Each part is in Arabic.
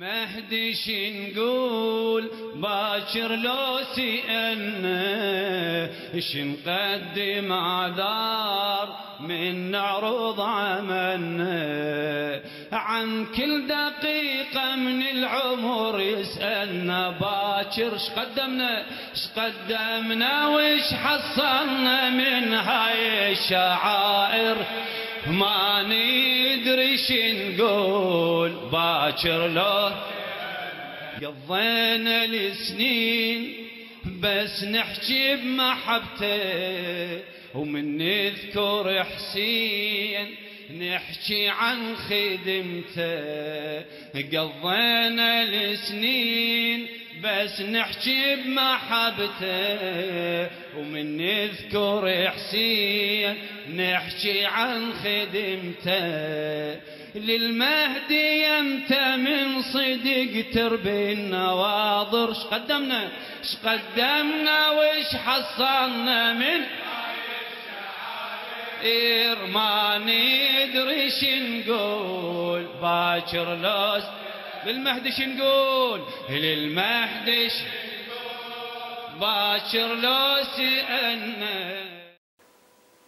المهدي شنقول باكر لو سئلنا شنقدم عذار من نعرض عملنا. عن كل دقيقة من العمر يسألنا باكر شقدمنا شقدمنا وش حصلنا من هاي الشعائر. ما ندري شنقول باكر لو قضينا السنين بس نحكي بمحبته ومن نذكر حسين نحكي عن خدمته قضينا السنين بس نحكي بمحبته. ومن نذكر حسين نحكي عن خدمته. للمهدي أنت من صدق تربي النواظر شقدمنا شقدمنا وش حصلنا من إير ما ندري شنقول باكر لوس للمهدي شنقول للمهدي باكر لوس أن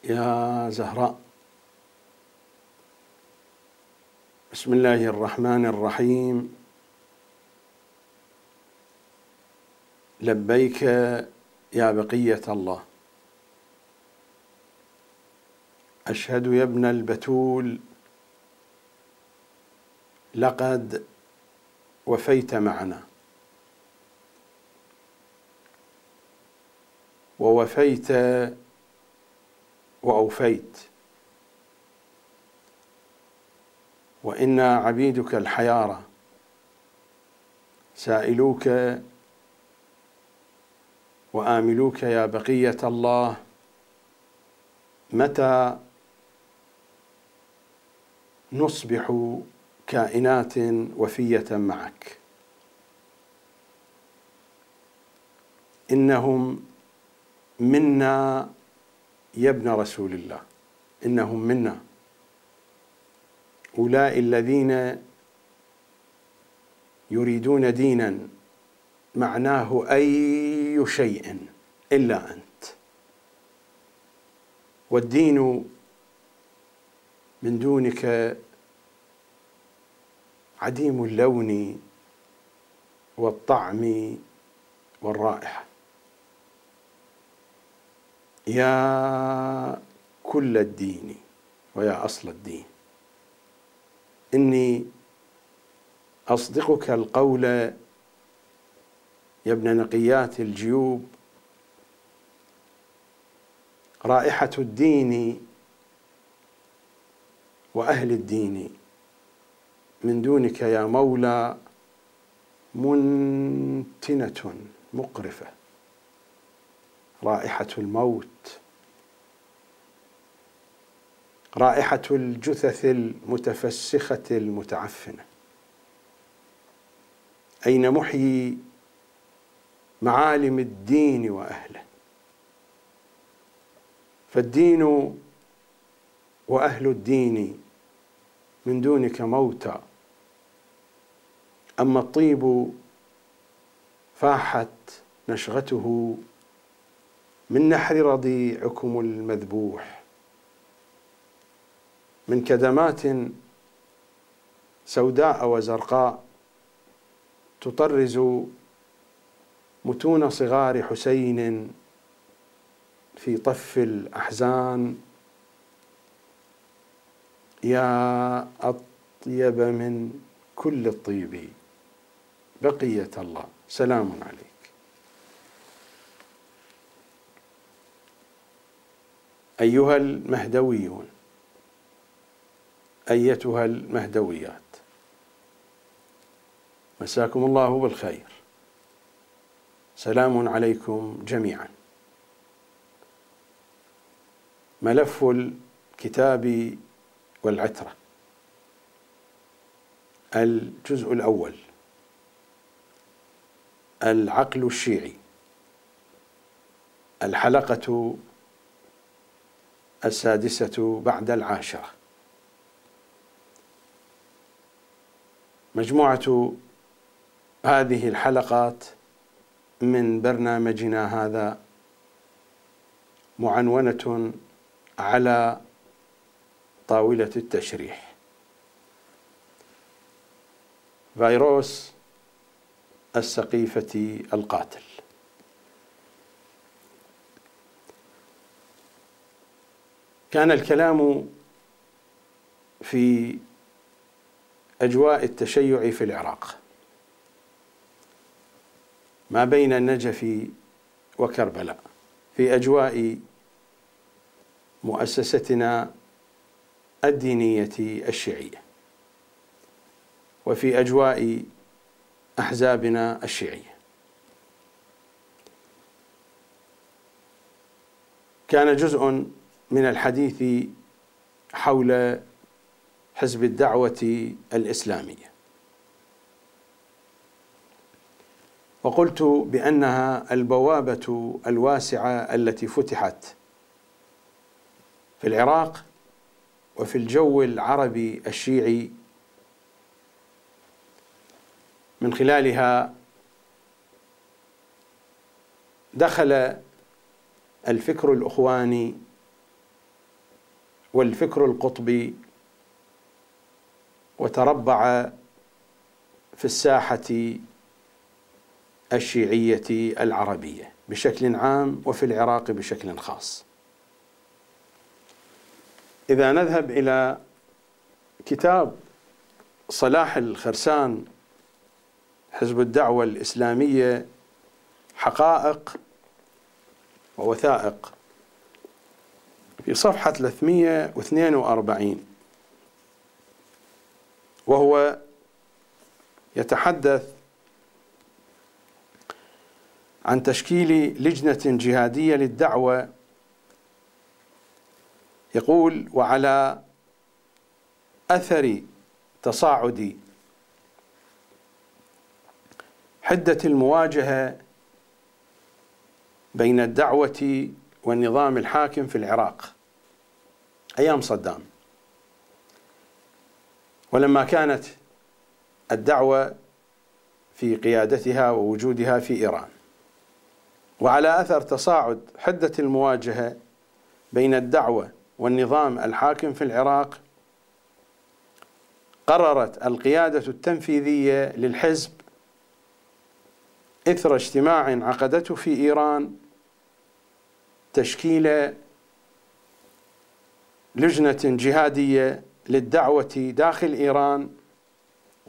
يا زهراء بسم الله الرحمن الرحيم. لبيك يا بقية الله. أشهد يا ابن البتول لقد وفيت معنا. ووفيت وأوفيت. وإنا عبيدك الحيارى سائلوك وآملوك يا بقية الله. متى نصبح كائنات وفية معك. إنهم منا يا ابن رسول الله. إنهم منا. أولئك الذين يريدون دينا معناه أي شيء إلا أنت. والدين من دونك عديم اللون والطعم والرائحة. يا كل الدين ويا أصل الدين. إني أصدقك القول يا ابن نقيات الجيوب. رائحة الدين وأهل الدين. من دونك يا مولى منتنة مقرفة رائحة الموت رائحة الجثث المتفسخة المتعفنة. أين محيي معالم الدين وأهله؟ فالدين وأهل الدين من دونك موتى. أما الطيب فاحت نشغته. من نحر رضيعكم المذبوح. من كدمات سوداء وزرقاء تطرز متون صغار حسين في طف الأحزان. يا أطيب من كل الطيب بقية الله. سلام عليك. أيها المهدويون أيتها المهدويات مساكم الله بالخير. سلام عليكم جميعا. ملف الكتاب والعترة. الجزء الأول. العقل الشيعي. الحلقة السادسة بعد العاشرة. مجموعة هذه الحلقات من برنامجنا هذا معنونة على طاولة التشريح. فيروس السقيفة القاتل. كان الكلام في أجواء التشيع في العراق. ما بين النجف وكربلاء. في أجواء مؤسستنا الدينية الشيعية. وفي أجواء أحزابنا الشيعية. كان جزء من الحديث حول حزب الدعوة الإسلامية. وقلت بأنها البوابة الواسعة التي فتحت في العراق وفي الجو العربي الشيعي من خلالها دخل الفكر الأخواني والفكر القطبي وتربع في الساحة الشيعية العربية بشكل عام وفي العراق بشكل خاص. إذا نذهب إلى كتاب صلاح الخرسان حزب الدعوة الإسلامية حقائق ووثائق. في صفحة 342 وهو يتحدث عن تشكيل لجنة جهادية للدعوة يقول وعلى أثر تصاعد حدة المواجهة بين الدعوة والنظام الحاكم في العراق. أيام صدام. ولما كانت الدعوة في قيادتها ووجودها في إيران. وعلى أثر تصاعد حدة المواجهة بين الدعوة والنظام الحاكم في العراق قررت القيادة التنفيذية للحزب إثر اجتماع عقدته في إيران تشكيل لجنة جهادية للدعوة داخل إيران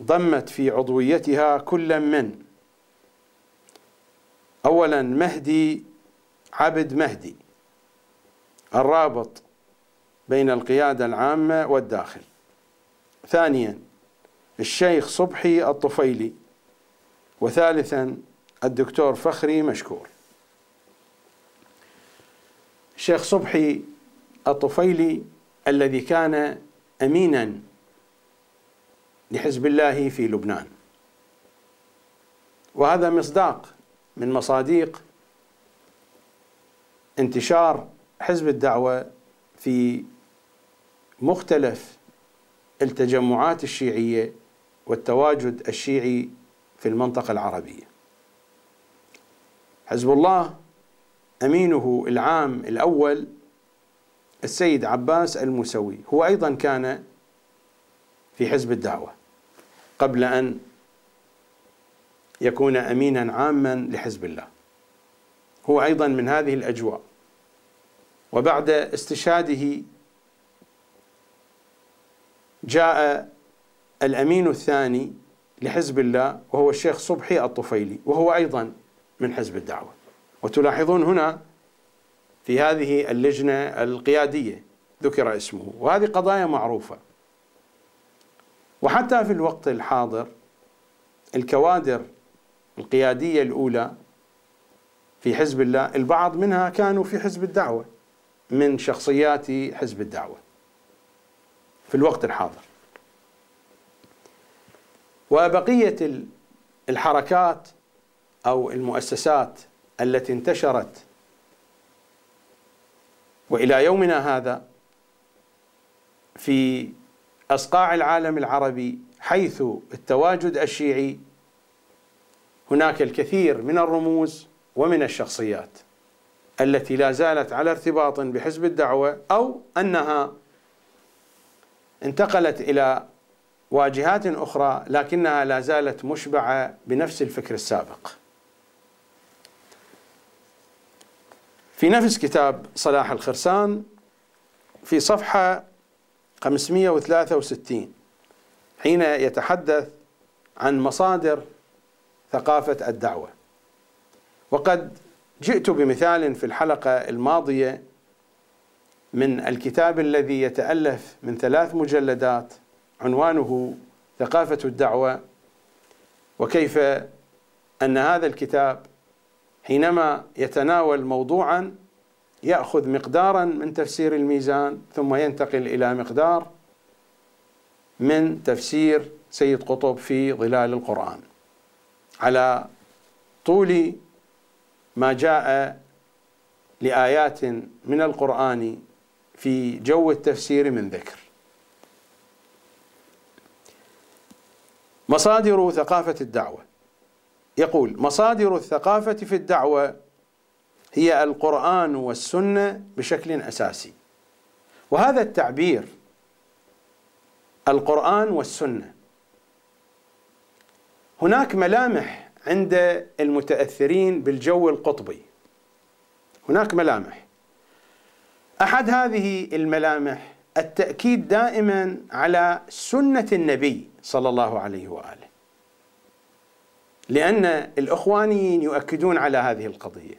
ضمت في عضويتها كل من؟ أولا مهدي عبد مهدي الرابط بين القيادة العامة والداخل. ثانيا الشيخ صبحي الطفيلي. وثالثا الدكتور فخري مشكور. الشيخ صبحي الطفيلي الذي كان امينا لحزب الله في لبنان. وهذا مصداق من مصاديق انتشار حزب الدعوة في مختلف التجمعات الشيعية والتواجد الشيعي في المنطقة العربية. حزب الله أمينه العام الأول السيد عباس الموسوي هو أيضا كان في حزب الدعوة قبل أن يكون امينا عاما لحزب الله. هو أيضا من هذه الأجواء. وبعد استشهاده جاء الأمين الثاني لحزب الله وهو الشيخ صبحي الطفيلي وهو أيضا من حزب الدعوة. وتلاحظون هنا في هذه اللجنة القيادية ذكر اسمه وهذه قضايا معروفة. وحتى في الوقت الحاضر الكوادر القيادية الأولى في حزب الله البعض منها كانوا في حزب الدعوة من شخصيات حزب الدعوة. في الوقت الحاضر. وبقية الحركات أو المؤسسات التي انتشرت وإلى يومنا هذا في أصقاع العالم العربي حيث التواجد الشيعي هناك الكثير من الرموز ومن الشخصيات التي لا زالت على ارتباط بحزب الدعوة أو أنها انتقلت إلى واجهات أخرى لكنها لا زالت مشبعة بنفس الفكر السابق. في نفس كتاب صلاح الخرسان في صفحة 563 حين يتحدث عن مصادر ثقافة الدعوة. وقد جئت بمثال في الحلقة الماضية من الكتاب الذي يتألف من ثلاث مجلدات عنوانه ثقافة الدعوة وكيف أن هذا الكتاب حينما يتناول موضوعا يأخذ مقدارا من تفسير الميزان ثم ينتقل إلى مقدار من تفسير سيد قطب في ظلال القرآن. على طول ما جاء لآيات من القرآن في جو التفسير من ذكر. مصادر ثقافة الدعوة. يقول مصادر الثقافة في الدعوة هي القرآن والسنة بشكل أساسي. وهذا التعبير القرآن والسنة هناك ملامح عند المتأثرين بالجو القطبي. هناك ملامح. أحد هذه الملامح التأكيد دائما على سنة النبي صلى الله عليه وآله. لأن الإخوانيين يؤكدون على هذه القضية.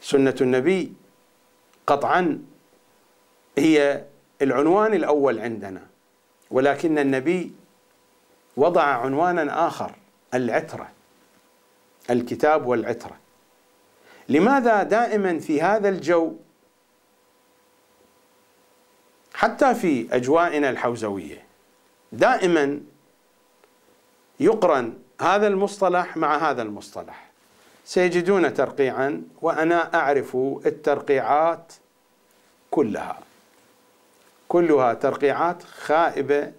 سنة النبي قطعا هي العنوان الأول عندنا ولكن النبي وضع عنوانا آخر العترة الكتاب والعترة. لماذا دائما في هذا الجو؟ حتى في أجوائنا الحوزوية. دائما يقرن هذا المصطلح مع هذا المصطلح. سيجدون ترقيعا وأنا أعرف الترقيعات كلها. كلها ترقيعات خائبة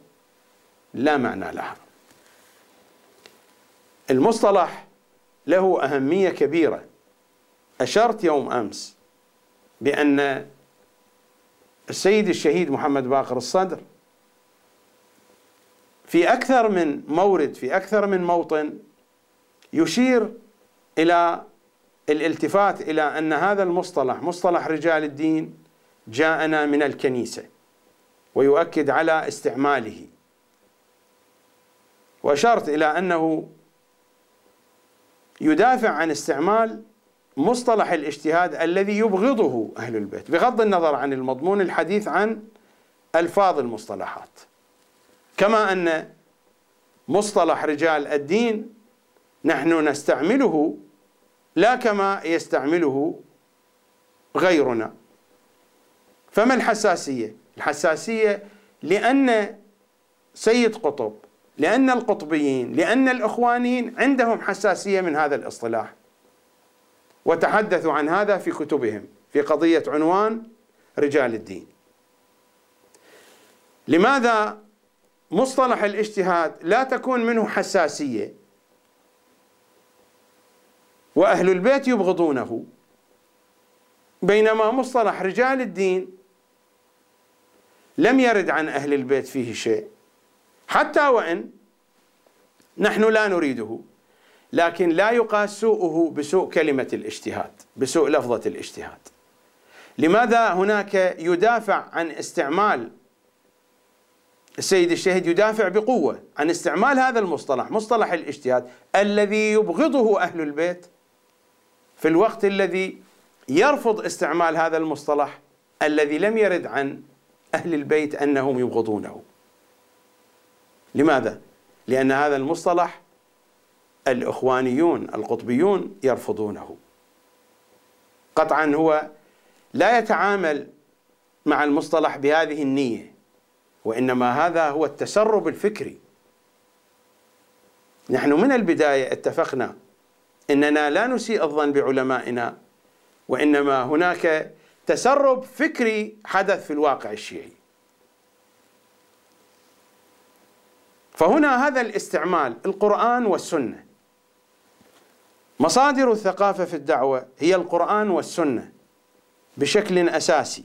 لا معنى لها. المصطلح له أهمية كبيرة. أشرت يوم أمس بأن السيد الشهيد محمد باقر الصدر في أكثر من مورد في أكثر من موطن يشير إلى الالتفات إلى أن هذا المصطلح مصطلح رجال الدين جاءنا من الكنيسة ويؤكد على استعماله. وأشرت إلى أنه يدافع عن استعمال مصطلح الاجتهاد الذي يبغضه أهل البيت بغض النظر عن المضمون الحديث عن ألفاظ المصطلحات. كما أن مصطلح رجال الدين نحن نستعمله لا كما يستعمله غيرنا. فما الحساسية؟ الحساسية لأن سيد قطب لأن القطبيين لأن الإخوانيين عندهم حساسية من هذا الاصطلاح. وتحدثوا عن هذا في كتبهم في قضية عنوان رجال الدين. لماذا مصطلح الاجتهاد لا تكون منه حساسية؟ وأهل البيت يبغضونه. بينما مصطلح رجال الدين لم يرد عن أهل البيت فيه شيء حتى وإن نحن لا نريده. لكن لا يقاس سوءه بسوء كلمة الاجتهاد بسوء لفظة الاجتهاد. لماذا هناك يدافع عن استعمال السيد الشهيد يدافع بقوة عن استعمال هذا المصطلح مصطلح الاجتهاد الذي يبغضه أهل البيت في الوقت الذي يرفض استعمال هذا المصطلح الذي لم يرد عن أهل البيت أنهم يبغضونه. لماذا؟ لأن هذا المصطلح الإخوانيون القطبيون يرفضونه. قطعا هو لا يتعامل مع المصطلح بهذه النية وإنما هذا هو التسرب الفكري. نحن من البداية اتفقنا إننا لا نسيء الظن بعلمائنا وإنما هناك تسرب فكري حدث في الواقع الشيعي. فهنا هذا الاستعمال القرآن والسنة مصادر الثقافة في الدعوة هي القرآن والسنة بشكل أساسي.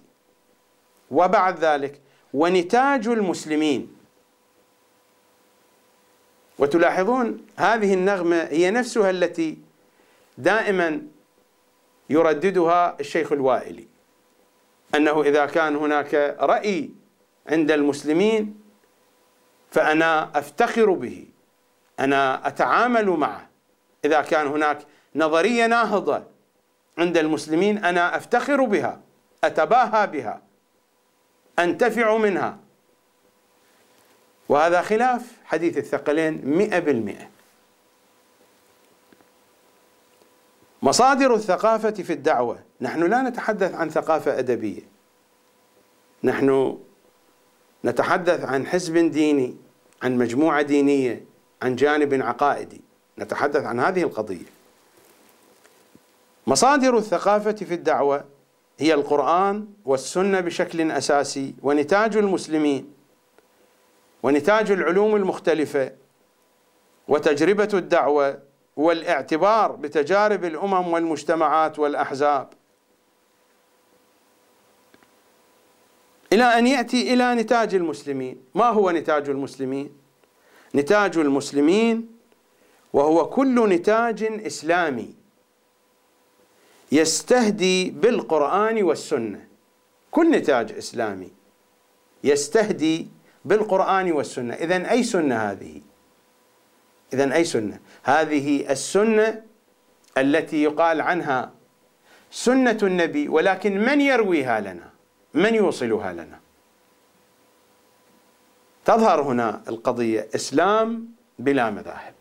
وبعد ذلك ونتاج المسلمين. وتلاحظون هذه النغمة هي نفسها التي دائما يرددها الشيخ الوائلي أنه إذا كان هناك رأي عند المسلمين فأنا أفتخر به أنا أتعامل معه. إذا كان هناك نظرية ناهضة عند المسلمين أنا أفتخر بها أتباهى بها أنتفع منها. وهذا خلاف حديث الثقلين مئة بالمئة. مصادر الثقافة في الدعوة. نحن لا نتحدث عن ثقافة أدبية. نحن نتحدث عن حزب ديني عن مجموعة دينية عن جانب عقائدي. نتحدث عن هذه القضية مصادر الثقافة في الدعوة هي القرآن والسنة بشكل أساسي ونتاج المسلمين ونتاج العلوم المختلفة وتجربة الدعوة والاعتبار بتجارب الأمم والمجتمعات والأحزاب إلى أن يأتي إلى نتاج المسلمين ما هو نتاج المسلمين؟ نتاج المسلمين وهو كل نتاج إسلامي يستهدي بالقرآن والسنة. كل نتاج إسلامي يستهدي بالقرآن والسنة. إذا أي سنة هذه؟ إذا أي سنة؟ هذه السنة التي يقال عنها سنة النبي ولكن من يرويها لنا؟ من يوصلها لنا؟ تظهر هنا القضية إسلام بلا مذاهب.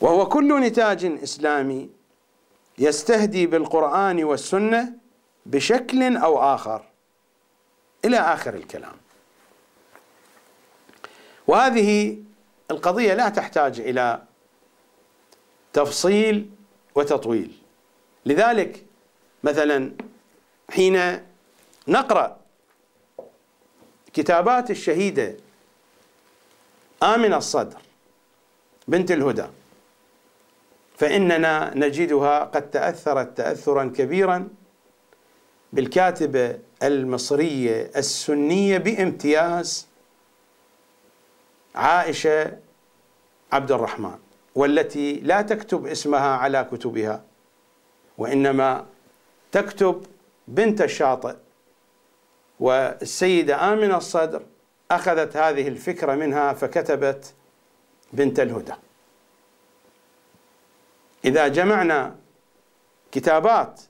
وهو كل نتاج إسلامي يستهدي بالقرآن والسنة بشكل أو آخر إلى آخر الكلام. وهذه القضية لا تحتاج إلى تفصيل وتطويل. لذلك مثلا حين نقرأ كتابات الشهيدة آمنة الصدر بنت الهدى فإننا نجدها قد تأثرت تأثرا كبيرا بالكاتبة المصرية السنية بامتياز عائشة عبد الرحمن والتي لا تكتب اسمها على كتبها وإنما تكتب بنت الشاطئ. والسيدة آمنة الصدر أخذت هذه الفكرة منها فكتبت بنت الهدى. إذا جمعنا كتابات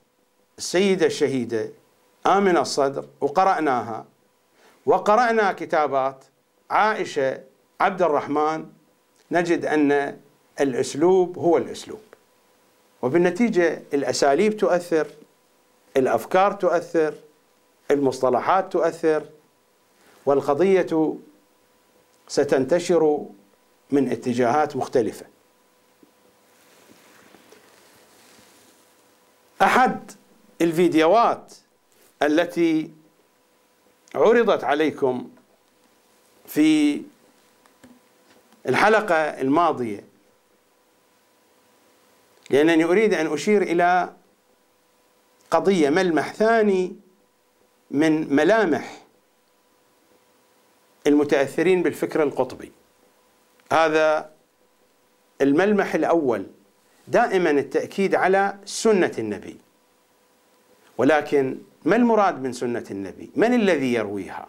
السيدة الشهيدة آمنة الصدر وقرأناها وقرأنا كتابات عائشة عبد الرحمن نجد أن الأسلوب هو الأسلوب. وبالنتيجة الأساليب تؤثر الأفكار تؤثر المصطلحات تؤثر والقضية ستنتشر من اتجاهات مختلفة. أحد الفيديوهات التي عرضت عليكم في الحلقة الماضية. لأنني أريد أن أشير إلى قضية ملمح ثاني من ملامح المتأثرين بالفكر القطبي؟ هذا الملمح الأول. دائما التأكيد على سنة النبي. ولكن ما المراد من سنة النبي؟ من الذي يرويها؟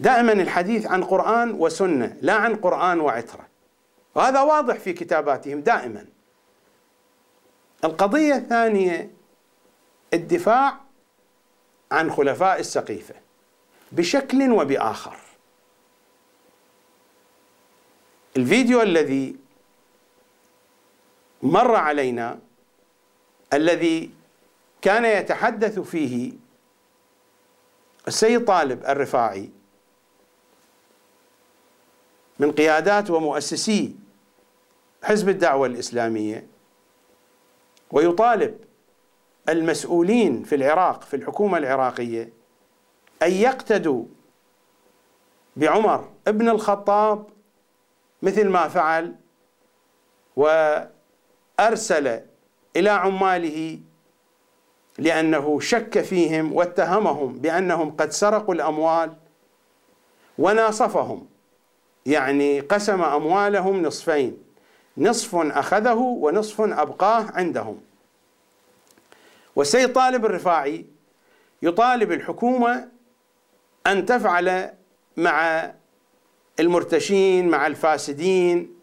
دائما الحديث عن قرآن وسنة لا عن قرآن وعترة. وهذا واضح في كتاباتهم دائما. القضية الثانية الدفاع عن خلفاء السقيفة بشكل وبآخر. الفيديو الذي مر علينا الذي كان يتحدث فيه السيد طالب الرفاعي من قيادات ومؤسسي حزب الدعوة الإسلامية ويطالب المسؤولين في العراق في الحكومة العراقية أن يقتدوا بعمر ابن الخطاب مثل ما فعل وارسل إلى عماله لأنه شك فيهم واتهمهم بأنهم قد سرقوا الأموال وناصفهم. يعني قسم أموالهم نصفين نصف أخذه ونصف أبقاه عندهم. والسيد طالب الرفاعي يطالب الحكومة أن تفعل مع المرتشين مع الفاسدين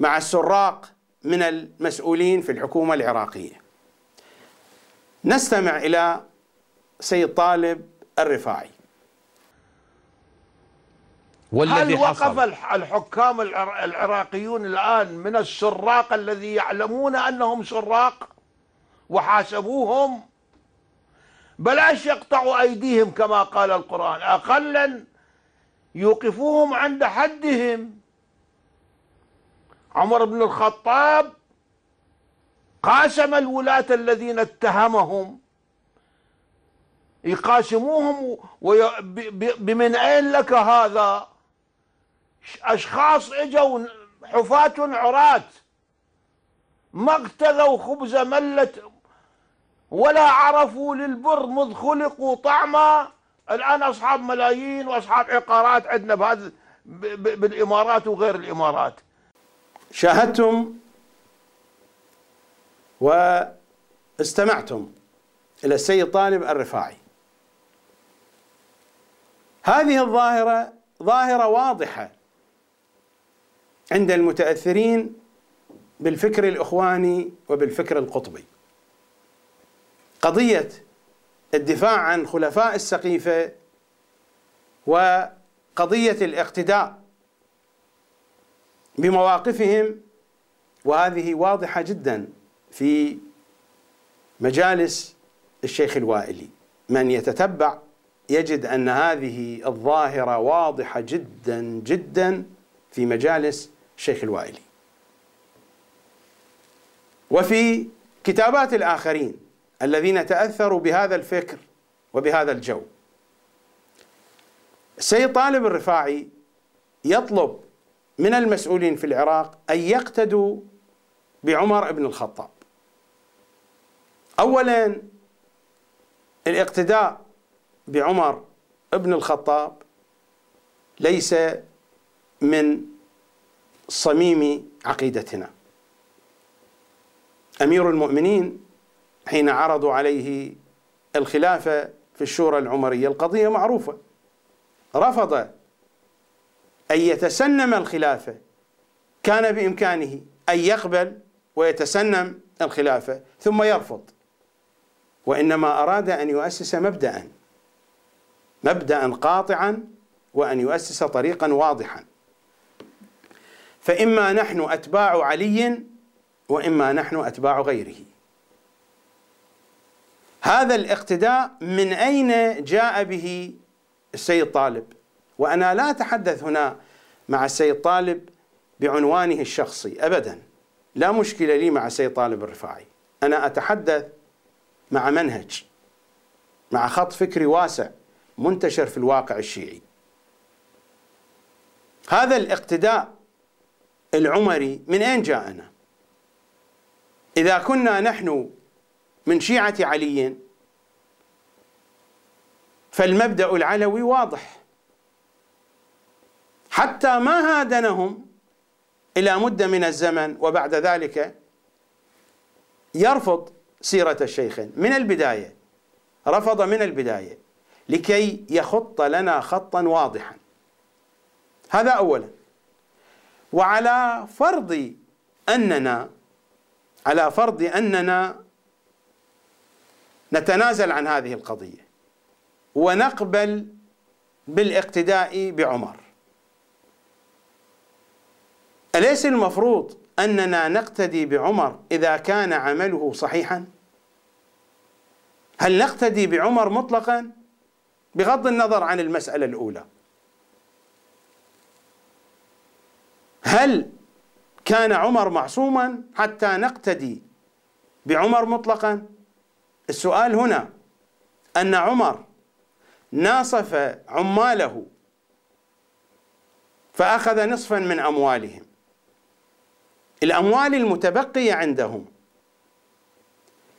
مع السراق من المسؤولين في الحكومة العراقية. نستمع إلى سيد طالب الرفاعي. والذي هل وقف حصل الحكام العر- العراقيون الآن من السراق الذي يعلمون أنهم سراق وحاسبوهم بلاش يقطعوا أيديهم كما قال القرآن أقلا يوقفوهم عند حدهم عمر بن الخطاب قاسم الولاة الذين اتهمهم يقاسموهم. بمن أين لك هذا أشخاص إجوا حفاة عراة ما اقتذوا خبز ملة ولا عرفوا للبر مذ خلقوا طعما الآن أصحاب ملايين وأصحاب عقارات عندنا بهذا. بالإمارات وغير الإمارات شاهدتم واستمعتم إلى السيد طالب الرفاعي. هذه الظاهرة ظاهرة واضحة عند المتأثرين بالفكر الإخواني وبالفكر القطبي. قضية الدفاع عن خلفاء السقيفة وقضية الاقتداء بمواقفهم وهذه واضحة جدا في مجالس الشيخ الوائلي. من يتتبع يجد أن هذه الظاهرة واضحة جدا جدا في مجالس الشيخ الوائلي. وفي كتابات الآخرين الذين تأثروا بهذا الفكر وبهذا الجو. السيد طالب الرفاعي يطلب من المسؤولين في العراق أن يقتدوا بعمر بن الخطاب. اولا الاقتداء بعمر بن الخطاب ليس من صميم عقيدتنا. أمير المؤمنين حين عرضوا عليه الخلافة في الشورى العمرية القضية معروفة. رفض أن يتسنم الخلافة. كان بإمكانه أن يقبل ويتسنم الخلافة ثم يرفض. وإنما أراد أن يؤسس مبدأ مبدأ قاطعا وأن يؤسس طريقا واضحا. فإما نحن أتباع علي وإما نحن أتباع غيره. هذا الاقتداء من أين جاء به السيد طالب؟ وأنا لا أتحدث هنا مع السيد طالب بعنوانه الشخصي أبدا. لا مشكلة لي مع السيد طالب الرفاعي. أنا أتحدث مع منهج مع خط فكري واسع منتشر في الواقع الشيعي. هذا الاقتداء العمري من أين جاءنا؟ إذا كنا نحن من شيعة علي فالمبدأ العلوي واضح. حتى ما هادنهم إلى مدة من الزمن وبعد ذلك يرفض سيرة الشيخين. من البداية رفض من البداية لكي يخط لنا خطا واضحا. هذا اولا. وعلى فرض أننا على فرض أننا نتنازل عن هذه القضية ونقبل بالاقتداء بعمر. أليس المفروض أننا نقتدي بعمر إذا كان عمله صحيحا؟ هل نقتدي بعمر مطلقا؟ بغض النظر عن المسألة الأولى هل كان عمر معصوما حتى نقتدي بعمر مطلقا؟ السؤال هنا أن عمر ناصف عماله فأخذ نصفا من أموالهم الأموال المتبقية عندهم.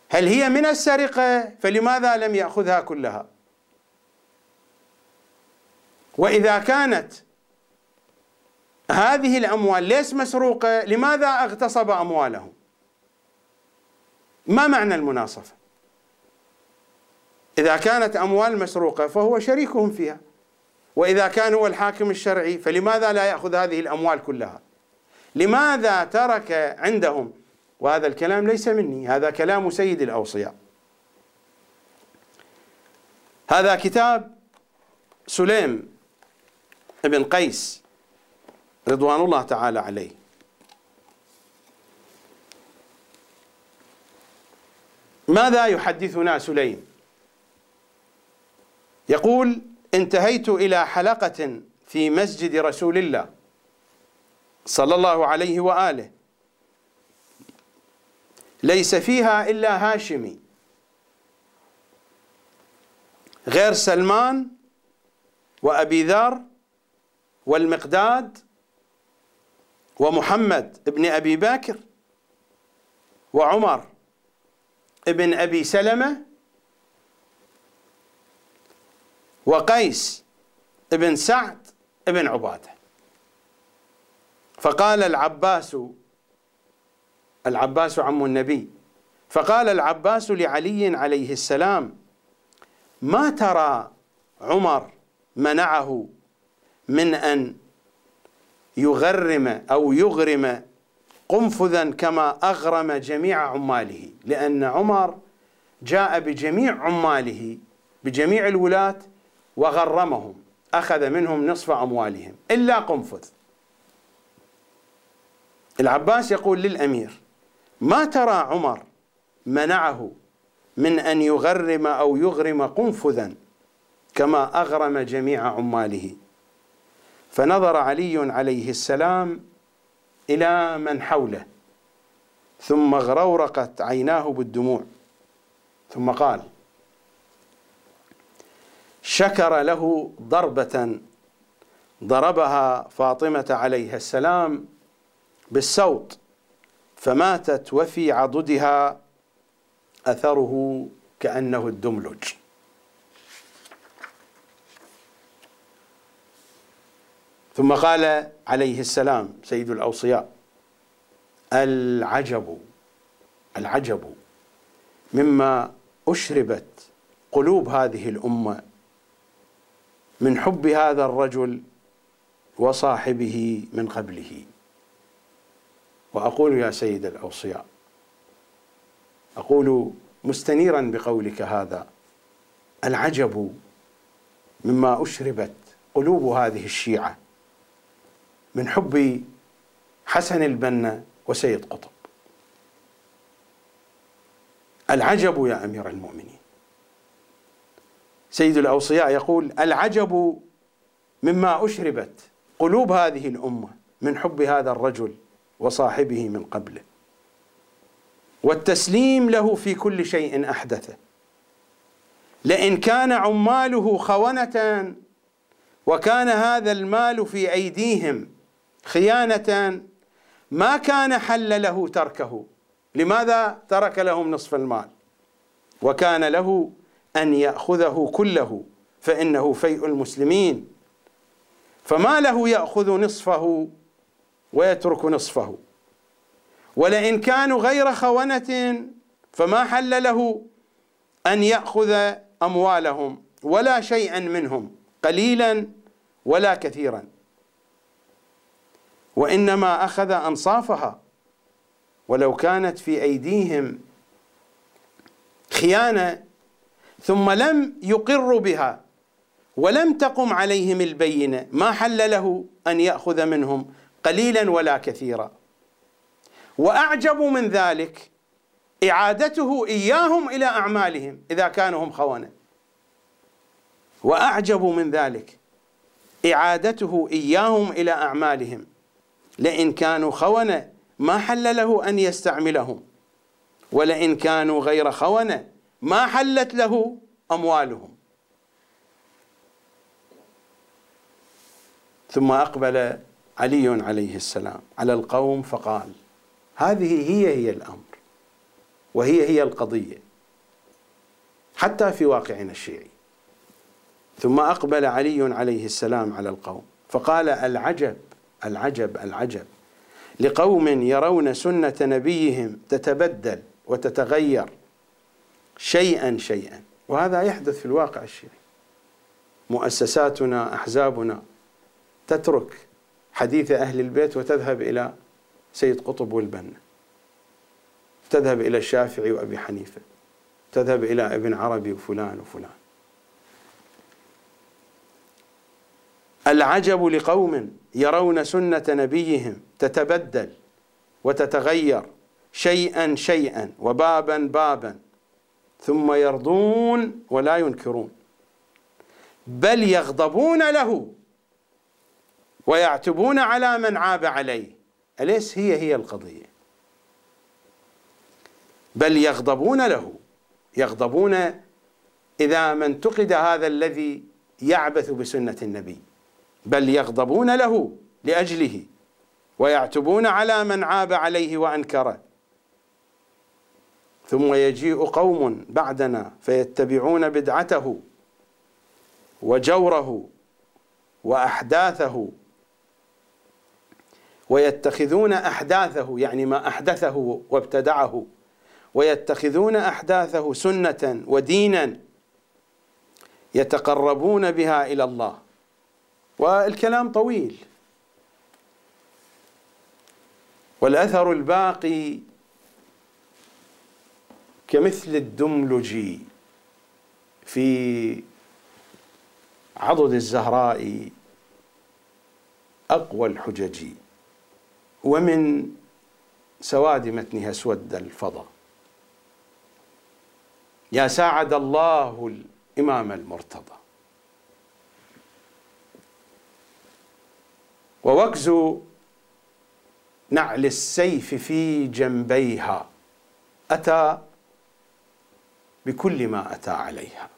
هل هي من السرقة؟ فلماذا لم يأخذها كلها؟ وإذا كانت هذه الأموال ليس مسروقة لماذا اغتصب أموالهم؟ ما معنى المناصفة؟ إذا كانت أموال مسروقة فهو شريكهم فيها. وإذا كان هو الحاكم الشرعي فلماذا لا يأخذ هذه الأموال كلها؟ لماذا ترك عندهم؟ وهذا الكلام ليس مني هذا كلام سيد الأوصياء. هذا كتاب سليم ابن قيس رضوان الله تعالى عليه. ماذا يحدثنا سليم؟ يقول انتهيت إلى حلقة في مسجد رسول الله. صلى الله عليه وآله. ليس فيها إلا هاشمي. غير سلمان وأبي ذر والمقداد ومحمد ابن أبي بكر وعمر ابن أبي سلمة وقيس ابن سعد ابن عبادة. فقال العباس العباس عم النبي فقال العباس لعلي عليه السلام ما ترى عمر منعه من أن يغرم أو يغرم قنفذا كما أغرم جميع عماله؟ لأن عمر جاء بجميع عماله بجميع الولاة وغرمهم أخذ منهم نصف أموالهم إلا قنفذ. العباس يقول للأمير ما ترى عمر منعه من أن يغرم أو يغرم قنفذا كما أغرم جميع عماله؟ فنظر علي عليه السلام إلى من حوله ثم غرورقت عيناه بالدموع ثم قال شكر له ضربة ضربها فاطمة عليها السلام بالسوط فماتت وفي عضدها أثره كأنه الدملج. ثم قال عليه السلام سيد الأوصياء العجب العجب مما أشربت قلوب هذه الأمة من حب هذا الرجل وصاحبه من قبله. وأقول يا سيد الأوصياء أقول مستنيرا بقولك هذا. العجب مما أشربت قلوب هذه الشيعة من حب حسن البنا وسيد قطب. العجب يا أمير المؤمنين. سيد الأوصياء يقول العجب مما أشربت قلوب هذه الأمة من حب هذا الرجل وصاحبه من قبله. والتسليم له في كل شيء أحدثه. لئن كان عماله خونه وكان هذا المال في أيديهم خيانه ما كان حل له تركه. لماذا ترك لهم نصف المال؟ وكان له أن يأخذه كله فإنه فيء المسلمين. فما له يأخذ نصفه ويترك نصفه. ولئن كانوا غير خونة فما حل له أن يأخذ أموالهم ولا شيئا منهم قليلا ولا كثيرا. وإنما أخذ أنصافها. ولو كانت في أيديهم خيانة ثم لم يقروا بها ولم تقم عليهم البينة ما حل له أن يأخذ منهم قليلا ولا كثيرا. وأعجب من ذلك إعادته إياهم إلى أعمالهم إذا كانوا هم خونه وأعجب من ذلك إعادته إياهم إلى أعمالهم لئن كانوا خونه ما حل له أن يستعملهم. ولئن كانوا غير خونه ما حلت له أموالهم. ثم أقبل علي عليه السلام. على القوم فقال هذه هي هي الأمر وهي هي القضية حتى في واقعنا الشيعي. ثم أقبل علي عليه السلام على القوم فقال العجب العجب العجب لقوم يرون سنة نبيهم تتبدل وتتغير شيئا شيئا. وهذا يحدث في الواقع الشيعي. مؤسساتنا أحزابنا تترك حديث أهل البيت وتذهب إلى سيد قطب والبنا. تذهب إلى الشافعي وأبي حنيفة. تذهب إلى ابن عربي وفلان وفلان. العجب لقوم يرون سنة نبيهم تتبدل وتتغير شيئا شيئا وبابا بابا ثم يرضون ولا ينكرون. بل يغضبون له ويعتبون على من عاب عليه. أليس هي هي القضية؟ بل يغضبون له. يغضبون إذا ما انتقد هذا الذي يعبث بسنة النبي. بل يغضبون له لأجله. ويعتبون على من عاب عليه وأنكره. ثم يجيء قوم بعدنا فيتبعون بدعته وجوره وأحداثه ويتخذون أحداثه يعني ما أحدثه وابتدعه ويتخذون أحداثه سنة ودينا يتقربون بها إلى الله. والكلام طويل. والأثر الباقي كمثل الدملج في عضد الزهراء أقوى الحجج. ومن سواد متنها اسود الفضا. يا ساعد الله الإمام المرتضى. ووكز نعل السيف في جنبيها. أتى بكل ما أتى عليها.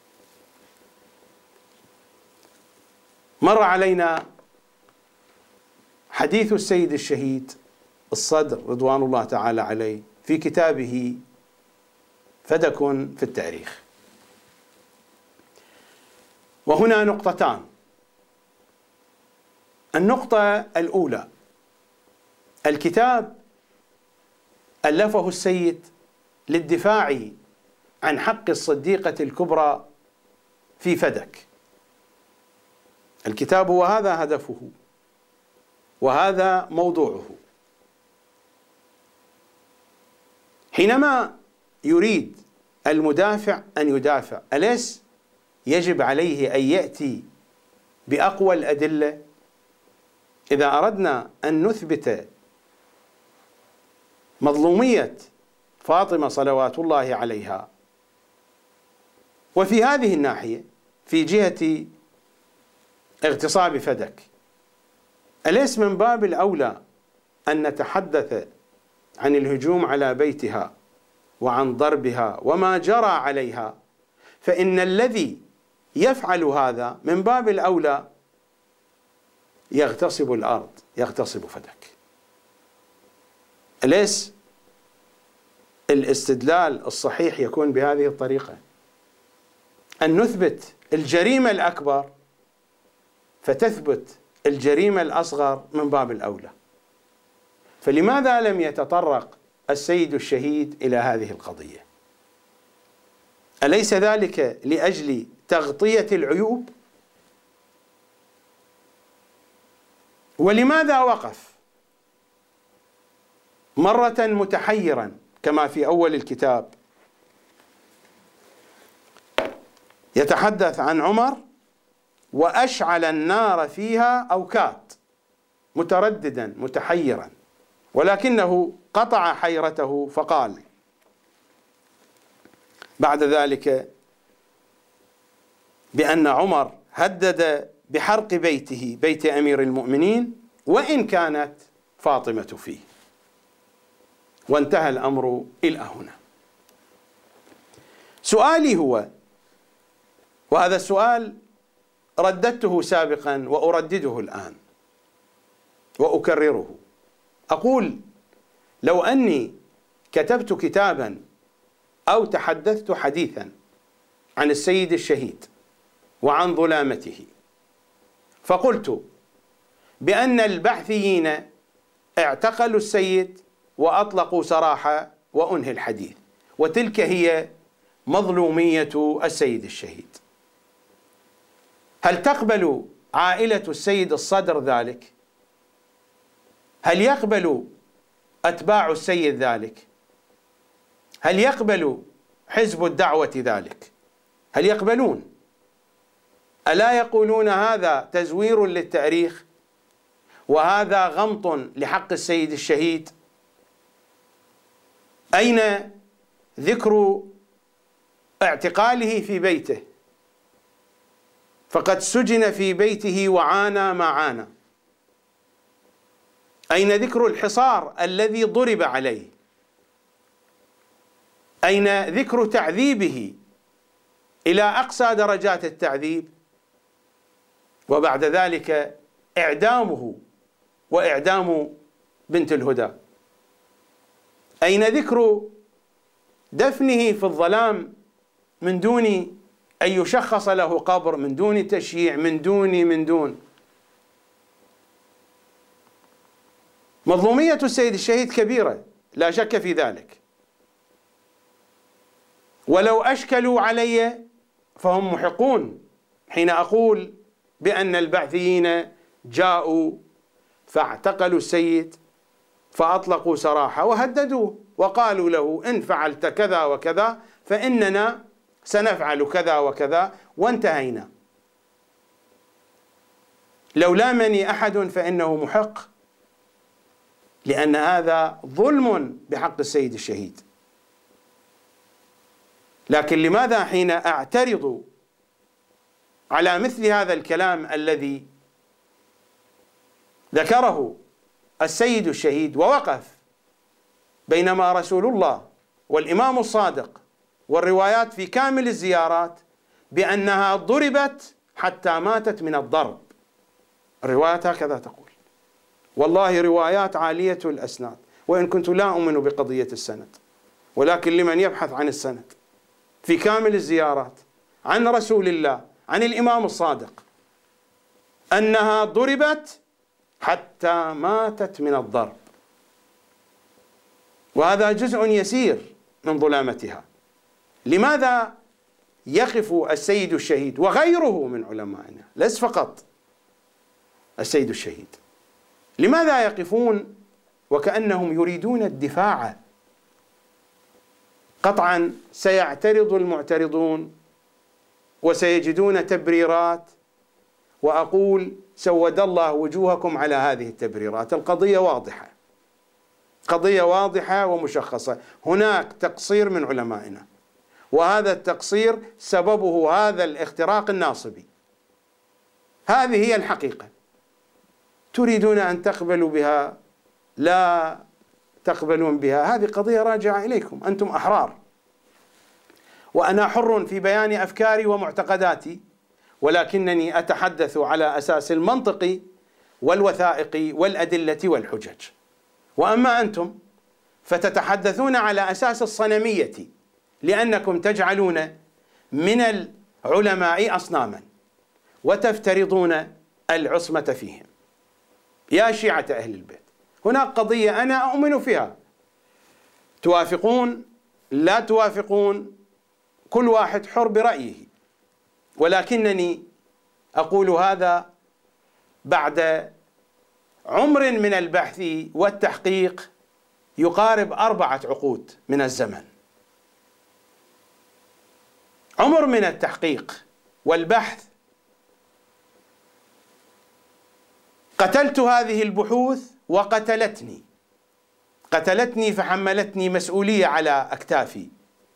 مر علينا حديث السيد الشهيد الصدر رضوان الله تعالى عليه في كتابه فدك في التاريخ. وهنا نقطتان. النقطة الأولى الكتاب ألفه السيد للدفاع عن حق الصديقة الكبرى في فدك. الكتاب هو هذا هدفه. وهذا موضوعه. حينما يريد المدافع أن يدافع أليس يجب عليه أن يأتي بأقوى الأدلة؟ إذا أردنا أن نثبت مظلومية فاطمة صلوات الله عليها وفي هذه الناحية في جهة اغتصاب فدك أليس من باب الأولى أن نتحدث عن الهجوم على بيتها وعن ضربها وما جرى عليها؟ فإن الذي يفعل هذا من باب الأولى يغتصب الأرض يغتصب فدك. أليس الاستدلال الصحيح يكون بهذه الطريقة؟ أن نثبت الجريمة الأكبر فتثبت الجريمة الأصغر من باب الأولى. فلماذا لم يتطرق السيد الشهيد إلى هذه القضية؟ أليس ذلك لأجل تغطية العيوب؟ ولماذا وقف مرة متحيرا كما في أول الكتاب؟ يتحدث عن عمر وأشعل النار فيها اوكات مترددا متحيرا. ولكنه قطع حيرته فقال بعد ذلك بأن عمر هدد بحرق بيته بيت أمير المؤمنين وإن كانت فاطمة فيه. وانتهى الأمر إلى هنا. سؤالي هو وهذا السؤال رددته سابقا وأردده الآن وأكرره. أقول لو أني كتبت كتابا أو تحدثت حديثا عن السيد الشهيد وعن ظلامته فقلت بأن البعثيين اعتقلوا السيد وأطلقوا سراحة وأنهي الحديث وتلك هي مظلومية السيد الشهيد. هل تقبل عائلة السيد الصدر ذلك؟ هل يقبل أتباع السيد ذلك؟ هل يقبل حزب الدعوة ذلك؟ هل يقبلون؟ ألا يقولون هذا تزوير للتأريخ؟ وهذا غمط لحق السيد الشهيد؟ أين ذكر اعتقاله في بيته؟ فقد سجن في بيته وعانى ما عانى. أين ذكر الحصار الذي ضرب عليه؟ أين ذكر تعذيبه؟ إلى أقصى درجات التعذيب. وبعد ذلك إعدامه وإعدام بنت الهدى. أين ذكر دفنه في الظلام من دون أن يشخص له قبر من دون تشييع من دون من دون. مظلومية السيد الشهيد كبيرة لا شك في ذلك. ولو أشكلوا علي فهم محقون حين أقول بأن البعثيين جاءوا فاعتقلوا السيد فأطلقوا سراحة وهددوه وقالوا له إن فعلت كذا وكذا فإننا سنفعل كذا وكذا وانتهينا. لو لامني أحد فإنه محق لأن هذا ظلم بحق السيد الشهيد. لكن لماذا حين أعترض على مثل هذا الكلام الذي ذكره السيد الشهيد ووقف بينما رسول الله والإمام الصادق والروايات في كامل الزيارات بأنها ضربت حتى ماتت من الضرب. الروايات هكذا تقول. والله روايات عالية الأسناد وإن كنت لا أؤمن بقضية السند ولكن لمن يبحث عن السند. في كامل الزيارات عن رسول الله عن الإمام الصادق أنها ضربت حتى ماتت من الضرب. وهذا جزء يسير من ظلامتها. لماذا يقف السيد الشهيد وغيره من علمائنا؟ ليس فقط السيد الشهيد. لماذا يقفون وكأنهم يريدون الدفاع؟ قطعا سيعترض المعترضون وسيجدون تبريرات وأقول سود الله وجوهكم على هذه التبريرات. القضية واضحة قضية واضحة ومشخصة. هناك تقصير من علمائنا. وهذا التقصير سببه هذا الاختراق الناصبي. هذه هي الحقيقة. تريدون أن تقبلوا بها؟ لا تقبلون بها. هذه قضية راجعة إليكم. أنتم أحرار. وأنا حر في بيان أفكاري ومعتقداتي ولكنني أتحدث على أساس المنطق والوثائق والأدلة والحجج. وأما أنتم فتتحدثون على أساس الصنمية. لأنكم تجعلون من العلماء اصناما وتفترضون العصمة فيهم. يا شيعة أهل البيت هناك قضية أنا أؤمن فيها. توافقون؟ لا توافقون. كل واحد حر برأيه. ولكنني أقول هذا بعد عمر من البحث والتحقيق يقارب أربعة عقود من الزمن. عمر من التحقيق والبحث قتلت هذه البحوث وقتلتني. قتلتني فحملتني مسؤولية على أكتافي.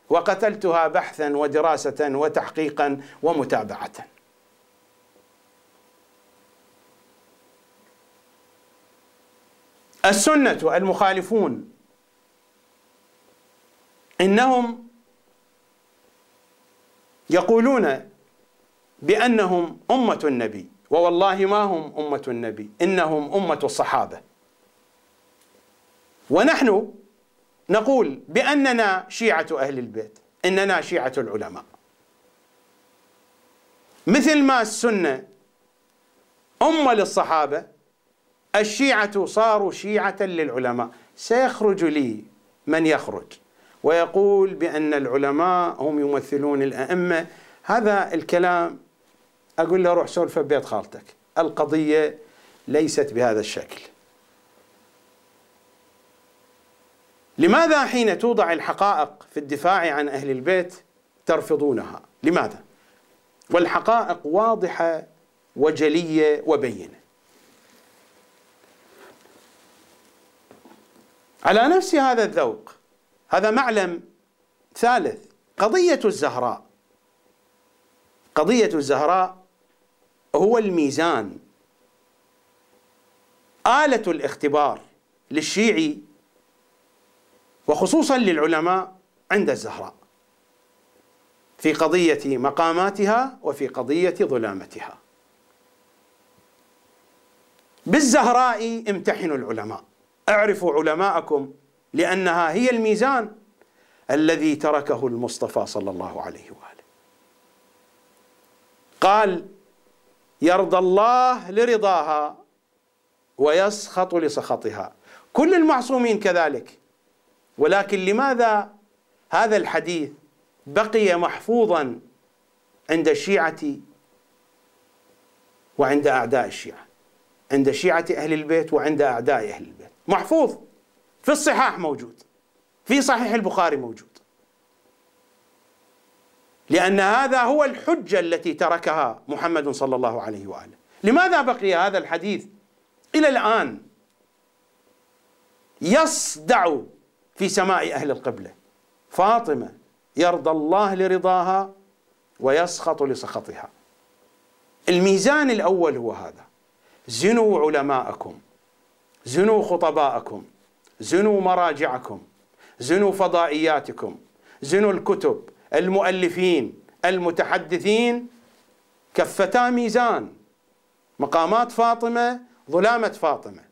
وقتلتها بحثا ودراسة وتحقيقا ومتابعة. السنة المخالفون إنهم يقولون بأنهم أمة النبي ووالله ما هم أمة النبي إنهم أمة الصحابة. ونحن نقول بأننا شيعة أهل البيت إننا شيعة العلماء. مثل ما السنة أمة للصحابة الشيعة صاروا شيعة للعلماء. سيخرج لي من يخرج. ويقول بأن العلماء هم يمثلون الأئمة. هذا الكلام أقول له روح سولفه ببيت خالتك. القضية ليست بهذا الشكل. لماذا حين توضع الحقائق في الدفاع عن أهل البيت ترفضونها؟ لماذا؟ والحقائق واضحة وجلية وبينة. على نفس هذا الذوق هذا معلم ثالث. قضية الزهراء. قضية الزهراء هو الميزان. آلة الاختبار للشيعي وخصوصا للعلماء عند الزهراء في قضية مقاماتها وفي قضية ظلامتها. بالزهراء امتحنوا العلماء. أعرفوا علماءكم لأنها هي الميزان الذي تركه المصطفى صلى الله عليه وآله. قال يرضى الله لرضاها ويسخط لسخطها. كل المعصومين كذلك. ولكن لماذا هذا الحديث بقي محفوظا عند الشيعة وعند أعداء الشيعة؟ عند شيعة أهل البيت وعند أعداء أهل البيت. محفوظ. في الصحاح موجود. في صحيح البخاري موجود. لأن هذا هو الحجة التي تركها محمد صلى الله عليه وآله. لماذا بقي هذا الحديث إلى الآن يصدع في سماء أهل القبلة؟ فاطمة يرضى الله لرضاها ويسخط لسخطها. الميزان الأول هو هذا زنوا علماءكم زنوا خطباءكم زنوا مراجعكم زنوا فضائياتكم زنوا الكتب المؤلفين المتحدثين. كفتا ميزان. مقامات فاطمة ظلامة فاطمة.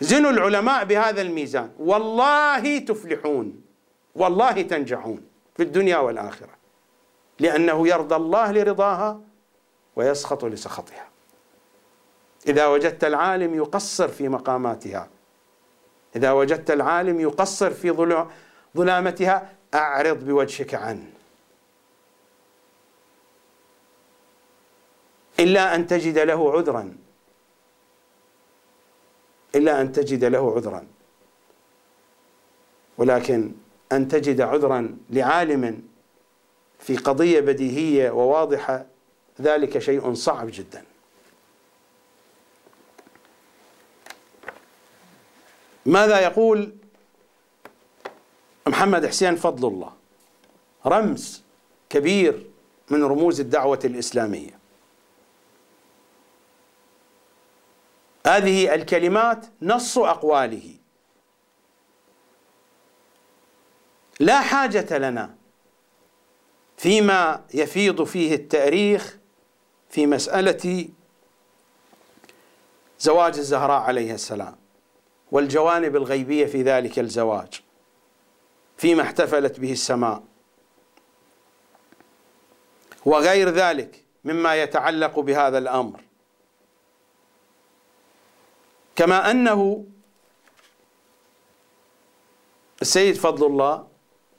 زنوا العلماء بهذا الميزان. والله تفلحون والله تنجحون في الدنيا والآخرة لأنه يرضى الله لرضاها ويسخط لسخطها. إذا وجدت العالم يقصر في مقاماتها. إذا وجدت العالم يقصر في ظلامتها أعرض بوجهك عنه. إلا أن تجد له عذرا. إلا أن تجد له عذرا. ولكن أن تجد عذرا لعالم في قضية بديهية وواضحة ذلك شيء صعب جدا. ماذا يقول محمد حسين فضل الله؟ رمز كبير من رموز الدعوة الإسلامية. هذه الكلمات نص أقواله. لا حاجة لنا فيما يفيض فيه التاريخ في مسألة زواج الزهراء عليه السلام. والجوانب الغيبية في ذلك الزواج فيما احتفلت به السماء. وغير ذلك مما يتعلق بهذا الأمر. كما أنه السيد فضل الله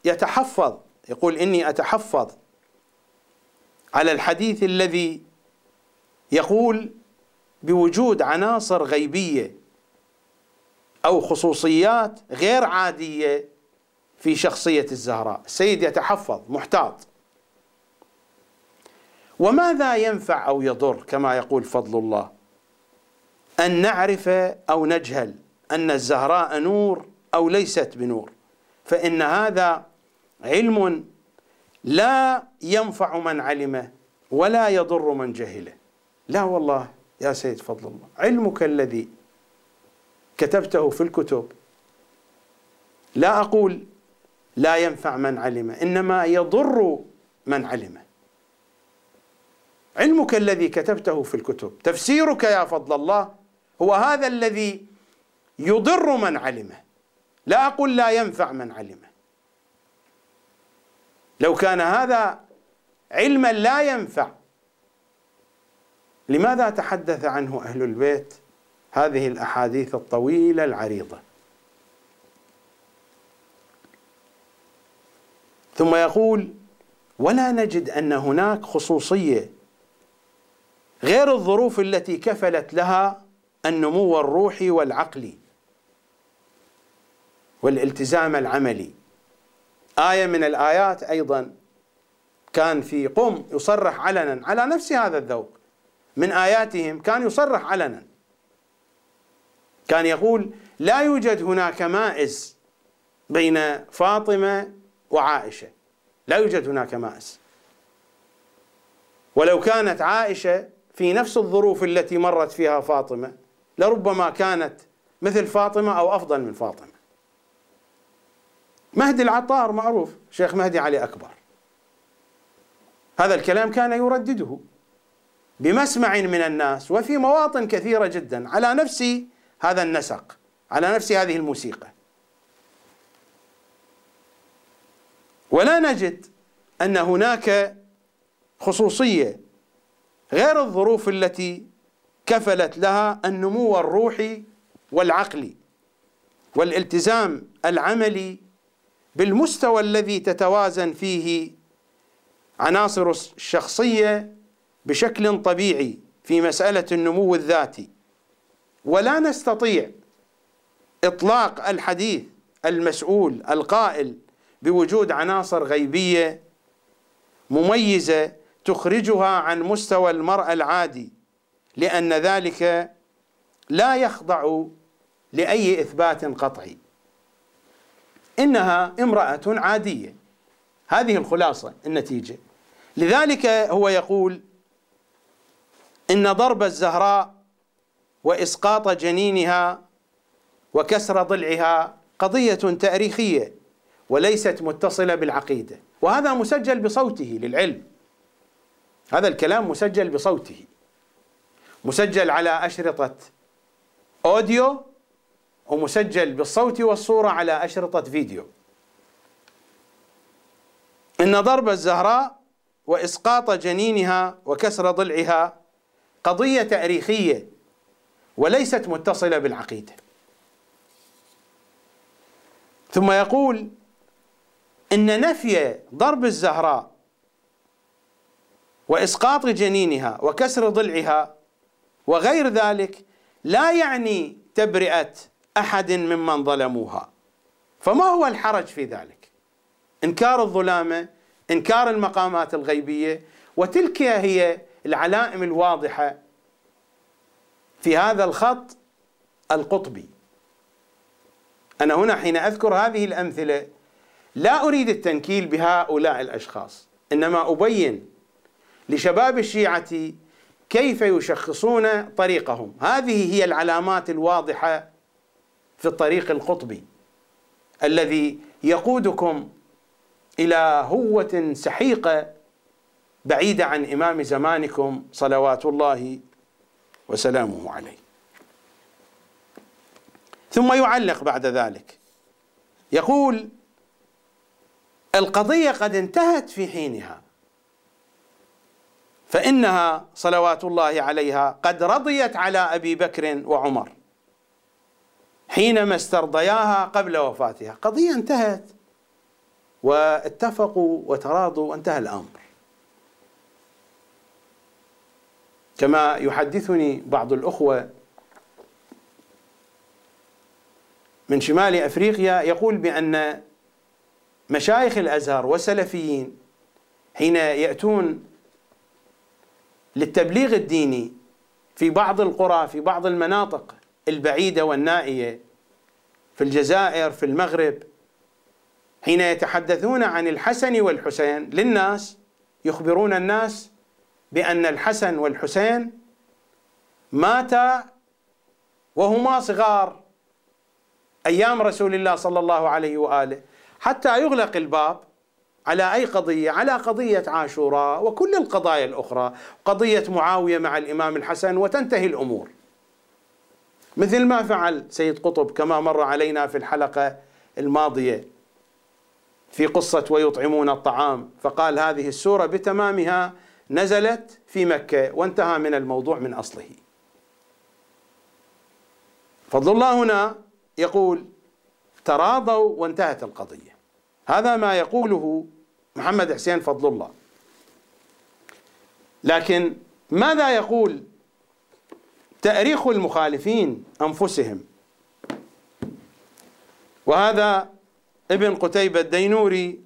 يتحفظ يقول إني أتحفظ على الحديث الذي يقول بوجود عناصر غيبية أو خصوصيات غير عادية في شخصية الزهراء. السيد يتحفظ محتاط. وماذا ينفع أو يضر كما يقول فضل الله؟ أن نعرف أو نجهل أن الزهراء نور أو ليست بنور. فإن هذا علم لا ينفع من علمه ولا يضر من جهله. لا والله يا سيد فضل الله علمك الذي كتبته في الكتب. لا أقول لا ينفع من علم إنما يضر من علمه علمك الذي كتبته في الكتب تفسيرك يا فضل الله هو هذا الذي يضر من علمه لا أقول لا ينفع من علمه لو كان هذا علما لا ينفع لماذا تحدث عنه أهل البيت؟ هذه الأحاديث الطويلة العريضة. ثم يقول ولا نجد أن هناك خصوصية غير الظروف التي كفلت لها النمو الروحي والعقلي والالتزام العملي. آية من الآيات أيضا كان في قم يصرح علنا على نفس هذا الذوق. من آياتهم كان يصرح علنا كان يقول لا يوجد هناك مائز بين فاطمة وعائشة. لا يوجد هناك مائز. ولو كانت عائشة في نفس الظروف التي مرت فيها فاطمة لربما كانت مثل فاطمة أو أفضل من فاطمة. مهدي العطار معروف شيخ مهدي علي أكبر. هذا الكلام كان يردده بمسمع من الناس وفي مواطن كثيرة جدا على نفس هذا النسق. على نفس هذه الموسيقى. ولا نجد أن هناك خصوصية غير الظروف التي كفلت لها النمو الروحي والعقلي والالتزام العملي بالمستوى الذي تتوازن فيه عناصر الشخصية بشكل طبيعي في مسألة النمو الذاتي. ولا نستطيع إطلاق الحديث المسؤول القائل بوجود عناصر غيبية مميزة تخرجها عن مستوى المرء العادي لأن ذلك لا يخضع لأي إثبات قطعي. إنها امرأة عادية. هذه الخلاصة النتيجة. لذلك هو يقول إن ضرب الزهراء وإسقاط جنينها وكسر ضلعها قضية تاريخية وليست متصلة بالعقيدة. وهذا مسجل بصوته للعلم. هذا الكلام مسجل بصوته. مسجل على أشرطة أوديو ومسجل بالصوت والصورة على أشرطة فيديو. إن ضرب الزهراء وإسقاط جنينها وكسر ضلعها قضية تاريخية وليست متصلة بالعقيدة. ثم يقول إن نفي ضرب الزهراء وإسقاط جنينها وكسر ضلعها وغير ذلك لا يعني تبرئة أحد ممن ظلموها. فما هو الحرج في ذلك؟ إنكار الظلامة إنكار المقامات الغيبية وتلك هي العلائم الواضحة في هذا الخط القطبي. أنا هنا حين أذكر هذه الأمثلة لا أريد التنكيل بهؤلاء الأشخاص إنما أبين لشباب الشيعة كيف يشخصون طريقهم. هذه هي العلامات الواضحة في الطريق القطبي الذي يقودكم إلى هوة سحيقة بعيدة عن إمام زمانكم صلوات الله وسلامه عليه. ثم يعلق بعد ذلك. يقول القضية قد انتهت في حينها فإنها صلوات الله عليها قد رضيت على أبي بكر وعمر حينما استرضياها قبل وفاتها. قضية انتهت واتفقوا وتراضوا وانتهى الأمر. كما يحدثني بعض الأخوة من شمال أفريقيا يقول بأن مشايخ الأزهر والسلفيين حين يأتون للتبليغ الديني في بعض القرى في بعض المناطق البعيدة والنائية في الجزائر في المغرب حين يتحدثون عن الحسن والحسين للناس يخبرون الناس بأن الحسن والحسين ماتا وهما صغار أيام رسول الله صلى الله عليه وآله. حتى يغلق الباب على أي قضية؟ على قضية عاشوراء وكل القضايا الأخرى. قضية معاوية مع الإمام الحسن وتنتهي الأمور. مثل ما فعل سيد قطب كما مر علينا في الحلقة الماضية في قصة ويطعمون الطعام. فقال هذه السورة بتمامها نزلت في مكة وانتهى من الموضوع من أصله. فضل الله هنا يقول تراضوا وانتهت القضية. هذا ما يقوله محمد حسين فضل الله. لكن ماذا يقول تأريخ المخالفين أنفسهم؟ وهذا ابن قتيبة الدينوري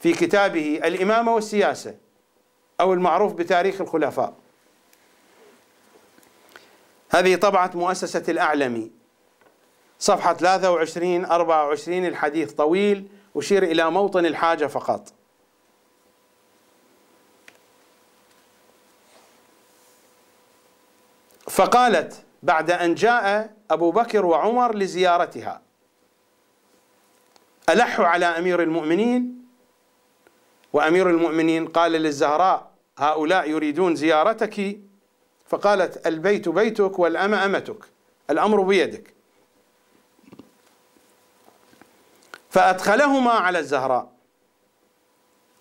في كتابه الإمامة والسياسة. أو المعروف بتاريخ الخلفاء. هذه طبعة مؤسسة الأعلمي. صفحة 23 24 الحديث طويل أشير إلى موطن الحاجة فقط. فقالت بعد أن جاء أبو بكر وعمر لزيارتها. ألح على أمير المؤمنين وأمير المؤمنين قال للزهراء هؤلاء يريدون زيارتك؟ فقالت البيت بيتك والأمة أمتك. الأمر بيدك. فأدخلهما على الزهراء.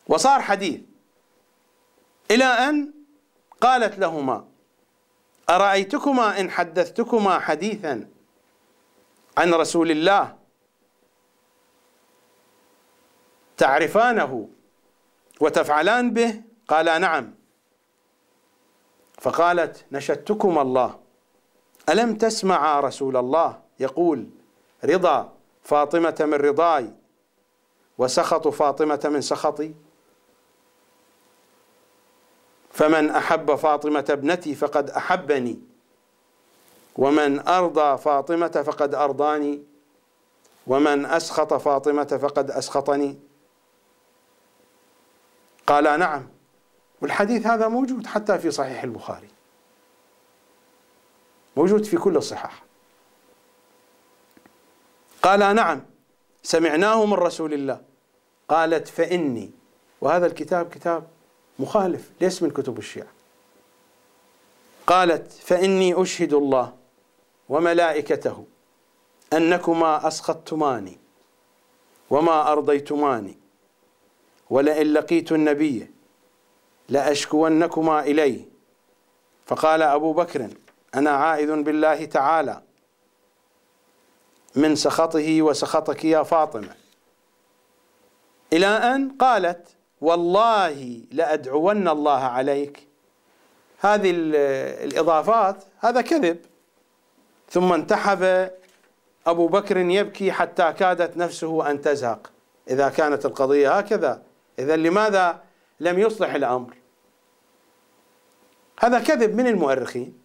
وصار حديث. إلى أن قالت لهما أرأيتكما إن حدثتكما حديثا عن رسول الله؟ تعرفانه وتفعلان به؟ قالا نعم. فقالت نشدتكم الله. ألم تسمع رسول الله؟ يقول رضا فاطمة من رضاي. وسخط فاطمة من سخطي. فمن أحب فاطمة ابنتي فقد أحبني. ومن أرضى فاطمة فقد أرضاني. ومن أسخط فاطمة فقد أسخطني. قال نعم. والحديث هذا موجود حتى في صحيح البخاري. موجود في كل الصحاح. قال نعم سمعناه من رسول الله. قالت فإني وهذا الكتاب كتاب مخالف ليس من كتب الشيعة. قالت فإني أشهد الله وملائكته أنكما أسخطتماني وما أرضيتماني ولئن لقيت النبي لأشكونكما إليه فقال أبو بكر أنا عائذ بالله تعالى. من سخطه وسخطك يا فاطمة. إلى أن قالت والله لأدعون الله عليك. هذه الإضافات هذا كذب. ثم انتحب أبو بكر يبكي حتى كادت نفسه أن تزهق. إذا كانت القضية هكذا. إذا لماذا لم يصلح الأمر. هذا كذب من المؤرخين.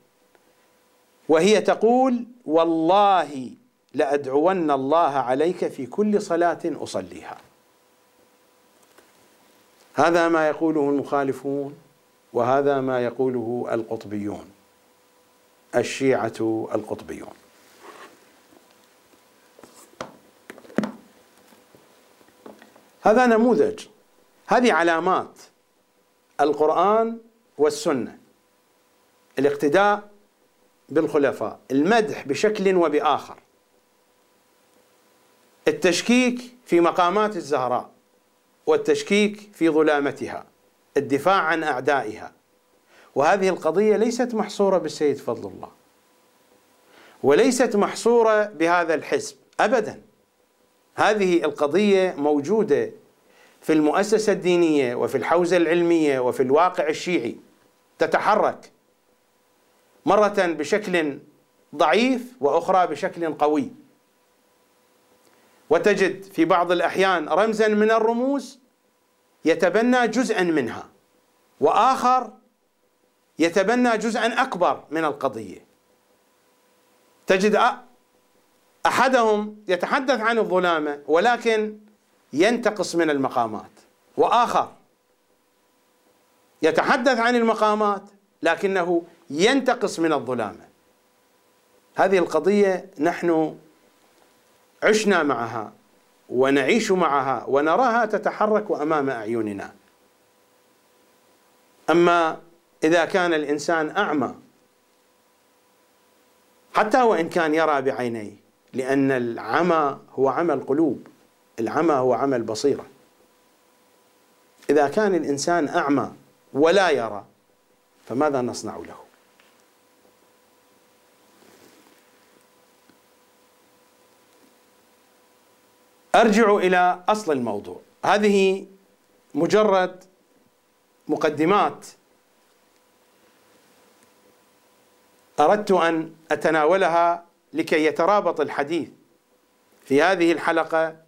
وهي تقول والله لأدعون الله عليك في كل صلاة أصليها. هذا ما يقوله المخالفون وهذا ما يقوله القطبيون الشيعة القطبيون. هذا نموذج هذه علامات القرآن والسنة. الاقتداء بالخلفاء المدح بشكل وبآخر. التشكيك في مقامات الزهراء والتشكيك في ظلامتها الدفاع عن أعدائها. وهذه القضية ليست محصورة بالسيد فضل الله. وليست محصورة بهذا الحزب ابدا. هذه القضية موجودة في المؤسسة الدينية وفي الحوزة العلمية وفي الواقع الشيعي تتحرك مرة بشكل ضعيف وأخرى بشكل قوي. وتجد في بعض الأحيان رمزا من الرموز يتبنى جزءا منها وآخر يتبنى جزءا أكبر من القضية. تجد أحدهم يتحدث عن الظلامة ولكن ينتقص من المقامات. وآخر يتحدث عن المقامات لكنه ينتقص من الظلامة هذه القضية نحن عشنا معها ونعيش معها ونراها تتحرك أمام أعيننا. أما إذا كان الإنسان أعمى حتى وإن كان يرى بعينيه لأن العمى هو عمى القلوب. العمى هو عمى البصيره إذا كان الإنسان أعمى ولا يرى فماذا نصنع له؟ أرجع إلى أصل الموضوع. هذه مجرد مقدمات. أردت أن أتناولها لكي يترابط الحديث في هذه الحلقة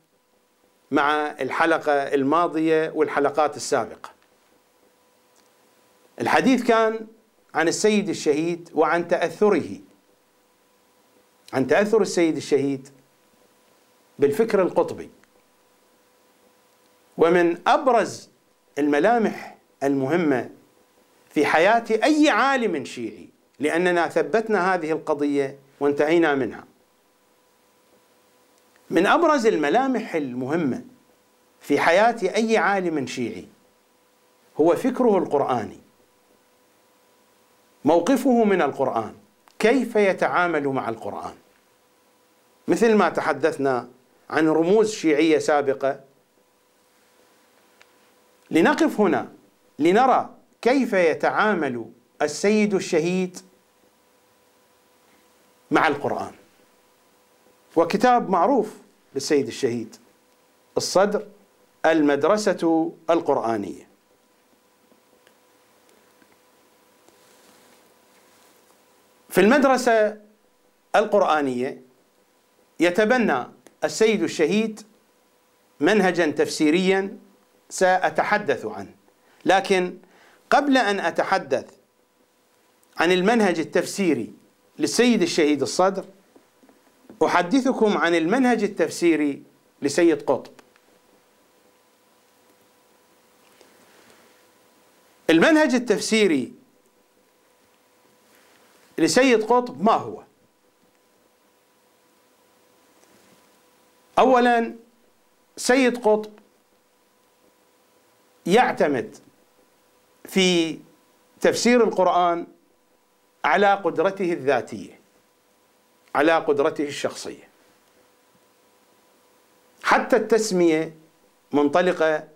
مع الحلقة الماضية والحلقات السابقة. الحديث كان عن السيد الشهيد وعن تأثره. عن تأثر السيد الشهيد بالفكر القطبي. ومن أبرز الملامح المهمة في حياة أي عالم شيعي لأننا ثبتنا هذه القضية وانتهينا منها. من أبرز الملامح المهمة في حياة أي عالم شيعي هو فكره القرآني. موقفه من القرآن. كيف يتعامل مع القرآن؟ مثل ما تحدثنا عن رموز شيعية سابقة. لنقف هنا لنرى كيف يتعامل السيد الشهيد مع القرآن. وكتاب معروف للسيد الشهيد الصدر المدرسة القرآنية. في المدرسة القرآنية يتبنى السيد الشهيد منهجا تفسيريا سأتحدث عنه لكن قبل أن أتحدث عن المنهج التفسيري للسيد الشهيد الصدر أحدثكم عن المنهج التفسيري لسيد قطب. المنهج التفسيري لسيد قطب ما هو؟ اولا سيد قطب يعتمد في تفسير القرآن على قدرته الذاتية. على قدرته الشخصية. حتى التسمية منطلقة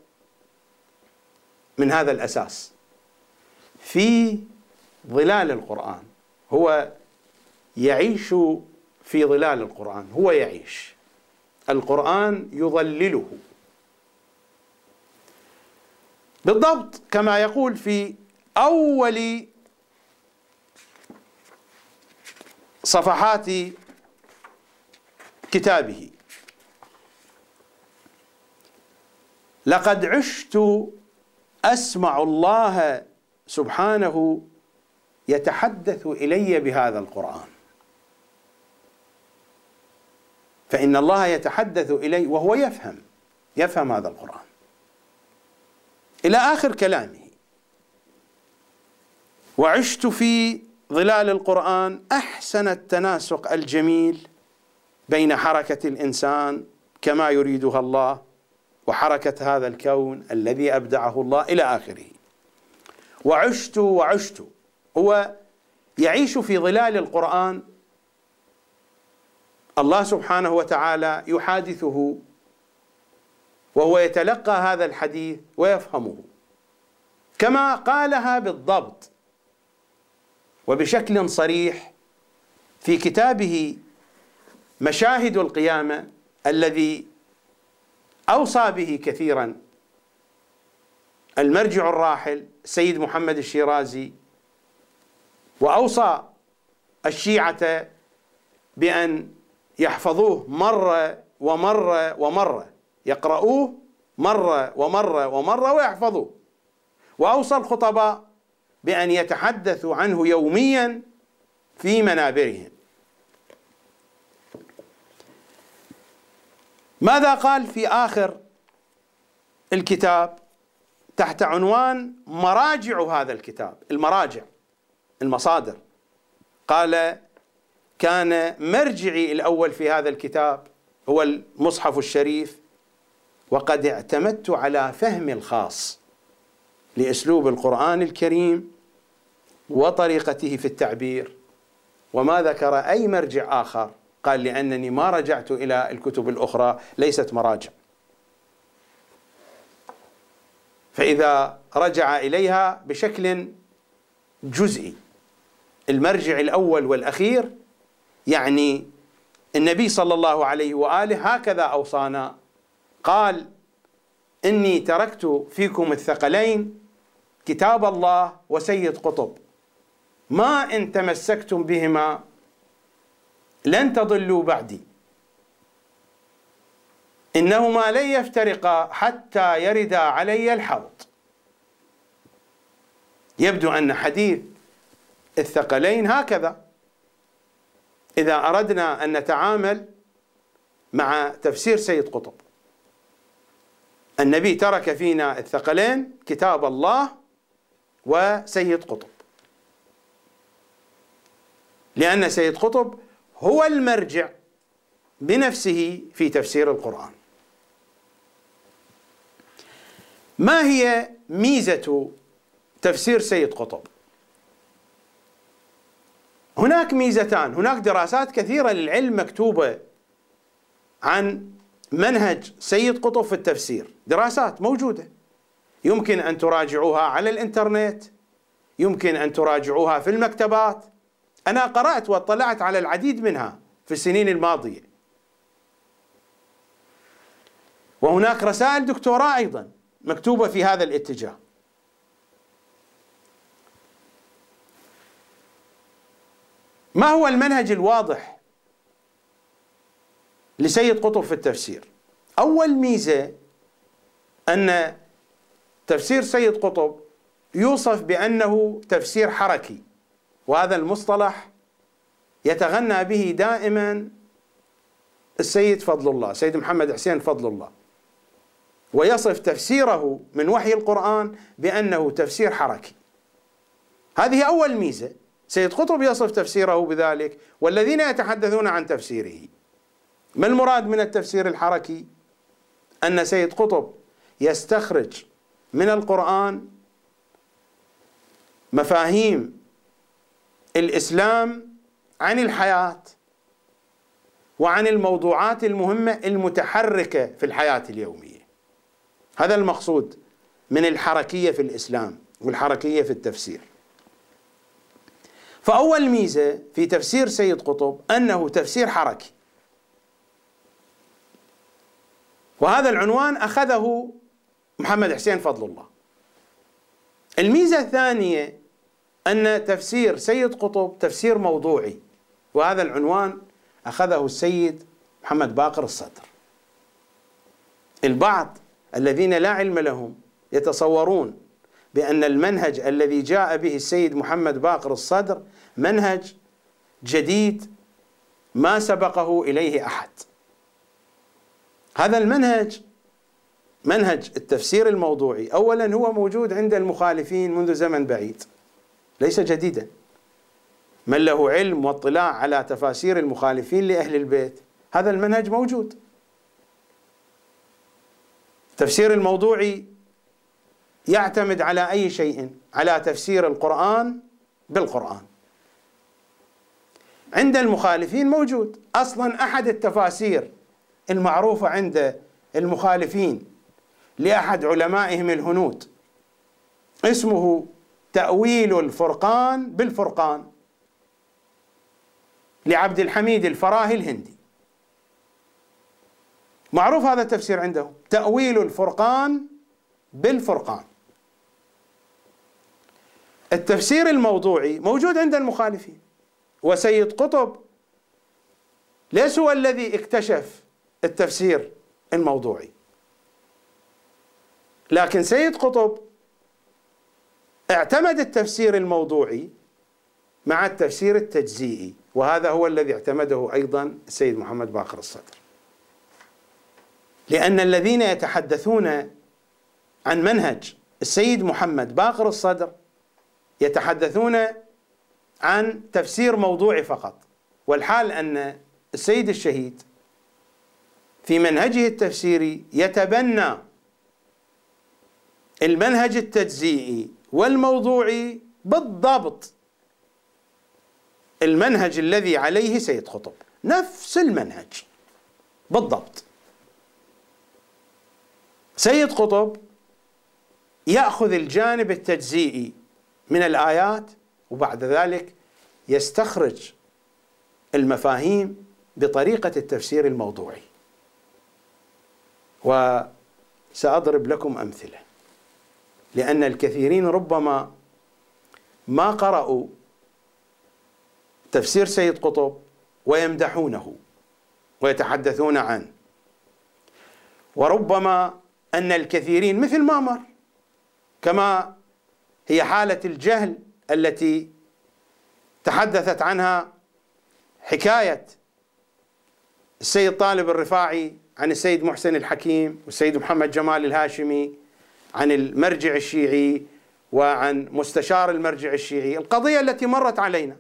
من هذا الأساس. في ظلال القرآن هو يعيش في ظلال القرآن هو يعيش. القرآن يظلله. بالضبط كما يقول في أول صفحات كتابه. لقد عشت أسمع الله سبحانه يتحدث إلي بهذا القرآن. فإن الله يتحدث إلي وهو يفهم يفهم هذا القرآن. إلى آخر كلامه. وعشت في ظلال القرآن أحسن التناسق الجميل بين حركة الإنسان كما يريدها الله وحركة هذا الكون الذي أبدعه الله إلى آخره. وعشت وعشت. هو يعيش في ظلال القرآن الله سبحانه وتعالى يحادثه وهو يتلقى هذا الحديث ويفهمه. كما قالها بالضبط وبشكل صريح في كتابه مشاهد القيامة الذي أوصى به كثيرا المرجع الراحل سيد محمد الشيرازي وأوصى الشيعة بأن يحفظوه مرة ومرة ومرة يقرؤوه مرة ومرة ومرة ويحفظوه. وأوصى الخطباء بأن يتحدثوا عنه يوميا في منابرهم. ماذا قال في آخر الكتاب؟ تحت عنوان مراجع هذا الكتاب المراجع المصادر. قال كان مرجعي الأول في هذا الكتاب هو المصحف الشريف وقد اعتمدت على فهم الخاص. لأسلوب القرآن الكريم وطريقته في التعبير. وما ذكر أي مرجع آخر. قال لأنني ما رجعت إلى الكتب الأخرى ليست مراجع. فإذا رجع إليها بشكل جزئي. المرجع الأول والأخير يعني النبي صلى الله عليه وآله هكذا أوصانا. قال إني تركت فيكم الثقلين كتاب الله وسيد قطب. ما إن تمسكتم بهما لن تضلوا بعدي. إنهما لن يفترقا حتى يردا علي الحوض. يبدو أن حديث الثقلين هكذا. إذا أردنا أن نتعامل مع تفسير سيد قطب. النبي ترك فينا الثقلين كتاب الله وسيد قطب. لأن سيد قطب هو المرجع بنفسه في تفسير القرآن. ما هي ميزة تفسير سيد قطب؟ هناك ميزتان هناك دراسات كثيرة للعلم مكتوبة عن منهج سيد قطب في التفسير. دراسات موجودة. يمكن أن تراجعوها على الإنترنت يمكن أن تراجعوها في المكتبات. أنا قرأت واطلعت على العديد منها في السنين الماضية. وهناك رسائل دكتوراه أيضا مكتوبة في هذا الاتجاه. ما هو المنهج الواضح لسيد قطب في التفسير؟ أول ميزة أن تفسير سيد قطب يوصف بأنه تفسير حركي وهذا المصطلح يتغنى به دائما السيد فضل الله سيد محمد حسين فضل الله. ويصف تفسيره من وحي القرآن بأنه تفسير حركي. هذه أول ميزة. سيد قطب يصف تفسيره بذلك والذين يتحدثون عن تفسيره. ما المراد من التفسير الحركي؟ أن سيد قطب يستخرج من القرآن مفاهيم الإسلام عن الحياة وعن الموضوعات المهمة المتحركة في الحياة اليومية. هذا المقصود من الحركية في الإسلام والحركية في التفسير. فأول ميزة في تفسير سيد قطب أنه تفسير حركي. وهذا العنوان أخذه محمد حسين فضل الله. الميزة الثانية أن تفسير سيد قطب تفسير موضوعي وهذا العنوان أخذه السيد محمد باقر الصدر. البعض الذين لا علم لهم يتصورون بأن المنهج الذي جاء به السيد محمد باقر الصدر منهج جديد ما سبقه إليه أحد. هذا المنهج منهج التفسير الموضوعي. اولا هو موجود عند المخالفين منذ زمن بعيد. ليس جديدا. من له علم واطلاع على تفاسير المخالفين لأهل البيت هذا المنهج موجود. التفسير الموضوعي يعتمد على أي شيء؟ على تفسير القرآن بالقرآن. عند المخالفين موجود. أصلا أحد التفاسير المعروفة عند المخالفين لأحد علمائهم الهنود. اسمه تأويل الفرقان بالفرقان. لعبد الحميد الفراهي الهندي. معروف هذا التفسير عندهم. تأويل الفرقان بالفرقان. التفسير الموضوعي موجود عند المخالفين. وسيد قطب ليس هو الذي اكتشف التفسير الموضوعي. لكن سيد قطب اعتمد التفسير الموضوعي مع التفسير التجزيئي وهذا هو الذي اعتمده أيضا السيد محمد باقر الصدر. لأن الذين يتحدثون عن منهج السيد محمد باقر الصدر يتحدثون عن تفسير موضوعي فقط. والحال أن السيد الشهيد في منهجه التفسيري يتبنى المنهج التجزيئي والموضوعي بالضبط. المنهج الذي عليه سيد قطب نفس المنهج بالضبط. سيد قطب يأخذ الجانب التجزيئي من الآيات وبعد ذلك يستخرج المفاهيم بطريقة التفسير الموضوعي. وسأضرب لكم أمثلة. لأن الكثيرين ربما ما قرأوا تفسير سيد قطب ويمدحونه ويتحدثون عنه. وربما أن الكثيرين مثل ما مر كما هي حالة الجهل التي تحدثت عنها حكاية السيد طالب الرفاعي عن السيد محسن الحكيم والسيد محمد جمال الهاشمي عن المرجع الشيعي وعن مستشار المرجع الشيعي القضية التي مرت علينا.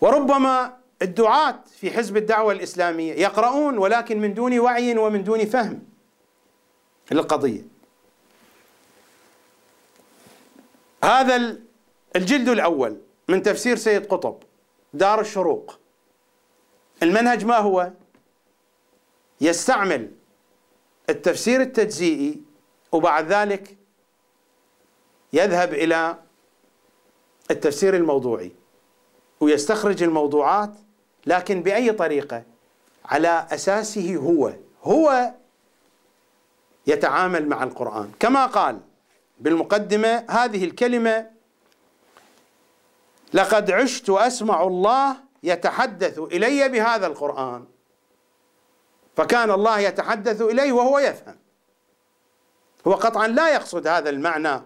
وربما الدعاة في حزب الدعوة الإسلامية يقرؤون ولكن من دون وعي ومن دون فهم للقضية. هذا الجلد الأول من تفسير سيد قطب دار الشروق. المنهج ما هو؟ يستعمل التفسير التجزيئي وبعد ذلك يذهب إلى التفسير الموضوعي ويستخرج الموضوعات لكن بأي طريقة؟ على أساسه هو. هو يتعامل مع القرآن. كما قال بالمقدمة هذه الكلمة لقد عشت اسمع الله يتحدث إلي بهذا القرآن. فكان الله يتحدث إليه وهو يفهم. هو قطعا لا يقصد هذا المعنى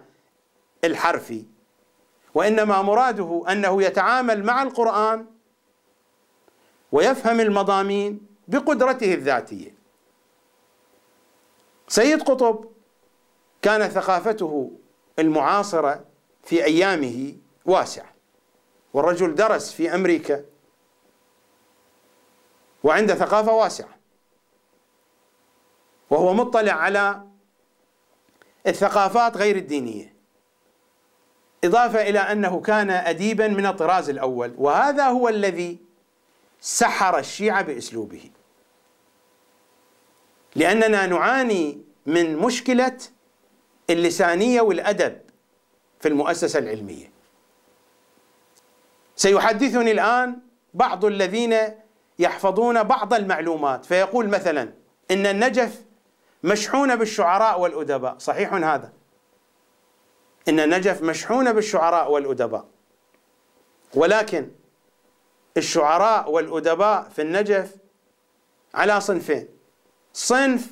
الحرفي وإنما مراده أنه يتعامل مع القرآن ويفهم المضامين بقدرته الذاتية. سيد قطب كان ثقافته المعاصرة في أيامه واسعة والرجل درس في أمريكا وعنده ثقافة واسعة. وهو مطلع على الثقافات غير الدينية. إضافة إلى أنه كان أديبا من الطراز الأول وهذا هو الذي سحر الشيعة بأسلوبه. لأننا نعاني من مشكلة اللسانية والأدب في المؤسسة العلمية. سيحدثني الآن بعض الذين يحفظون بعض المعلومات فيقول مثلا إن النجف مشحونة بالشعراء والأدباء. صحيح هذا. إن النجف مشحونة بالشعراء والأدباء. ولكن الشعراء والأدباء في النجف على صنفين. صنف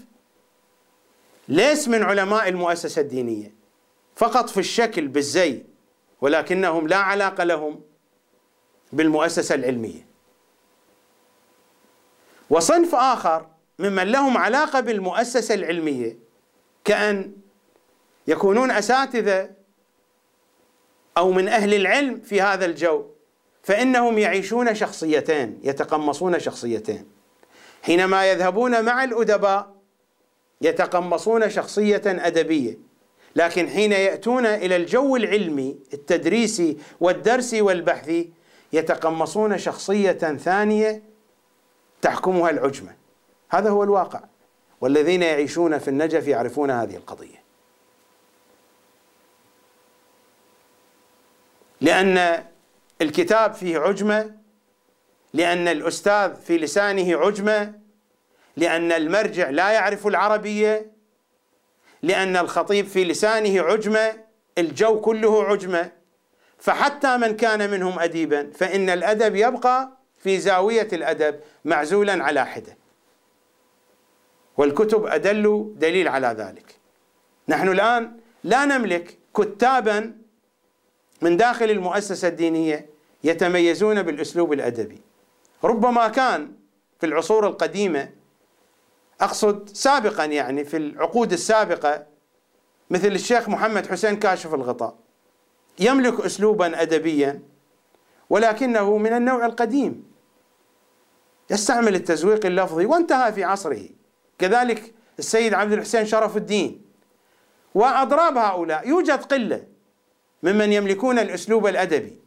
ليس من علماء المؤسسة الدينية. فقط في الشكل بالزي ولكنهم لا علاقة لهم بالمؤسسة العلمية. وصنف آخر ممن لهم علاقة بالمؤسسة العلمية كأن يكونون أساتذة أو من أهل العلم في هذا الجو فإنهم يعيشون شخصيتين يتقمصون شخصيتين. حينما يذهبون مع الأدباء يتقمصون شخصية أدبية. لكن حين يأتون إلى الجو العلمي التدريسي والدرسي والبحثي يتقمصون شخصية ثانية تحكمها العجمة. هذا هو الواقع. والذين يعيشون في النجف يعرفون هذه القضية. لأن الكتاب فيه عجمة لأن الأستاذ في لسانه عجمة لأن المرجع لا يعرف العربية لأن الخطيب في لسانه عجمة الجو كله عجمة. فحتى من كان منهم أديبا فإن الأدب يبقى في زاوية الأدب معزولا على حدة. والكتب أدل دليل على ذلك. نحن الآن لا نملك كتابا من داخل المؤسسة الدينية يتميزون بالأسلوب الأدبي. ربما كان في العصور القديمة أقصد سابقا يعني في العقود السابقة مثل الشيخ محمد حسين كاشف الغطاء. يملك أسلوبا أدبيا ولكنه من النوع القديم. يستعمل التزويق اللفظي وانتهى في عصره. كذلك السيد عبد الحسين شرف الدين. وأضراب هؤلاء يوجد قلة ممن يملكون الأسلوب الأدبي.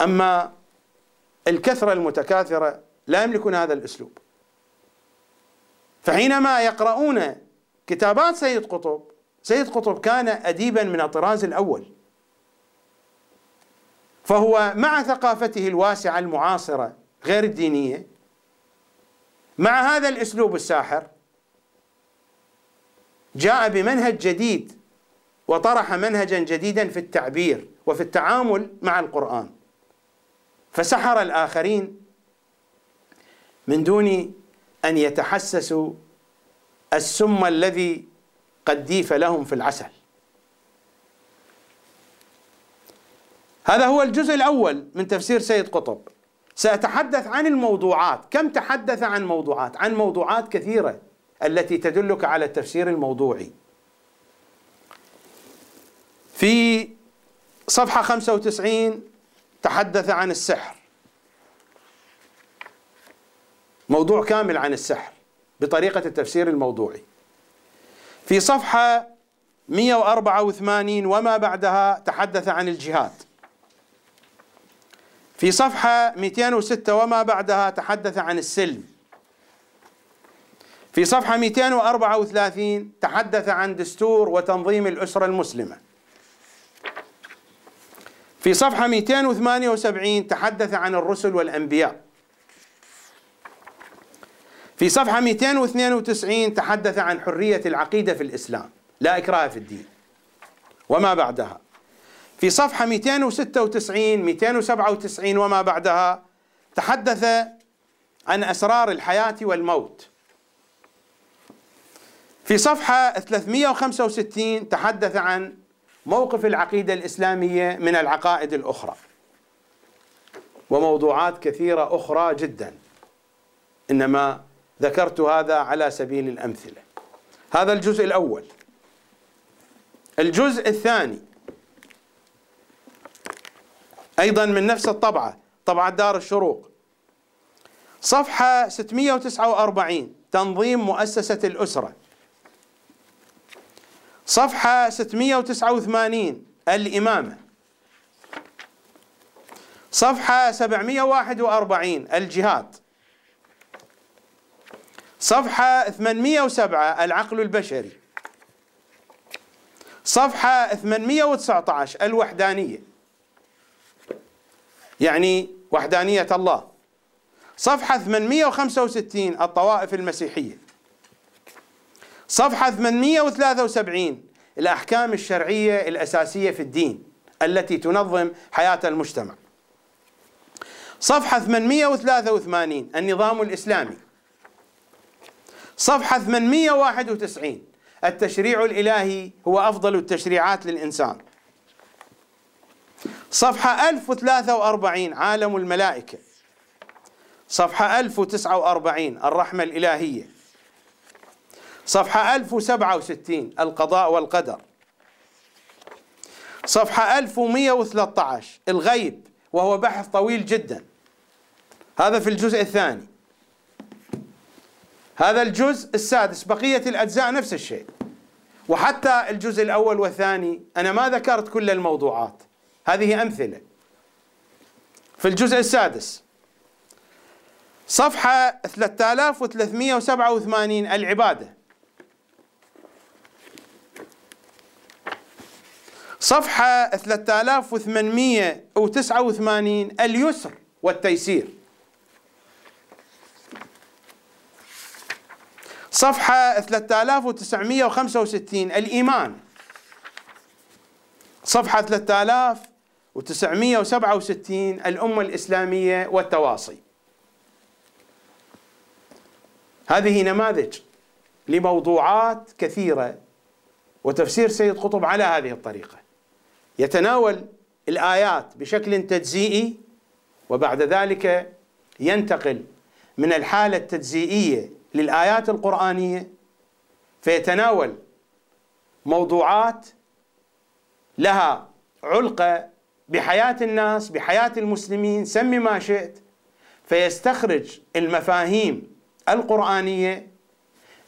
أما الكثرة المتكاثرة لا يملكون هذا الأسلوب. فحينما يقرؤون كتابات سيد قطب سيد قطب كان أديبا من الطراز الأول. فهو مع ثقافته الواسعة المعاصرة غير الدينية مع هذا الأسلوب الساحر جاء بمنهج جديد وطرح منهجا جديدا في التعبير وفي التعامل مع القرآن. فسحر الآخرين من دون أن يتحسسوا السم الذي قد ديف لهم في العسل. هذا هو الجزء الأول من تفسير سيد قطب. سأتحدث عن الموضوعات. كم تحدث عن موضوعات؟ عن موضوعات كثيرة التي تدلك على التفسير الموضوعي. في صفحة 95 تحدث عن السحر. موضوع كامل عن السحر بطريقة التفسير الموضوعي. في صفحة 184 وما بعدها تحدث عن الجهاد. في صفحة 206 وما بعدها تحدث عن السلم. في صفحة 234 تحدث عن دستور وتنظيم الأسرة المسلمة. في صفحة 278 تحدث عن الرسل والأنبياء. في صفحة 292 تحدث عن حرية العقيدة في الإسلام. لا إكراه في الدين. وما بعدها. في صفحة 296 297 وما بعدها تحدث عن أسرار الحياة والموت. في صفحة 365 تحدث عن موقف العقيدة الإسلامية من العقائد الأخرى. وموضوعات كثيرة أخرى جدا. إنما ذكرت هذا على سبيل الأمثلة. هذا الجزء الأول. الجزء الثاني. أيضا من نفس الطبعة طبعة دار الشروق. صفحة 649 تنظيم مؤسسة الأسرة. صفحة 689 الإمامة. صفحة 741 الجهاد. صفحة 807 العقل البشري. صفحة 819 الوحدانية. يعني وحدانية الله. صفحة 865 الطوائف المسيحية. صفحة 873 الأحكام الشرعية الأساسية في الدين التي تنظم حياة المجتمع. صفحة 883 النظام الإسلامي. صفحة 891 التشريع الإلهي هو أفضل التشريعات للإنسان. صفحة 1043 عالم الملائكة. صفحة 1049 الرحمة الإلهية. صفحة 1067 القضاء والقدر. صفحة 1113 الغيب وهو بحث طويل جدا. هذا في الجزء الثاني. هذا الجزء السادس بقية الأجزاء نفس الشيء. وحتى الجزء الأول والثاني أنا ما ذكرت كل الموضوعات. هذه أمثلة. في الجزء السادس صفحة 3387 العبادة. صفحة 3889 اليسر والتيسير. صفحة 3965 الإيمان. صفحة 3967 الأمة الإسلامية والتواصي. هذه نماذج لموضوعات كثيرة وتفسير سيد قطب على هذه الطريقة. يتناول الآيات بشكل تجزئي وبعد ذلك ينتقل من الحالة التجزئية للآيات القرآنية فيتناول موضوعات لها علقة بحياة الناس بحياة المسلمين سمي ما شئت. فيستخرج المفاهيم القرآنية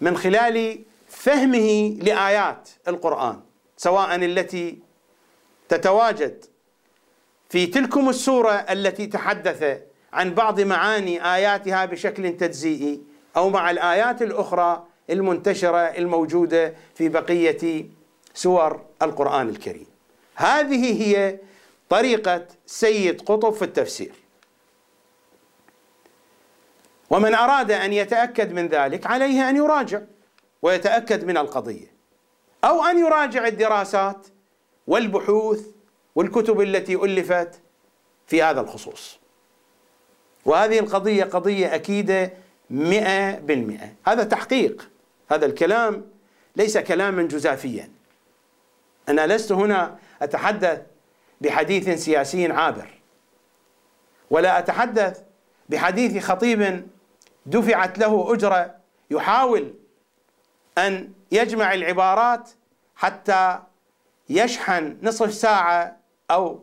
من خلال فهمه لآيات القرآن سواء التي تتواجد في تلكم السورة التي تحدث عن بعض معاني آياتها بشكل تجزئي أو مع الآيات الأخرى المنتشرة الموجودة في بقية سور القرآن الكريم. هذه هي طريقة سيد قطب في التفسير. ومن أراد أن يتأكد من ذلك عليه أن يراجع ويتأكد من القضية أو أن يراجع الدراسات والبحوث والكتب التي ألفت في هذا الخصوص. وهذه القضية قضية أكيدة مئة بالمئة. هذا تحقيق هذا الكلام ليس كلاما جزافيا. أنا لست هنا أتحدث بحديث سياسي عابر. ولا أتحدث بحديث خطيب دفعت له أجرة يحاول أن يجمع العبارات حتى يشحن نصف ساعة أو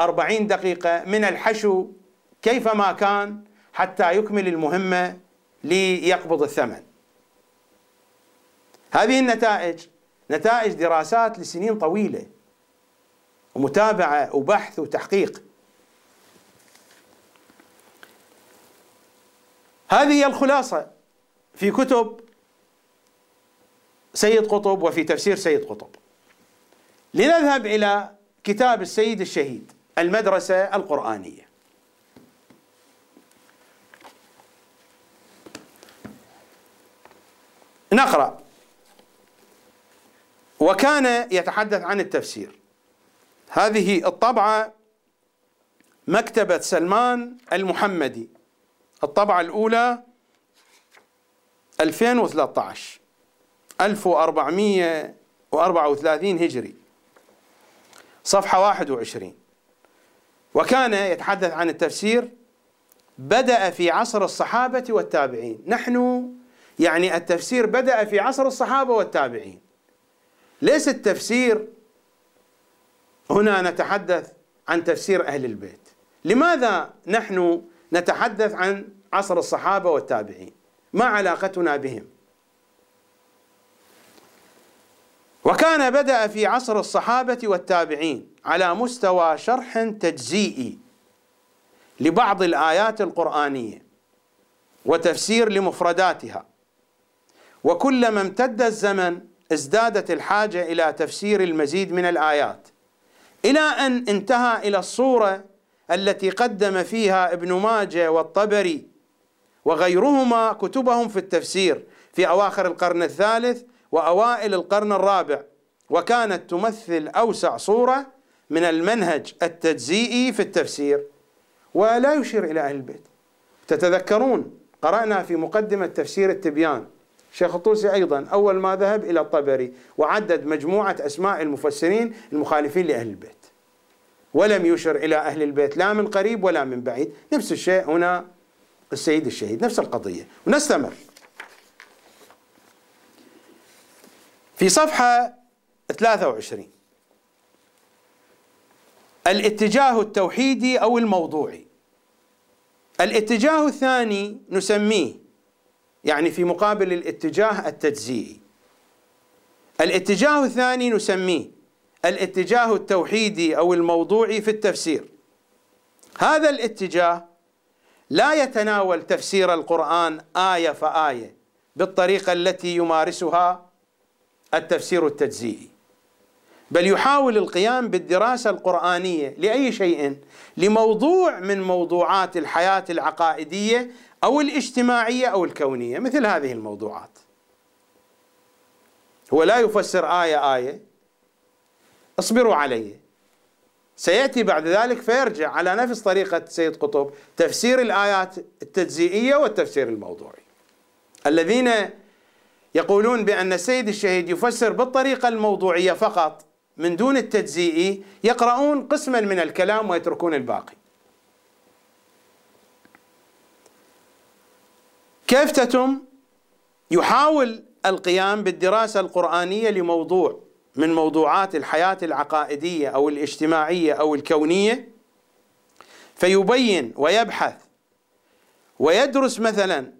أربعين دقيقة من الحشو كيفما كان حتى يكمل المهمة ليقبض الثمن. هذه النتائج نتائج دراسات لسنين طويلة. ومتابعة وبحث وتحقيق. هذه هي الخلاصة في كتب سيد قطب وفي تفسير سيد قطب. لنذهب إلى كتاب السيد الشهيد المدرسة القرآنية. نقرأ. وكان يتحدث عن التفسير. هذه الطبعة مكتبة سلمان المحمدي. الطبعة الأولى 2013 1434 هجري صفحة 21 وكان يتحدث عن التفسير بدأ في عصر الصحابة والتابعين. نحن يعني التفسير بدأ في عصر الصحابة والتابعين. ليس التفسير هنا نتحدث عن تفسير أهل البيت. لماذا نحن نتحدث عن عصر الصحابة والتابعين؟ ما علاقتنا بهم؟ وكان بدأ في عصر الصحابة والتابعين على مستوى شرح تجزيئي لبعض الآيات القرآنية وتفسير لمفرداتها. وكلما امتد الزمن ازدادت الحاجة إلى تفسير المزيد من الآيات. إلى أن انتهى إلى الصورة التي قدم فيها ابن ماجه والطبري وغيرهما كتبهم في التفسير في أواخر القرن الثالث وأوائل القرن الرابع وكانت تمثل أوسع صورة من المنهج التجزيئي في التفسير. ولا يشير إلى أهل البيت. تتذكرون قرأنا في مقدمة تفسير التبيان. شيخ الطوسي أيضا أول ما ذهب إلى الطبري وعدد مجموعة أسماء المفسرين المخالفين لأهل البيت. ولم يشر إلى أهل البيت لا من قريب ولا من بعيد. نفس الشيء هنا السيد الشهيد نفس القضية. ونستمر. في صفحة 23 الاتجاه التوحيدي أو الموضوعي. الاتجاه الثاني نسميه يعني في مقابل الاتجاه التجزيئي. الاتجاه الثاني نسميه الاتجاه التوحيدي أو الموضوعي في التفسير. هذا الاتجاه لا يتناول تفسير القرآن آية فآية بالطريقة التي يمارسها التفسير التجزيئي. بل يحاول القيام بالدراسة القرآنية لأي شيء لموضوع من موضوعات الحياة العقائدية أو الاجتماعية أو الكونية مثل هذه الموضوعات. هو لا يفسر آية آية. اصبروا علي. سيأتي بعد ذلك فيرجع على نفس طريقة سيد قطب تفسير الآيات التجزئية والتفسير الموضوعي. الذين يقولون بأن السيد الشهيد يفسر بالطريقة الموضوعية فقط من دون التجزئي يقرؤون قسما من الكلام ويتركون الباقي. كيف تتم؟ يحاول القيام بالدراسة القرآنية لموضوع من موضوعات الحياة العقائدية أو الاجتماعية أو الكونية. فيبين ويبحث ويدرس مثلا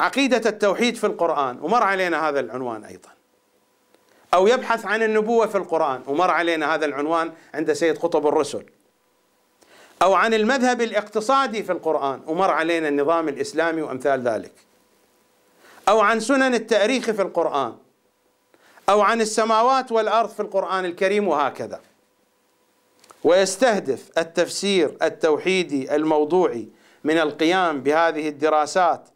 عقيدة التوحيد في القرآن ومر علينا هذا العنوان أيضا. أو يبحث عن النبوة في القرآن ومر علينا هذا العنوان عند سيد قطب الرسل. أو عن المذهب الاقتصادي في القرآن ومر علينا النظام الإسلامي وأمثال ذلك. أو عن سنن التاريخ في القرآن أو عن السماوات والأرض في القرآن الكريم وهكذا. ويستهدف التفسير التوحيدي الموضوعي من القيام بهذه الدراسات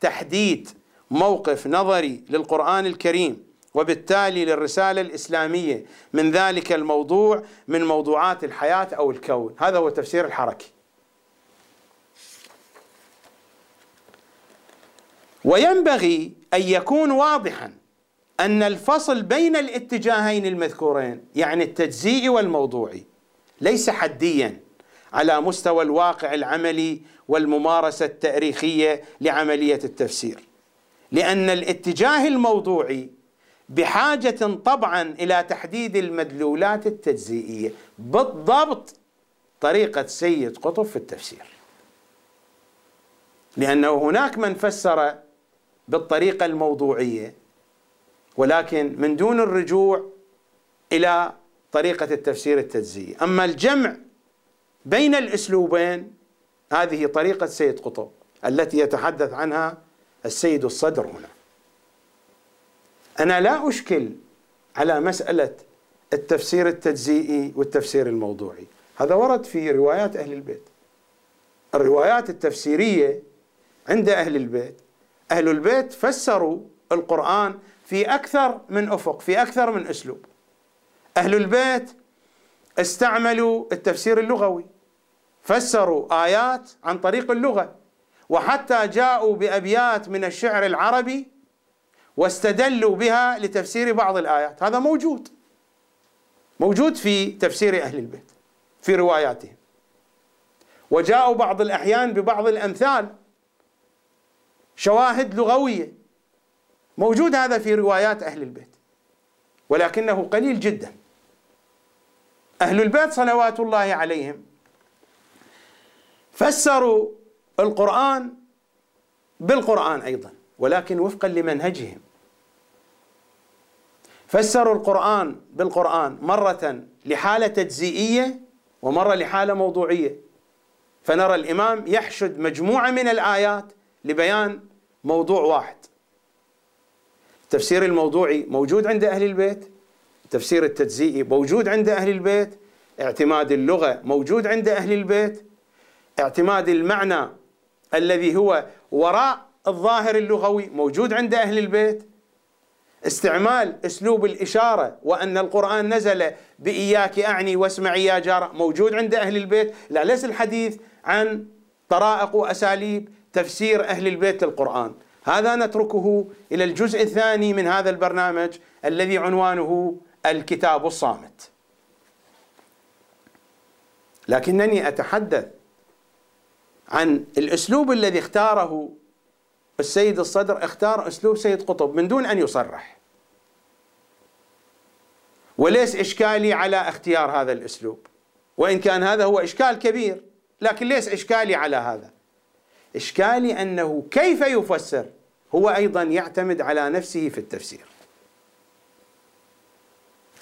تحديد موقف نظري للقرآن الكريم وبالتالي للرسالة الإسلامية من ذلك الموضوع من موضوعات الحياة أو الكون. هذا هو تفسير الحركي. وينبغي أن يكون واضحا أن الفصل بين الاتجاهين المذكورين يعني التجزيئي والموضوعي ليس حديا على مستوى الواقع العملي والممارسة التاريخية لعملية التفسير. لأن الاتجاه الموضوعي بحاجة طبعا إلى تحديد المدلولات التجزئية بالضبط طريقة سيد قطب في التفسير. لأنه هناك من فسر بالطريقة الموضوعية ولكن من دون الرجوع إلى طريقة التفسير التجزئي أما الجمع بين الأسلوبين هذه طريقة سيد قطب التي يتحدث عنها السيد الصدر هنا. أنا لا أشكل على مسألة التفسير التجزئي والتفسير الموضوعي. هذا ورد في روايات أهل البيت. الروايات التفسيرية عند أهل البيت أهل البيت فسروا القرآن في أكثر من أفق في أكثر من أسلوب. أهل البيت استعملوا التفسير اللغوي فسروا آيات عن طريق اللغة وحتى جاءوا بأبيات من الشعر العربي واستدلوا بها لتفسير بعض الآيات. هذا موجود موجود في تفسير أهل البيت في رواياتهم. وجاءوا بعض الأحيان ببعض الأمثال شواهد لغوية. موجود هذا في روايات أهل البيت ولكنه قليل جدا. أهل البيت صلوات الله عليهم فسروا القرآن بالقرآن أيضا ولكن وفقا لمنهجهم. فسروا القرآن بالقرآن مرة لحالة تجزئية ومرة لحالة موضوعية. فنرى الإمام يحشد مجموعة من الآيات لبيان موضوع واحد. التفسير الموضوعي موجود عند أهل البيت؟ التفسير التجزئي موجود عند أهل البيت؟ اعتماد اللغة موجود عند أهل البيت؟ اعتماد المعنى الذي هو وراء الظاهر اللغوي موجود عند أهل البيت؟ استعمال أسلوب الإشارة وأن القرآن نزل بإياك أعني واسمعي يا جار موجود عند أهل البيت؟ لا ليس الحديث عن طرائق وأساليب تفسير أهل البيت للقرآن. هذا نتركه إلى الجزء الثاني من هذا البرنامج الذي عنوانه الكتاب الصامت. لكنني أتحدث عن الأسلوب الذي اختاره السيد الصدر. اختار أسلوب سيد قطب من دون أن يصرح. وليس إشكالي على اختيار هذا الأسلوب وإن كان هذا هو إشكال كبير لكن ليس إشكالي على هذا. إشكالي أنه كيف يفسر؟ هو أيضا يعتمد على نفسه في التفسير.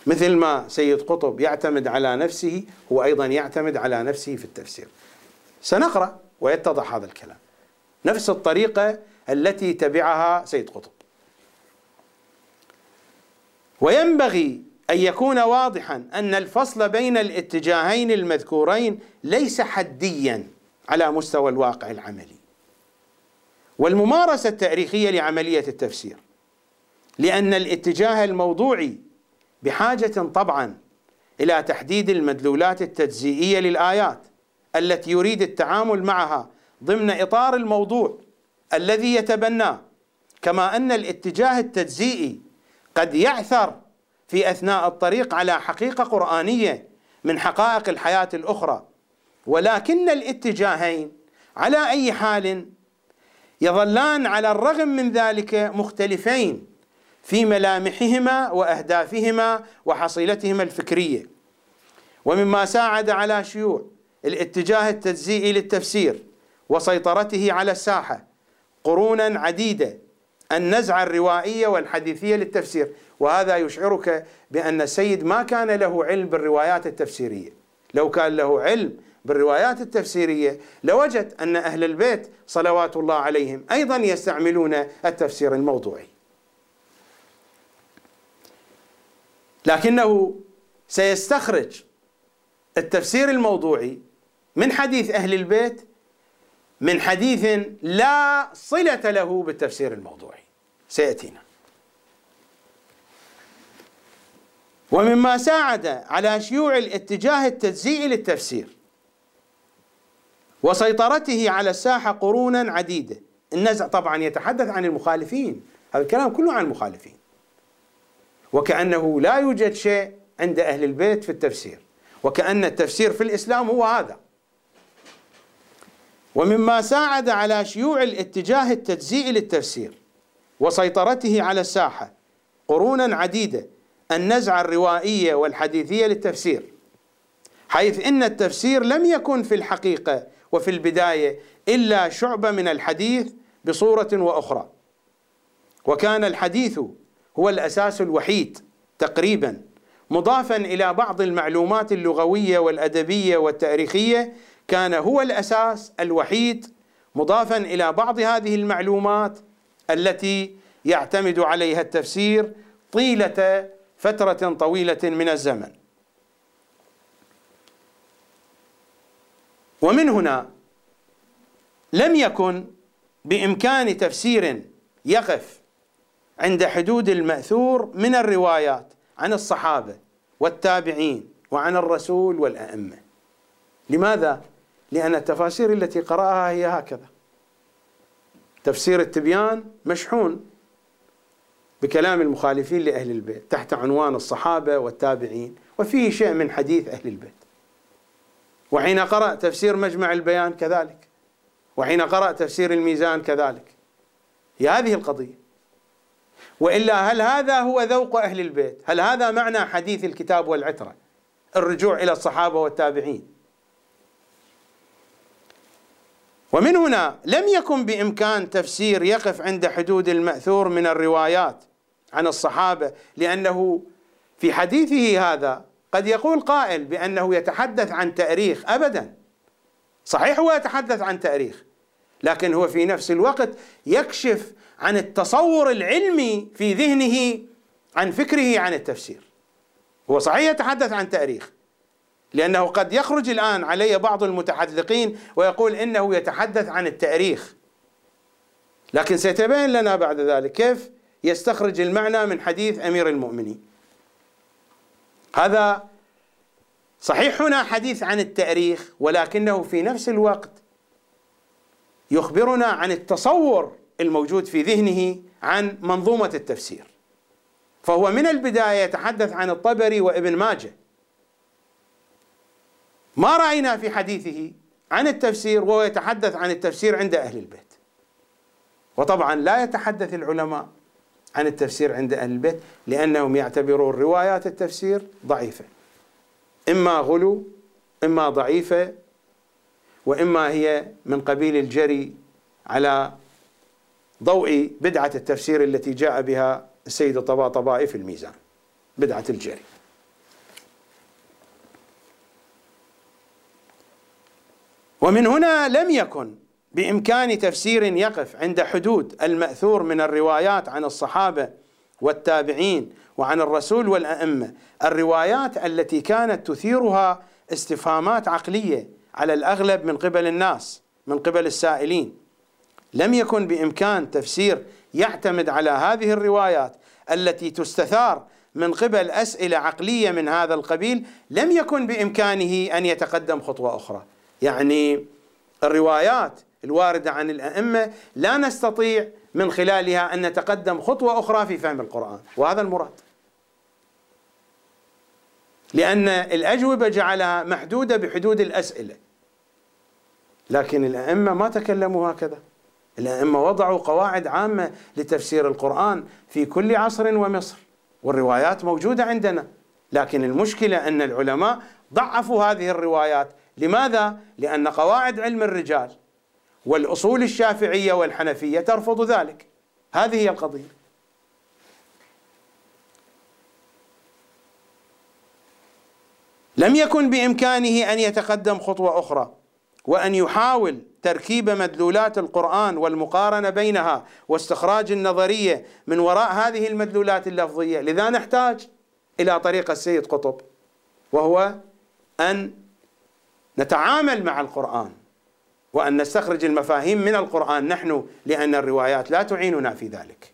مثل ما سيد قطب يعتمد على نفسه هو أيضا يعتمد على نفسه في التفسير. سنقرأ ويتضح هذا الكلام. نفس الطريقة التي تبعها سيد قطب. وينبغي أن يكون واضحا أن الفصل بين الاتجاهين المذكورين ليس حديا على مستوى الواقع العملي. والممارسة التاريخية لعملية التفسير. لأن الاتجاه الموضوعي بحاجة طبعا إلى تحديد المدلولات التجزئية للآيات التي يريد التعامل معها ضمن إطار الموضوع الذي يتبناه كما أن الاتجاه التجزئي قد يعثر في أثناء الطريق على حقيقة قرآنية من حقائق الحياة الأخرى. ولكن الاتجاهين على أي حال يظلان على الرغم من ذلك مختلفين في ملامحهما وأهدافهما وحصيلتهما الفكرية. ومما ساعد على شيوع الاتجاه التجزئي للتفسير وسيطرته على الساحة قرونا عديدة النزعة الروائية والحديثية للتفسير. وهذا يشعرك بأن السيد ما كان له علم بالروايات التفسيرية. لو كان له علم بالروايات التفسيرية لوجد أن أهل البيت صلوات الله عليهم أيضا يستعملون التفسير الموضوعي. لكنه سيستخرج التفسير الموضوعي من حديث أهل البيت من حديث لا صلة له بالتفسير الموضوعي. سيأتينا. ومما ساعد على شيوع الاتجاه التجزئي للتفسير. وسيطرته على الساحة قرونا عديدة. النزع طبعا يتحدث عن المخالفين. هذا الكلام كله عن المخالفين. وكأنه لا يوجد شيء عند أهل البيت في التفسير. وكأن التفسير في الإسلام هو هذا. ومما ساعد على شيوع الاتجاه التجزئي للتفسير وسيطرته على الساحة قرونا عديدة النزعة الروائية والحديثية للتفسير. حيث إن التفسير لم يكن في الحقيقة وفي البداية إلا شعبة من الحديث بصورة وأخرى. وكان الحديث هو الأساس الوحيد تقريبا مضافا إلى بعض المعلومات اللغوية والأدبية والتاريخية كان هو الأساس الوحيد مضافا إلى بعض هذه المعلومات التي يعتمد عليها التفسير طيلة فترة طويلة من الزمن. ومن هنا لم يكن بإمكان تفسير يقف عند حدود المأثور من الروايات عن الصحابة والتابعين وعن الرسول والأئمة. لماذا؟ لأن التفاسير التي قرأها هي هكذا. تفسير التبيان مشحون بكلام المخالفين لأهل البيت تحت عنوان الصحابة والتابعين وفيه شيء من حديث أهل البيت. وحين قرأ تفسير مجمع البيان كذلك. وحين قرأ تفسير الميزان كذلك. هي هذه القضية. وإلا هل هذا هو ذوق أهل البيت؟ هل هذا معنى حديث الكتاب والعترة؟ الرجوع إلى الصحابة والتابعين. ومن هنا لم يكن بإمكان تفسير يقف عند حدود المأثور من الروايات عن الصحابة لأنه في حديثه هذا قد يقول قائل بأنه يتحدث عن تاريخ أبدا. صحيح هو يتحدث عن تاريخ لكن هو في نفس الوقت يكشف عن التصور العلمي في ذهنه عن فكره عن التفسير. هو صحيح يتحدث عن تاريخ لأنه قد يخرج الآن علي بعض المتحدثين ويقول إنه يتحدث عن التاريخ. لكن سيتبين لنا بعد ذلك كيف يستخرج المعنى من حديث أمير المؤمنين. هذا صحيح هنا حديث عن التأريخ ولكنه في نفس الوقت يخبرنا عن التصور الموجود في ذهنه عن منظومة التفسير. فهو من البداية يتحدث عن الطبري وابن ماجه. ما رأينا في حديثه عن التفسير وهو يتحدث عن التفسير عند أهل البيت. وطبعا لا يتحدث العلماء عن التفسير عند أهل البيت لأنهم يعتبرون روايات التفسير ضعيفة. إما غلو إما ضعيفة وإما هي من قبيل الجري على ضوء بدعة التفسير التي جاء بها السيد الطباطبائي في الميزان بدعة الجري. ومن هنا لم يكن بإمكان تفسير يقف عند حدود المأثور من الروايات عن الصحابة والتابعين وعن الرسول والأئمة. الروايات التي كانت تثيرها استفهامات عقلية على الأغلب من قبل الناس من قبل السائلين. لم يكن بإمكان تفسير يعتمد على هذه الروايات التي تستثار من قبل أسئلة عقلية من هذا القبيل لم يكن بإمكانه أن يتقدم خطوة أخرى. يعني الروايات الواردة عن الأئمة لا نستطيع من خلالها أن نتقدم خطوة أخرى في فهم القرآن وهذا المراد. لأن الأجوبة جعلها محدودة بحدود الأسئلة. لكن الأئمة ما تكلموا هكذا. الأئمة وضعوا قواعد عامة لتفسير القرآن في كل عصر ومصر والروايات موجودة عندنا. لكن المشكلة أن العلماء ضعفوا هذه الروايات. لماذا؟ لأن قواعد علم الرجال والأصول الشافعية والحنفية ترفض ذلك. هذه هي القضية. لم يكن بإمكانه أن يتقدم خطوة أخرى وأن يحاول تركيب مدلولات القرآن والمقارنة بينها واستخراج النظرية من وراء هذه المدلولات اللفظية لذا نحتاج إلى طريقة السيد قطب وهو أن نتعامل مع القرآن. وأن نستخرج المفاهيم من القرآن نحن لأن الروايات لا تعيننا في ذلك.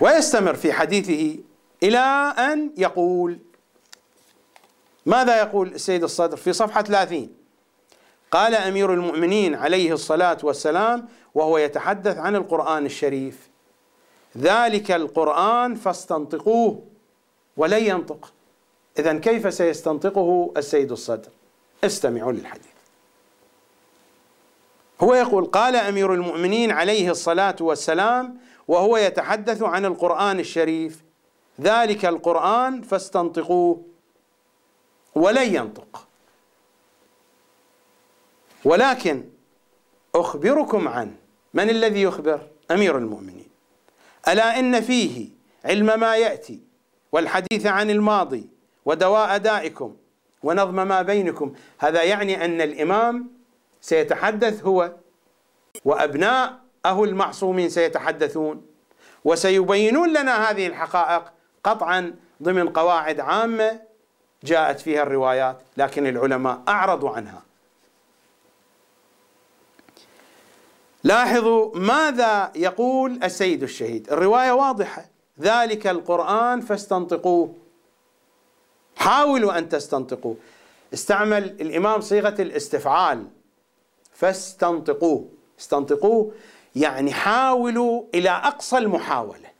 ويستمر في حديثه إلى أن يقول ماذا يقول السيد الصدر في صفحة 30 قال أمير المؤمنين عليه الصلاة والسلام وهو يتحدث عن القرآن الشريف. ذلك القرآن فاستنطقوه ولن ينطق. إذا كيف سيستنطقه السيد الصدر؟ استمعوا للحديث. هو يقول قال أمير المؤمنين عليه الصلاة والسلام وهو يتحدث عن القرآن الشريف ذلك القرآن فاستنطقوه ولن ينطق ولكن أخبركم عن من الذي يخبر؟ أمير المؤمنين. ألا إن فيه علم ما يأتي والحديث عن الماضي ودواء دائكم ونظم ما بينكم. هذا يعني أن الإمام سيتحدث هو وأبناء أهو المعصومين سيتحدثون وسيبينون لنا هذه الحقائق قطعا ضمن قواعد عامة جاءت فيها الروايات لكن العلماء أعرضوا عنها. لاحظوا ماذا يقول السيد الشهيد. الرواية واضحة. ذلك القرآن فاستنطقوه. حاولوا أن تستنطقوه. استعمل الإمام صيغة الاستفعال. فاستنطقوه. استنطقوه يعني حاولوا إلى أقصى المحاولة.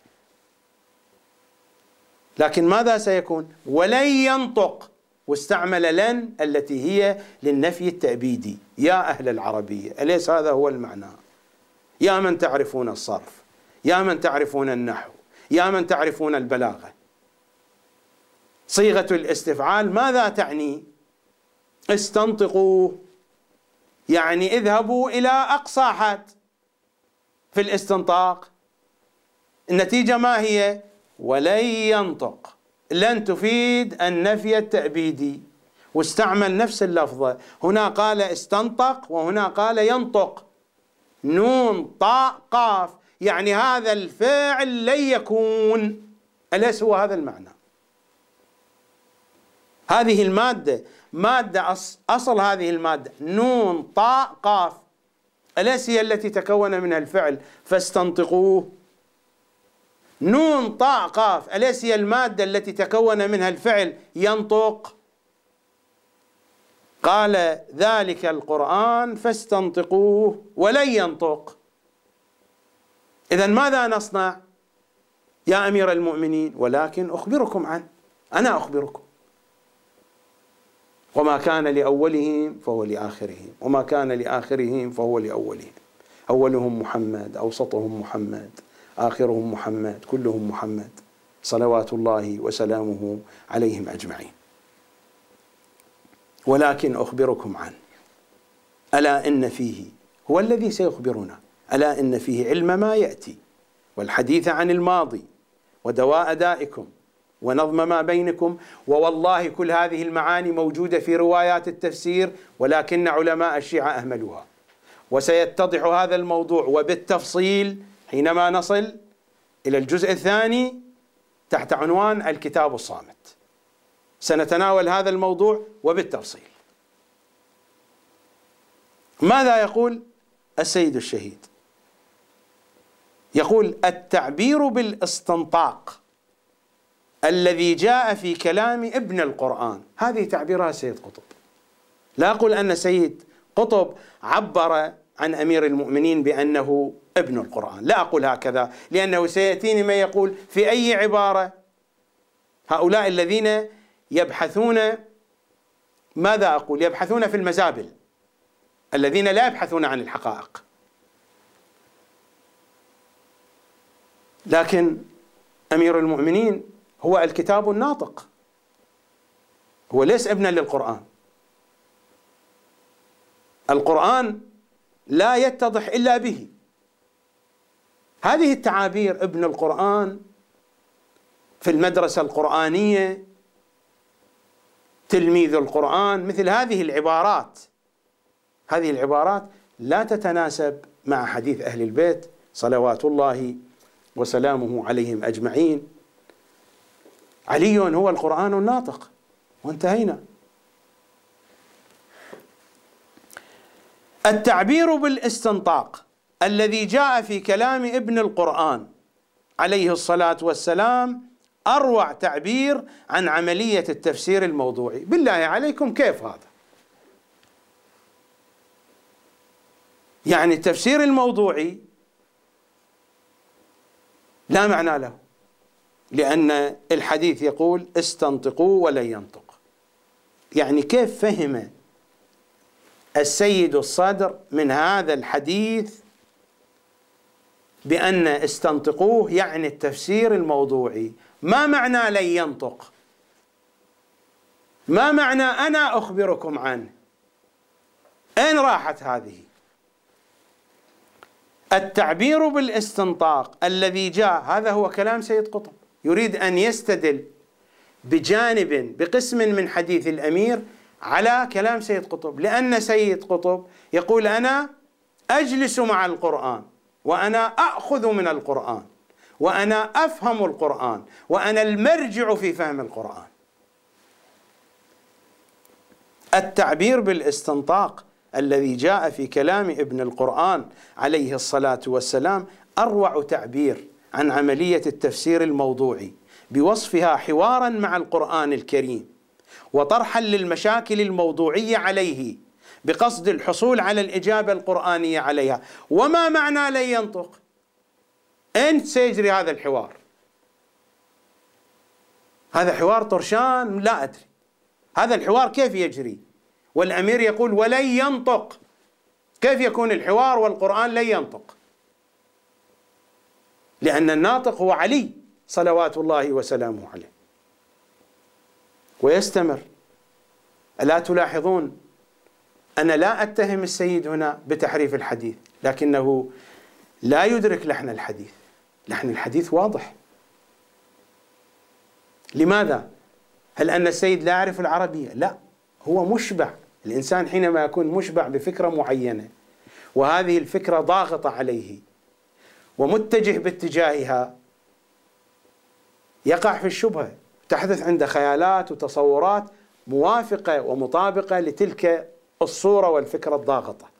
لكن ماذا سيكون؟ ولن ينطق. واستعمل لن التي هي للنفي التأبيدي. يا أهل العربية أليس هذا هو المعنى؟ يا من تعرفون الصرف يا من تعرفون النحو يا من تعرفون البلاغة. صيغة الاستفعال ماذا تعني؟ استنطقوا يعني اذهبوا إلى أقصى حد في الاستنطاق. النتيجة ما هي؟ ولن ينطق. لن تفيد النفي التأبيدي. واستعمل نفس اللفظة. هنا قال استنطق وهنا قال ينطق. نون طاء قاف. يعني هذا الفعل لن يكون. أليس هو هذا المعنى؟ هذه المادة مادة أصل هذه المادة. نون طاء قاف. أليس هي التي تكون منها الفعل؟ فاستنطقوه. نون طاء قاف. أليس هي المادة التي تكون منها الفعل؟ ينطق. قال ذلك القرآن فاستنطقوه ولن ينطق. إذا ماذا نصنع؟ يا أمير المؤمنين ولكن أخبركم عنه أنا أخبركم. وما كان لأولهم فهو لآخرهم وما كان لآخرهم فهو لأولهم. أولهم محمد أوسطهم محمد آخرهم محمد كلهم محمد. صلوات الله وسلامه عليهم أجمعين. ولكن أخبركم عنه. ألا إن فيه هو الذي سيخبرنا. ألا إن فيه علم ما يأتي والحديث عن الماضي ودواء دائكم ونظم ما بينكم ووالله كل هذه المعاني موجودة في روايات التفسير ولكن علماء الشيعة أهملوها. وسيتضح هذا الموضوع وبالتفصيل حينما نصل إلى الجزء الثاني تحت عنوان الكتاب الصامت. سنتناول هذا الموضوع وبالتفصيل. ماذا يقول السيد الشهيد؟ يقول التعبير بالاستنطاق الذي جاء في كلام ابن القرآن. هذه تعبيرها سيد قطب. لا أقول أن سيد قطب عبر عن أمير المؤمنين بأنه ابن القرآن. لا أقول هكذا لأنه سيأتيني ما يقول في أي عبارة؟ هؤلاء الذين يبحثون ماذا أقول؟ يبحثون في المزابل الذين لا يبحثون عن الحقائق. لكن أمير المؤمنين هو الكتاب الناطق. هو ليس ابنا للقرآن. القرآن لا يتضح إلا به. هذه التعابير ابن القرآن في المدرسة القرآنية تلميذ القرآن مثل هذه العبارات. هذه العبارات لا تتناسب مع حديث أهل البيت صلوات الله وسلامه عليهم أجمعين. علي هو القرآن الناطق وانتهينا. التعبير بالاستنطاق الذي جاء في كلام ابن القرآن عليه الصلاة والسلام أروع تعبير عن عملية التفسير الموضوعي. بالله عليكم كيف هذا؟ يعني التفسير الموضوعي لا معنى له لأن الحديث يقول استنطقوا ولن ينطق. يعني كيف فهم السيد الصدر من هذا الحديث بأن استنطقوه يعني التفسير الموضوعي؟ ما معنى لن ينطق؟ ما معنى أنا أخبركم عنه أين راحت هذه؟ التعبير بالاستنطاق الذي جاء هذا هو كلام سيد قطب يريد أن يستدل بجانب بقسم من حديث الأمير على كلام سيد قطب لأن سيد قطب يقول أنا أجلس مع القرآن وأنا أخذ من القرآن. وأنا أفهم القرآن وأنا المرجع في فهم القرآن. التعبير بالاستنطاق الذي جاء في كلام ابن القرآن عليه الصلاة والسلام أروع تعبير عن عملية التفسير الموضوعي بوصفها حوارا مع القرآن الكريم وطرحا للمشاكل الموضوعية عليه بقصد الحصول على الإجابة القرآنية عليها. وما معنى لن ينطق؟ أين سيجري هذا الحوار. هذا حوار طرشان لا أدري. هذا الحوار كيف يجري؟ والأمير يقول ولن ينطق. كيف يكون الحوار والقرآن لن ينطق؟ لأن الناطق هو علي صلوات الله وسلامه عليه. ويستمر. ألا تلاحظون؟ أنا لا أتهم السيد هنا بتحريف الحديث لكنه لا يدرك لحن الحديث. لحن الحديث واضح لماذا؟ هل أن السيد لا يعرف العربية؟ لا هو مشبع الإنسان حينما يكون مشبع بفكرة معينة وهذه الفكرة ضاغطة عليه ومتجه باتجاهها يقع في الشبهة تحدث عنده خيالات وتصورات موافقة ومطابقة لتلك الصورة والفكرة الضاغطة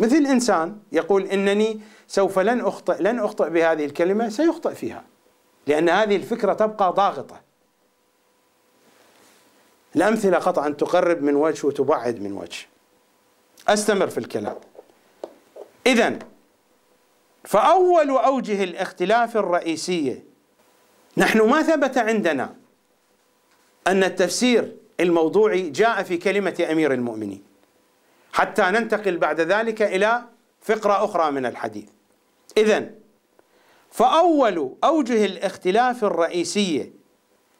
مثل إنسان يقول إنني سوف لن أخطئ لن أخطئ بهذه الكلمة سيخطئ فيها لأن هذه الفكرة تبقى ضاغطة. الأمثلة قطعا تقرب من وجه وتبعد من وجه. أستمر في الكلام. إذا فأول أوجه الاختلاف الرئيسية نحن ما ثبت عندنا أن التفسير الموضوعي جاء في كلمة أمير المؤمنين. حتى ننتقل بعد ذلك إلى فقرة أخرى من الحديث. إذا فأول أوجه الاختلاف الرئيسية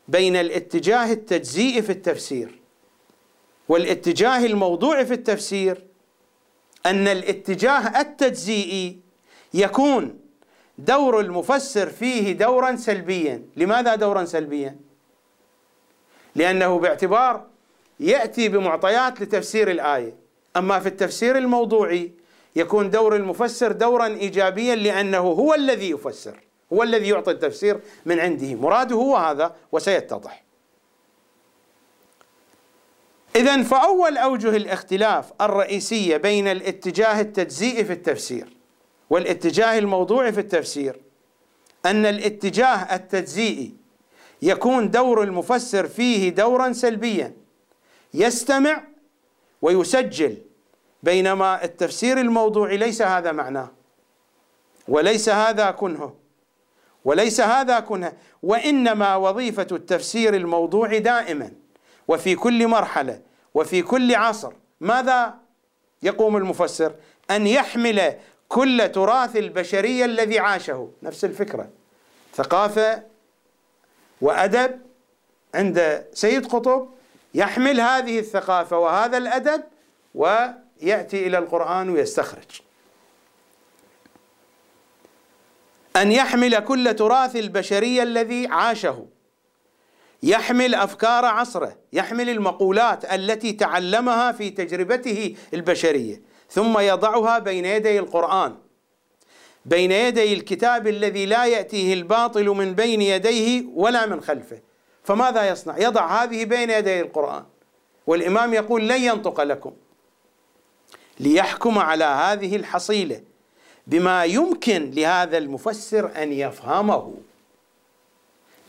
بين الاتجاه التجزيئي في التفسير والاتجاه الموضوعي في التفسير أن الاتجاه التجزيئي يكون دور المفسر فيه دورا سلبيا. لماذا دورا سلبيا؟ لأنه باعتبار يأتي بمعطيات لتفسير الآية. أما في التفسير الموضوعي يكون دور المفسر دورا إيجابيا لأنه هو الذي يفسر هو الذي يعطي التفسير من عنده. مراده هو هذا وسيتضح. إذا فأول أوجه الاختلاف الرئيسية بين الاتجاه التجزئي في التفسير والاتجاه الموضوعي في التفسير أن الاتجاه التجزئي يكون دور المفسر فيه دورا سلبيا يستمع ويسجل بينما التفسير الموضوعي ليس هذا معناه. وليس هذا كنهه وليس هذا كنه. وإنما وظيفة التفسير الموضوعي دائما وفي كل مرحلة وفي كل عصر. ماذا يقوم المفسر؟ أن يحمل كل تراث البشرية الذي عاشه. نفس الفكرة. ثقافة وأدب عند سيد قطب يحمل هذه الثقافة وهذا الأدب ويأتي إلى القرآن ويستخرج أن يحمل كل تراث البشرية الذي عاشه يحمل أفكار عصره، يحمل المقولات التي تعلمها في تجربته البشرية، ثم يضعها بين يدي القرآن. بين يدي الكتاب الذي لا يأتيه الباطل من بين يديه ولا من خلفه. فماذا يصنع؟ يضع هذه بين يدي القرآن. والإمام يقول لن ينطق لكم. ليحكم على هذه الحصيلة بما يمكن لهذا المفسر أن يفهمه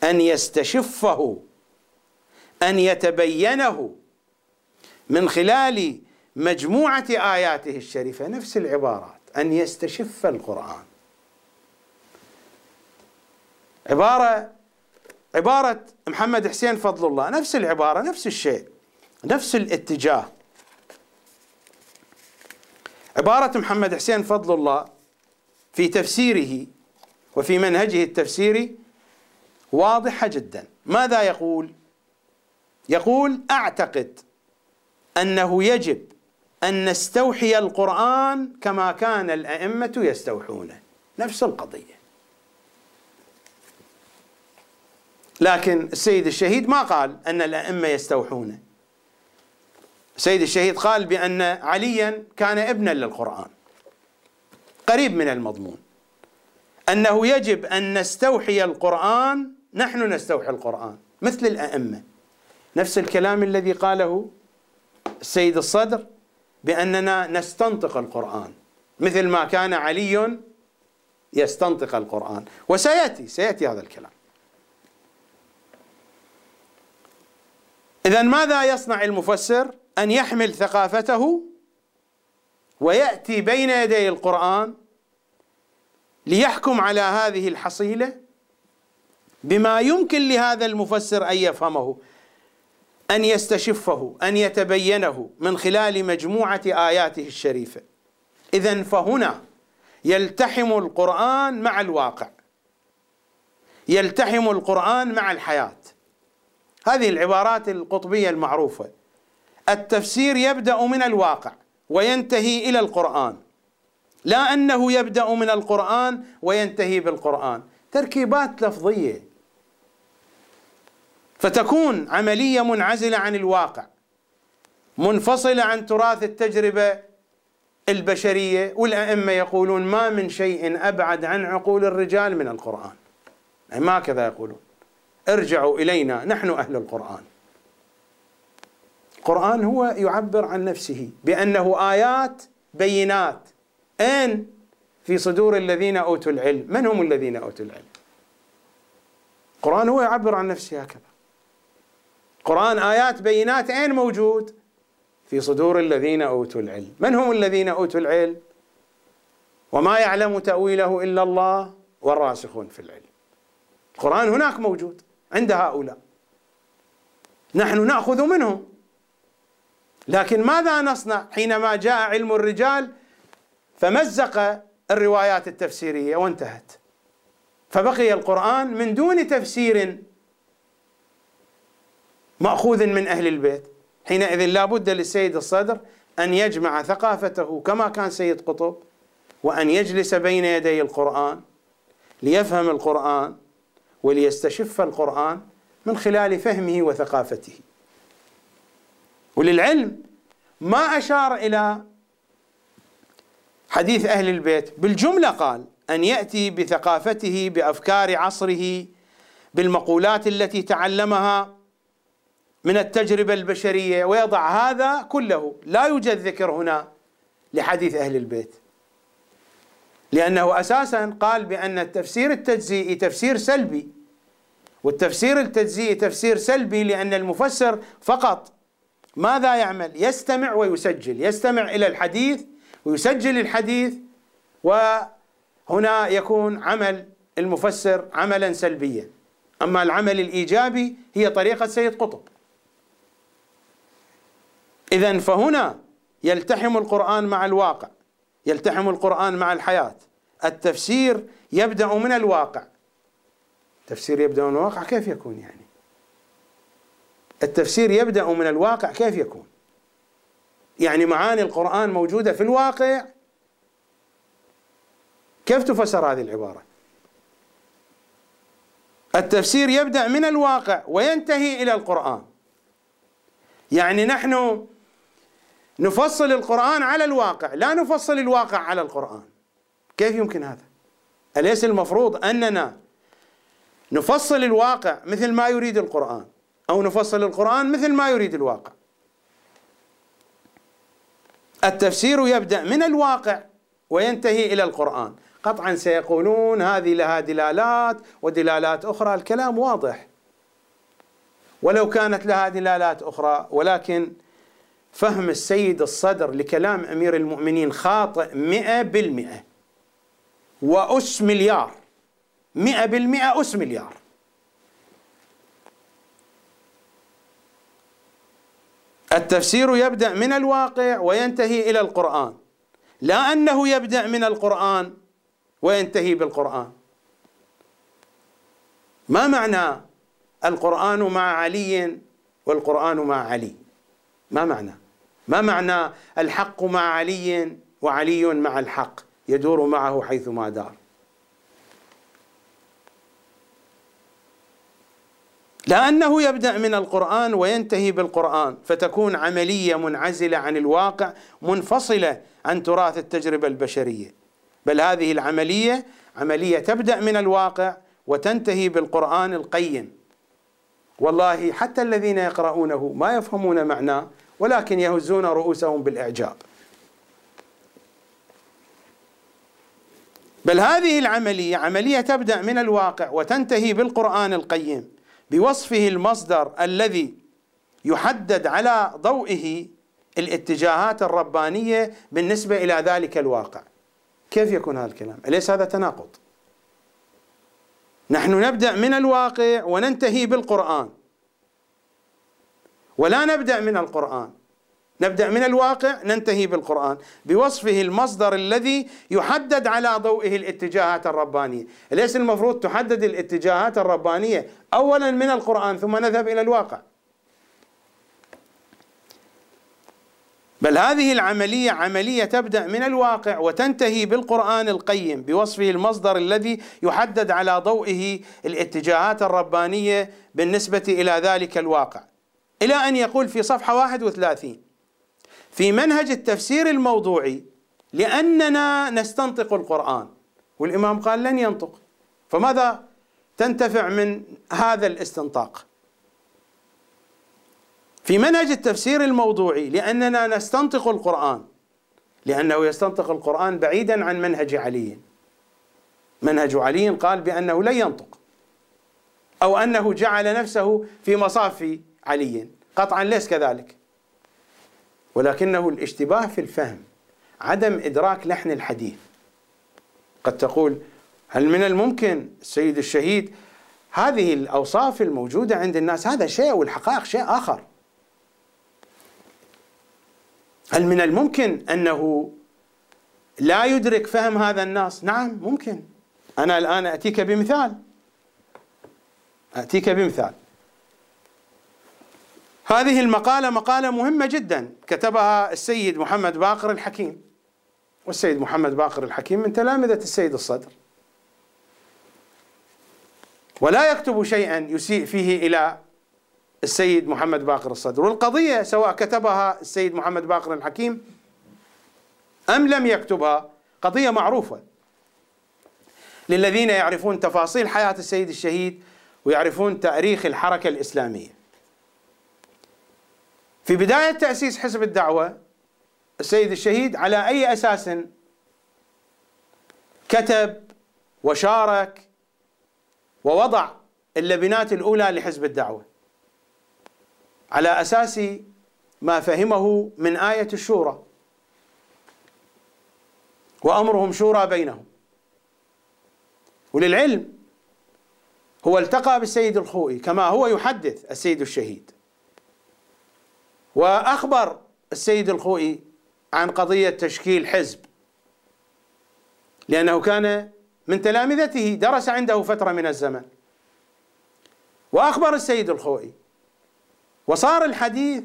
أن يستشفه أن يتبينه من خلال مجموعة آياته الشريفة نفس العبارات أن يستشف القرآن عبارة عبارة محمد حسين فضل الله نفس العبارة نفس الشيء نفس الاتجاه. عبارة محمد حسين فضل الله في تفسيره وفي منهجه التفسيري واضحة جدا. ماذا يقول؟ يقول أعتقد أنه يجب أن نستوحي القرآن كما كان الأئمة يستوحونه. نفس القضية. لكن السيد الشهيد ما قال أن الأئمة يستوحونه السيد الشهيد قال بأن عليا كان ابنا للقرآن قريب من المضمون. أنه يجب أن نستوحي القرآن نحن نستوحي القرآن مثل الأئمة. نفس الكلام الذي قاله السيد الصدر بأننا نستنطق القرآن مثل ما كان علي يستنطق القرآن. وسيأتي سيأتي هذا الكلام. إذا ماذا يصنع المفسر؟ أن يحمل ثقافته ويأتي بين يدي القرآن ليحكم على هذه الحصيلة بما يمكن لهذا المفسر أن يفهمه أن يستشفه أن يتبينه من خلال مجموعة آياته الشريفة. اذا فهنا يلتحم القرآن مع الواقع يلتحم القرآن مع الحياة. هذه العبارات القطبية المعروفة. التفسير يبدأ من الواقع وينتهي إلى القرآن. لا أنه يبدأ من القرآن وينتهي بالقرآن. تركيبات لفظية. فتكون عملية منعزلة عن الواقع. منفصلة عن تراث التجربة البشرية. والأئمة يقولون ما من شيء أبعد عن عقول الرجال من القرآن. يعني ما كذا يقولون. ارجعوا إلينا نحن أهل القرآن. القرآن هو يعبر عن نفسه بأنه آيات بينات. اين في صدور الذين أوتوا العلم من هم الذين أوتوا العلم؟ القرآن هو يعبر عن نفسه هكذا. قرآن آيات بينات أين موجود في صدور الذين أوتوا العلم. من هم الذين أوتوا العلم؟ وما يعلم تأويله إلا الله والراسخون في العلم. القرآن هناك موجود. عند هؤلاء. نحن نأخذ منهم. لكن ماذا نصنع حينما جاء علم الرجال فمزق الروايات التفسيرية وانتهت؟ فبقي القرآن من دون تفسير مأخوذ من أهل البيت. حينئذ لا بد للسيد الصدر أن يجمع ثقافته كما كان سيد قطب وأن يجلس بين يدي القرآن ليفهم القرآن وليستشف القرآن من خلال فهمه وثقافته. وللعلم ما أشار إلى حديث أهل البيت بالجملة قال أن يأتي بثقافته بأفكار عصره بالمقولات التي تعلمها من التجربة البشرية ويضع هذا كله. لا يوجد ذكر هنا لحديث أهل البيت. لأنه أساسا قال بأن التفسير التجزئي تفسير سلبي والتفسير التجزئي تفسير سلبي لأن المفسر فقط ماذا يعمل؟ يستمع ويسجل يستمع إلى الحديث ويسجل الحديث وهنا يكون عمل المفسر عملا سلبيا. أما العمل الإيجابي هي طريقة سيد قطب. إذا فهنا يلتحم القرآن مع الواقع. يلتحم القرآن مع الحياة. التفسير يبدأ من الواقع. التفسير يبدأ من الواقع كيف يكون يعني؟ التفسير يبدأ من الواقع كيف يكون؟ يعني معاني القرآن موجودة في الواقع. كيف تفسر هذه العبارة؟ التفسير يبدأ من الواقع وينتهي إلى القرآن. يعني نحن نفصل القرآن على الواقع لا نفصل الواقع على القرآن. كيف يمكن هذا؟ أليس المفروض أننا نفصل الواقع مثل ما يريد القرآن أو نفصل القرآن مثل ما يريد الواقع؟ التفسير يبدأ من الواقع وينتهي إلى القرآن. قطعا سيقولون هذه لها دلالات ودلالات أخرى الكلام واضح. ولو كانت لها دلالات أخرى ولكن فهم السيد الصدر لكلام أمير المؤمنين خاطئ مئة بالمئة. وأس مليار. مئة بالمئة أس مليار. التفسير يبدأ من الواقع وينتهي إلى القرآن. لا أنه يبدأ من القرآن وينتهي بالقرآن. ما معنى القرآن مع علي والقرآن مع علي؟ ما معنى؟ ما معنى الحق مع علي وعلي مع الحق؟ يدور معه حيثما دار. لأنه يبدأ من القرآن وينتهي بالقرآن فتكون عملية منعزلة عن الواقع منفصلة عن تراث التجربة البشرية. بل هذه العملية عملية تبدأ من الواقع وتنتهي بالقرآن القيم. والله حتى الذين يقرؤونه ما يفهمون معناه ولكن يهزون رؤوسهم بالإعجاب. بل هذه العملية عملية تبدأ من الواقع وتنتهي بالقرآن القيم بوصفه المصدر الذي يحدد على ضوئه الاتجاهات الربانية بالنسبة إلى ذلك الواقع. كيف يكون هذا الكلام؟ أليس هذا تناقض؟ نحن نبدأ من الواقع وننتهي بالقرآن. ولا نبدأ من القرآن. نبدأ من الواقع ننتهي بالقرآن. بوصفه المصدر الذي يحدد على ضوئه الاتجاهات الربانية. ليس المفروض تحدد الاتجاهات الربانية أولا من القرآن ثم نذهب إلى الواقع. بل هذه العملية عملية تبدأ من الواقع وتنتهي بالقرآن القيم بوصفه المصدر الذي يحدد على ضوئه الاتجاهات الربانية بالنسبة إلى ذلك الواقع. إلى أن يقول في صفحة 31 في منهج التفسير الموضوعي لأننا نستنطق القرآن والإمام قال لن ينطق فماذا تنتفع من هذا الاستنطاق؟ في منهج التفسير الموضوعي لأننا نستنطق القرآن لأنه يستنطق القرآن بعيدا عن منهج علي. منهج علي قال بأنه لن ينطق أو أنه جعل نفسه في مصاف علي قطعا ليس كذلك. ولكنه الاشتباه في الفهم عدم إدراك لحن الحديث. قد تقول هل من الممكن السيد الشهيد هذه الأوصاف الموجودة عند الناس هذا شيء والحقائق شيء آخر؟ هل من الممكن أنه لا يدرك فهم هذا الناس؟ نعم ممكن. أنا الآن أتيك بمثال. أتيك بمثال. هذه المقالة مقالة مهمة جدا. كتبها السيد محمد باقر الحكيم. والسيد محمد باقر الحكيم من تلامذة السيد الصدر. ولا يكتب شيئا يسيء فيه إلى السيد محمد باقر الصدر. والقضية سواء كتبها السيد محمد باقر الحكيم أم لم يكتبها قضية معروفة. للذين يعرفون تفاصيل حياة السيد الشهيد ويعرفون تاريخ الحركة الإسلامية. في بداية تأسيس حزب الدعوة السيد الشهيد على أي أساس كتب وشارك ووضع اللبنات الأولى لحزب الدعوة. على أساس ما فهمه من آية الشورى وأمرهم شورى بينهم. وللعلم هو التقى بالسيد الخوئي كما هو يحدث السيد الشهيد. وأخبر السيد الخوئي عن قضية تشكيل حزب. لأنه كان من تلامذته درس عنده فترة من الزمن. وأخبر السيد الخوئي وصار الحديث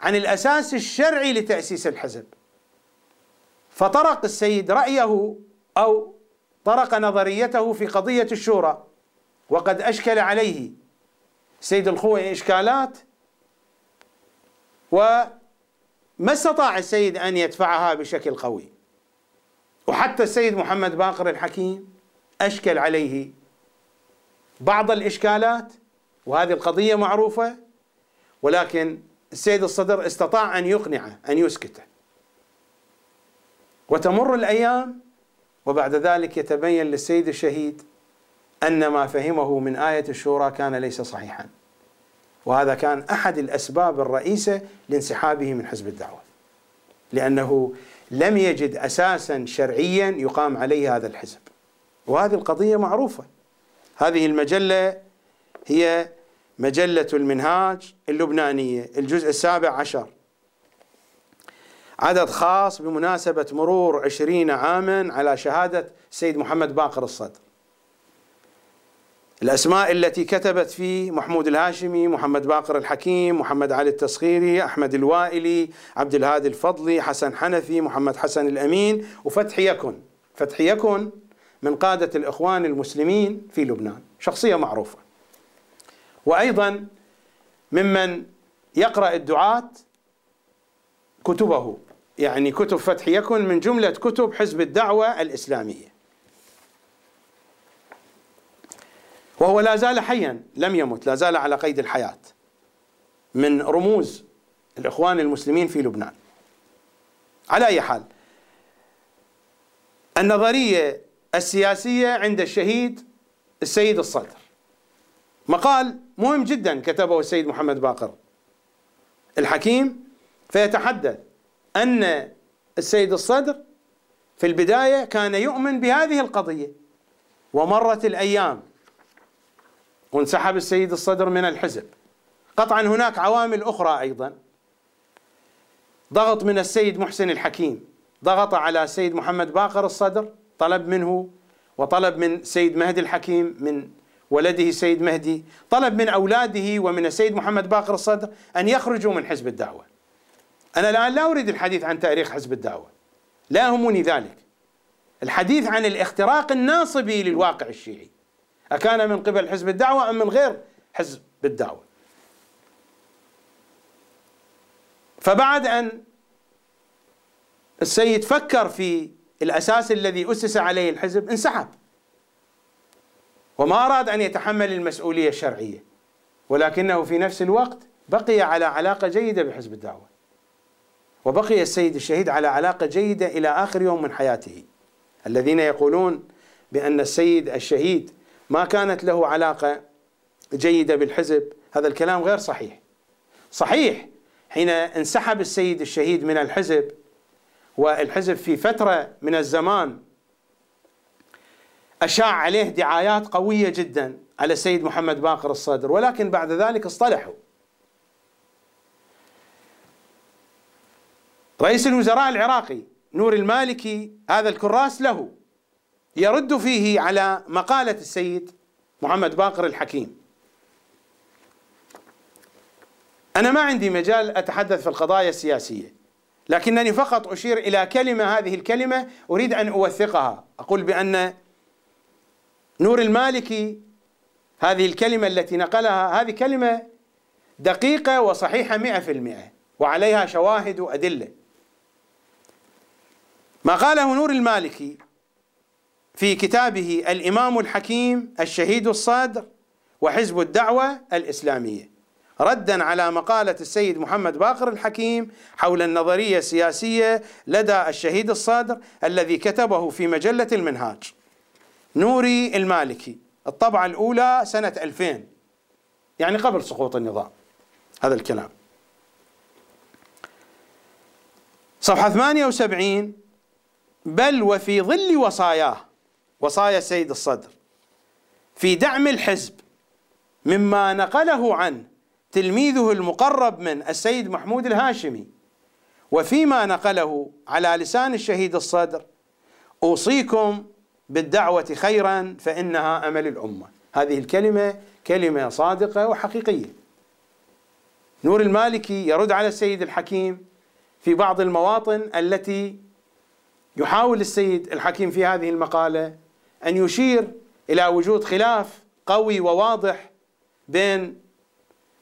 عن الأساس الشرعي لتأسيس الحزب. فطرق السيد رأيه أو طرق نظريته في قضية الشورى وقد أشكل عليه. سيد الخوئي إشكالات وما استطاع السيد أن يدفعها بشكل قوي. وحتى السيد محمد باقر الحكيم أشكل عليه بعض الإشكالات وهذه القضية معروفة ولكن السيد الصدر استطاع أن يقنعه أن يسكته. وتمر الأيام وبعد ذلك يتبين للسيد الشهيد أن ما فهمه من آية الشورى كان ليس صحيحا. وهذا كان أحد الأسباب الرئيسة لانسحابه من حزب الدعوة. لأنه لم يجد أساسا شرعيا يقام عليه هذا الحزب. وهذه القضية معروفة. هذه المجلة هي مجلة المنهاج اللبنانية الجزء السابع عشر. عدد خاص بمناسبة مرور عشرين عاما على شهادة سيد محمد باقر الصدر. الأسماء التي كتبت فيه محمود الهاشمي محمد باقر الحكيم محمد علي التصغيري أحمد الوائلي عبد الهادي الفضلي حسن حنفي محمد حسن الأمين وفتحي يكن. فتحي يكن من قادة الإخوان المسلمين في لبنان. شخصية معروفة. وأيضا ممن يقرأ الدعاة كتبه. يعني كتب فتح يكن من جملة كتب حزب الدعوة الإسلامية. وهو لا زال حيا لم يمت لا زال على قيد الحياة. من رموز الإخوان المسلمين في لبنان. على أي حال النظرية السياسية عند الشهيد السيد الصدر. مقال مهم جدا كتبه السيد محمد باقر. الحكيم فيتحدث أن السيد الصدر في البداية كان يؤمن بهذه القضية. ومرت الأيام وانسحب السيد الصدر من الحزب. قطعا هناك عوامل أخرى أيضا. ضغط من السيد محسن الحكيم. ضغط على السيد محمد باقر الصدر طلب منه وطلب من سيد مهدي الحكيم من ولده سيد مهدي طلب من أولاده ومن السيد محمد باقر الصدر أن يخرجوا من حزب الدعوة. أنا الآن لا أريد الحديث عن تاريخ حزب الدعوة. لا يهمني ذلك. الحديث عن الاختراق الناصبي للواقع الشيعي. أكان من قبل حزب الدعوة أم من غير حزب الدعوة؟ فبعد أن السيد فكر في الأساس الذي أسس عليه الحزب انسحب. وما أراد أن يتحمل المسؤولية الشرعية ولكنه في نفس الوقت بقي على علاقة جيدة بحزب الدعوة. وبقي السيد الشهيد على علاقة جيدة إلى آخر يوم من حياته الذين يقولون بأن السيد الشهيد ما كانت له علاقة جيدة بالحزب. هذا الكلام غير صحيح. صحيح حين انسحب السيد الشهيد من الحزب والحزب في فترة من الزمان أشاع عليه دعايات قوية جدا على السيد محمد باقر الصدر ولكن بعد ذلك اصطلحوا. رئيس الوزراء العراقي نور المالكي هذا الكراس له. يرد فيه على مقالة السيد محمد باقر الحكيم. أنا ما عندي مجال أتحدث في القضايا السياسية لكنني فقط أشير إلى كلمة هذه الكلمة أريد أن أوثقها. أقول بأن نور المالكي هذه الكلمة التي نقلها هذه كلمة دقيقة وصحيحة مئة في المئة وعليها شواهد وأدلة. ما قاله نور المالكي في كتابه الإمام الحكيم الشهيد الصادر وحزب الدعوة الإسلامية. ردا على مقالة السيد محمد باقر الحكيم حول النظرية السياسية لدى الشهيد الصادر الذي كتبه في مجلة المنهاج. نوري المالكي الطبعة الأولى سنة 2000 يعني قبل سقوط النظام. هذا الكلام. صفحة 78 بل وفي ظل وصاياه وصايا السيد الصدر. في دعم الحزب مما نقله عن تلميذه المقرب من السيد محمود الهاشمي وفيما نقله على لسان الشهيد الصدر أوصيكم بالدعوة خيرا فإنها أمل الأمة. هذه الكلمة كلمة صادقة وحقيقية. نور المالكي يرد على السيد الحكيم في بعض المواطن التي يحاول السيد الحكيم في هذه المقالة أن يشير إلى وجود خلاف قوي وواضح بين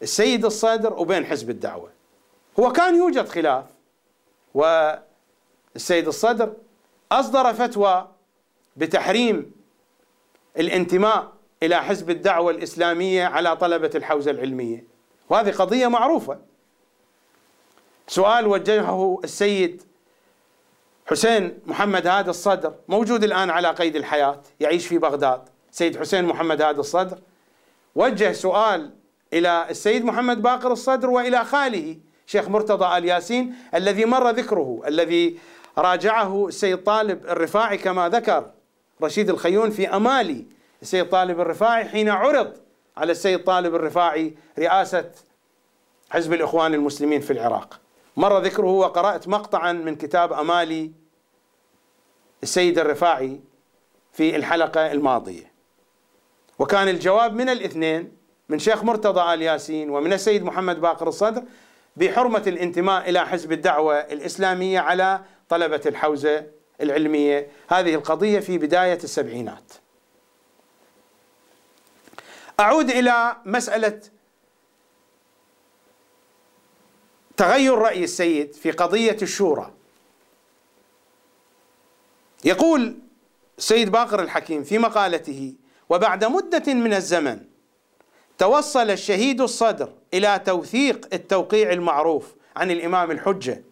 السيد الصدر وبين حزب الدعوة. هو كان يوجد خلاف والسيد الصدر أصدر فتوى بتحريم الانتماء إلى حزب الدعوة الإسلامية على طلبة الحوزة العلمية. وهذه قضية معروفة. سؤال وجهه السيد حسين محمد هذا الصدر موجود الآن على قيد الحياة يعيش في بغداد. سيد حسين محمد هذا الصدر. وجه سؤال إلى السيد محمد باقر الصدر وإلى خاله شيخ مرتضى آل ياسين الذي مر ذكره الذي راجعه السيد طالب الرفاعي كما ذكر رشيد الخيون في أمالي السيد طالب الرفاعي حين عرض على السيد طالب الرفاعي رئاسة حزب الإخوان المسلمين في العراق. مر ذكره وقرأت مقطعا من كتاب أمالي السيد الرفاعي في الحلقة الماضية. وكان الجواب من الاثنين من شيخ مرتضى آل ياسين ومن السيد محمد باقر الصدر بحرمة الانتماء إلى حزب الدعوة الإسلامية على طلبة الحوزة العلمية. هذه القضية في بداية السبعينات. أعود إلى مسألة تغير رأي السيد في قضية الشورى. يقول السيد باقر الحكيم في مقالته وبعد مدة من الزمن توصل الشهيد الصدر إلى توثيق التوقيع المعروف عن الإمام الحجة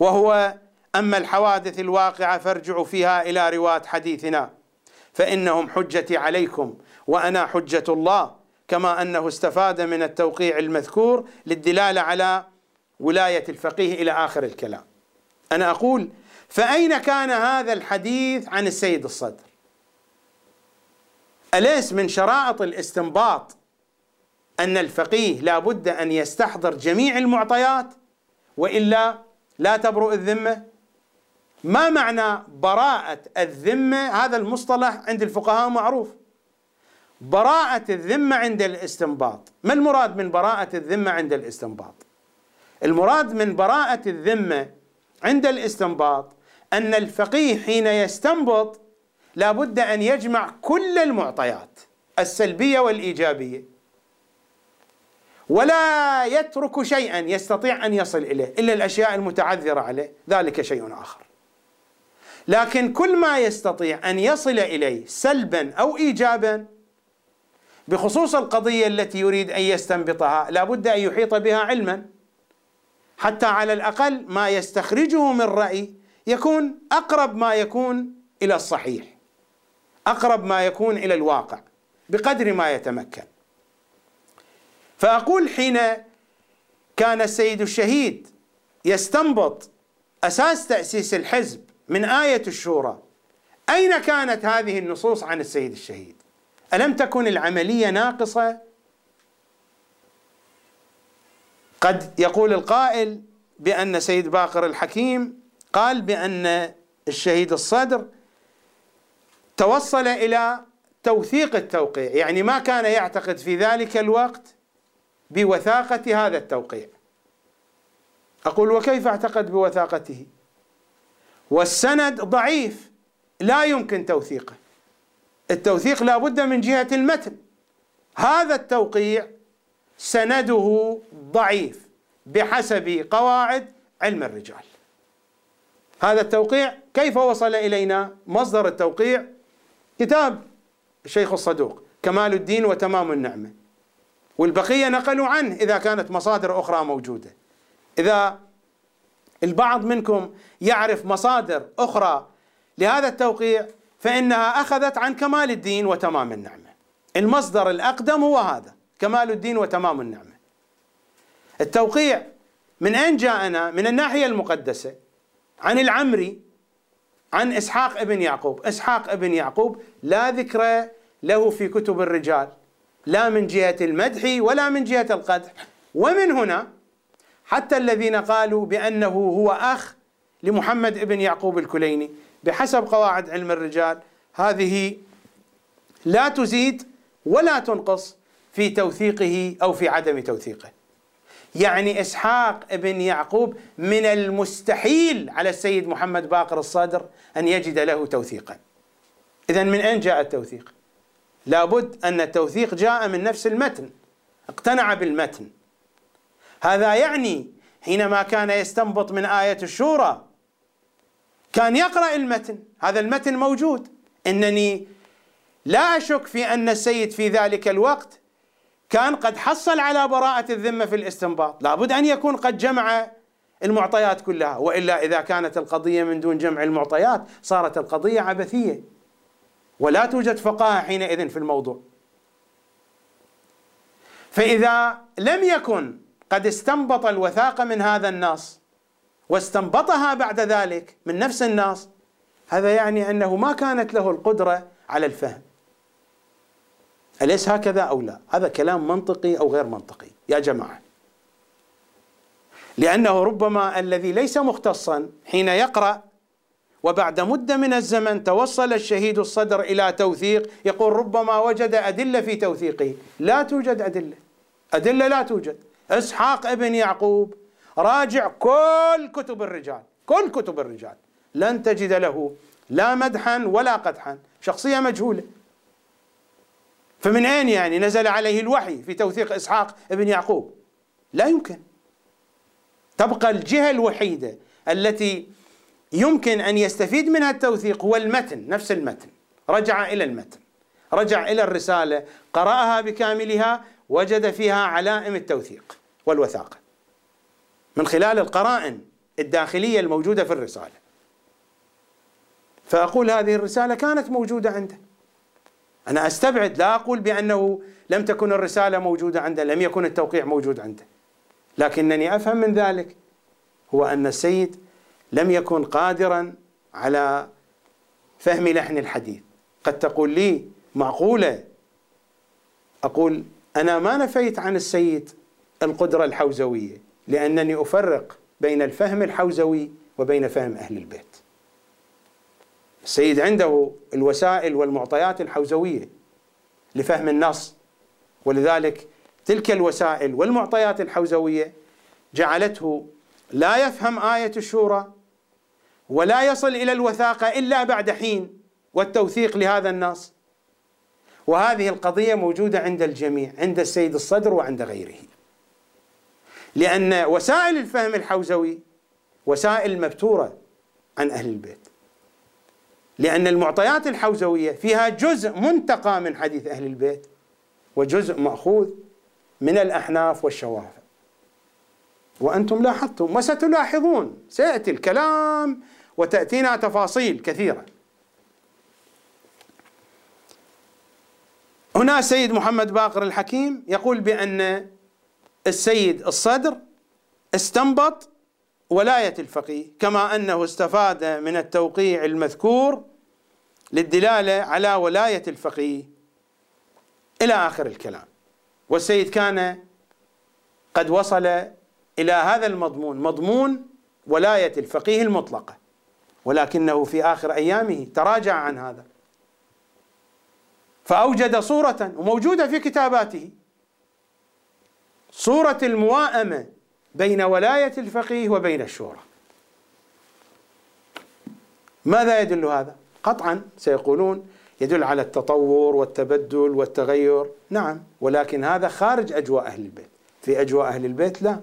وهو أما الحوادث الواقعة فارجعوا فيها إلى رواة حديثنا فإنهم حجتي عليكم وأنا حجة الله كما أنه استفاد من التوقيع المذكور للدلالة على ولاية الفقيه إلى آخر الكلام. أنا أقول فأين كان هذا الحديث عن السيد الصدر؟ أليس من شرائط الاستنباط أن الفقيه لا بد أن يستحضر جميع المعطيات وإلا لا تبرؤ الذمة؟ ما معنى براءة الذمة؟ هذا المصطلح عند الفقهاء معروف. براءة الذمة عند الاستنباط. ما المراد من براءة الذمة عند الاستنباط؟ المراد من براءة الذمة عند الاستنباط أن الفقيه حين يستنبط لابد أن يجمع كل المعطيات السلبية والإيجابية. ولا يترك شيئا يستطيع أن يصل إليه إلا الأشياء المتعذرة عليه ذلك شيء آخر. لكن كل ما يستطيع أن يصل إليه سلبا أو إيجابا بخصوص القضية التي يريد أن يستنبطها لابد أن يحيط بها علما. حتى على الأقل ما يستخرجه من رأي يكون أقرب ما يكون إلى الصحيح أقرب ما يكون إلى الواقع بقدر ما يتمكن. فأقول حين كان السيد الشهيد يستنبط أساس تأسيس الحزب من آية الشورى أين كانت هذه النصوص عن السيد الشهيد؟ ألم تكن العملية ناقصة؟ قد يقول القائل بأن سيد باقر الحكيم قال بأن الشهيد الصدر توصل إلى توثيق التوقيع يعني ما كان يعتقد في ذلك الوقت بوثاقة هذا التوقيع. أقول وكيف أعتقد بوثاقته؟ والسند ضعيف لا يمكن توثيقه. التوثيق لا بد من جهة المتن. هذا التوقيع سنده ضعيف بحسب قواعد علم الرجال. هذا التوقيع كيف وصل إلينا مصدر التوقيع؟ كتاب الشيخ الصدوق كمال الدين وتمام النعمة. والبقية نقلوا عنه إذا كانت مصادر أخرى موجودة. إذا البعض منكم يعرف مصادر أخرى لهذا التوقيع فإنها أخذت عن كمال الدين وتمام النعمة. المصدر الأقدم هو هذا كمال الدين وتمام النعمة. التوقيع من أين جاءنا؟ من الناحية المقدسة. عن العمري عن إسحاق ابن يعقوب. إسحاق ابن يعقوب لا ذكر له في كتب الرجال لا من جهة المدح ولا من جهة القدح. ومن هنا حتى الذين قالوا بأنه هو أخ لمحمد ابن يعقوب الكليني بحسب قواعد علم الرجال هذه لا تزيد ولا تنقص في توثيقه أو في عدم توثيقه. يعني إسحاق بن يعقوب من المستحيل على السيد محمد باقر الصادر أن يجد له توثيقا. إذا من أين جاء التوثيق؟ لابد أن التوثيق جاء من نفس المتن اقتنع بالمتن. هذا يعني حينما كان يستنبط من آية الشورى كان يقرأ المتن هذا المتن موجود. إنني لا أشك في أن السيد في ذلك الوقت كان قد حصل على براءة الذمة في الاستنباط. لابد أن يكون قد جمع المعطيات كلها وإلا إذا كانت القضية من دون جمع المعطيات صارت القضية عبثية. ولا توجد فقاهة حينئذ في الموضوع. فإذا لم يكن قد استنبط الوثاقة من هذا النص واستنبطها بعد ذلك من نفس النص هذا يعني أنه ما كانت له القدرة على الفهم. أليس هكذا أو لا؟ هذا كلام منطقي أو غير منطقي. يا جماعة. لأنه ربما الذي ليس مختصا حين يقرأ وبعد مدة من الزمن توصل الشهيد الصدر إلى توثيق يقول ربما وجد أدلة في توثيقه. لا توجد أدلة. أدلة لا توجد. إسحاق ابن يعقوب راجع كل كتب الرجال كل كتب الرجال. لن تجد له لا مدحا ولا قدحا. شخصية مجهولة. فمن أين يعني نزل عليه الوحي في توثيق إسحاق ابن يعقوب؟ لا يمكن. تبقى الجهة الوحيدة التي يمكن أن يستفيد منها التوثيق هو المتن نفس المتن. رجع إلى المتن رجع إلى الرسالة قرأها بكاملها وجد فيها علائم التوثيق والوثاقة. من خلال القرائن الداخلية الموجودة في الرسالة. فأقول هذه الرسالة كانت موجودة عنده. أنا أستبعد لا أقول بأنه لم تكن الرسالة موجودة عنده لم يكن التوقيع موجود عنده. لكنني أفهم من ذلك هو أن السيد لم يكن قادرا على فهم لحن الحديث. قد تقول لي معقولة؟ أقول أنا ما نفيت عن السيد القدرة الحوزوية لأنني أفرق بين الفهم الحوزوي وبين فهم أهل البيت. السيد عنده الوسائل والمعطيات الحوزوية لفهم النص. ولذلك تلك الوسائل والمعطيات الحوزوية جعلته لا يفهم آية الشورى ولا يصل إلى الوثاقة إلا بعد حين والتوثيق لهذا النص. وهذه القضية موجودة عند الجميع عند السيد الصدر وعند غيره. لأن وسائل الفهم الحوزوي وسائل مبتورة عن أهل البيت. لأن المعطيات الحوزوية فيها جزء منتقى من حديث أهل البيت وجزء مأخوذ من الأحناف والشوافع. وأنتم لاحظتم وستلاحظون سيأتي الكلام وتأتينا تفاصيل كثيرة. هنا سيد محمد باقر الحكيم يقول بأن السيد الصدر استنبط ولاية الفقيه كما أنه استفاد من التوقيع المذكور للدلالة على ولاية الفقيه. إلى آخر الكلام. والسيد كان قد وصل إلى هذا المضمون مضمون ولاية الفقيه المطلقة. ولكنه في آخر أيامه تراجع عن هذا. فأوجد صورة وموجودة في كتاباته. صورة المواءمة بين ولاية الفقيه وبين الشورى. ماذا يدل هذا؟ قطعا سيقولون يدل على التطور والتبدل والتغير. نعم ولكن هذا خارج أجواء أهل البيت. في أجواء أهل البيت لا.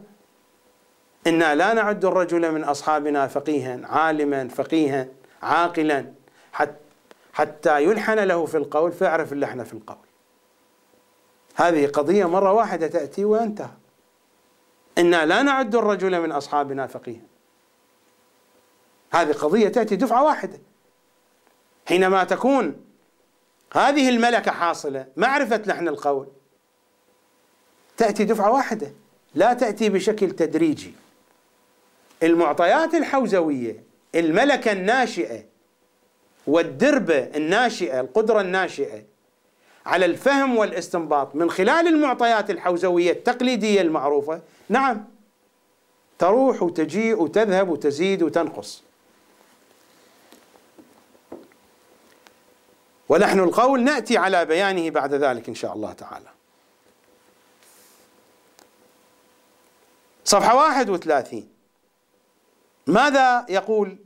إنا لا نعد الرجل من أصحابنا فقيها عالما فقيها عاقلا. حتى يلحن له في القول فيعرف اللحن في القول. هذه قضية مرة واحدة تأتي وينتهى إنا لا نعد الرجل من أصحابنا فقيها. هذه قضية تأتي دفعة واحدة. حينما تكون هذه الملكة حاصلة معرفة لحن القول. تأتي دفعة واحدة لا تأتي بشكل تدريجي. المعطيات الحوزوية الملكة الناشئة والدربة الناشئة القدرة الناشئة على الفهم والاستنباط من خلال المعطيات الحوزوية التقليدية المعروفة نعم تروح وتجيء وتذهب وتزيد وتنقص. ولحن القول نأتي على بيانه بعد ذلك إن شاء الله تعالى. صفحة 31 ماذا يقول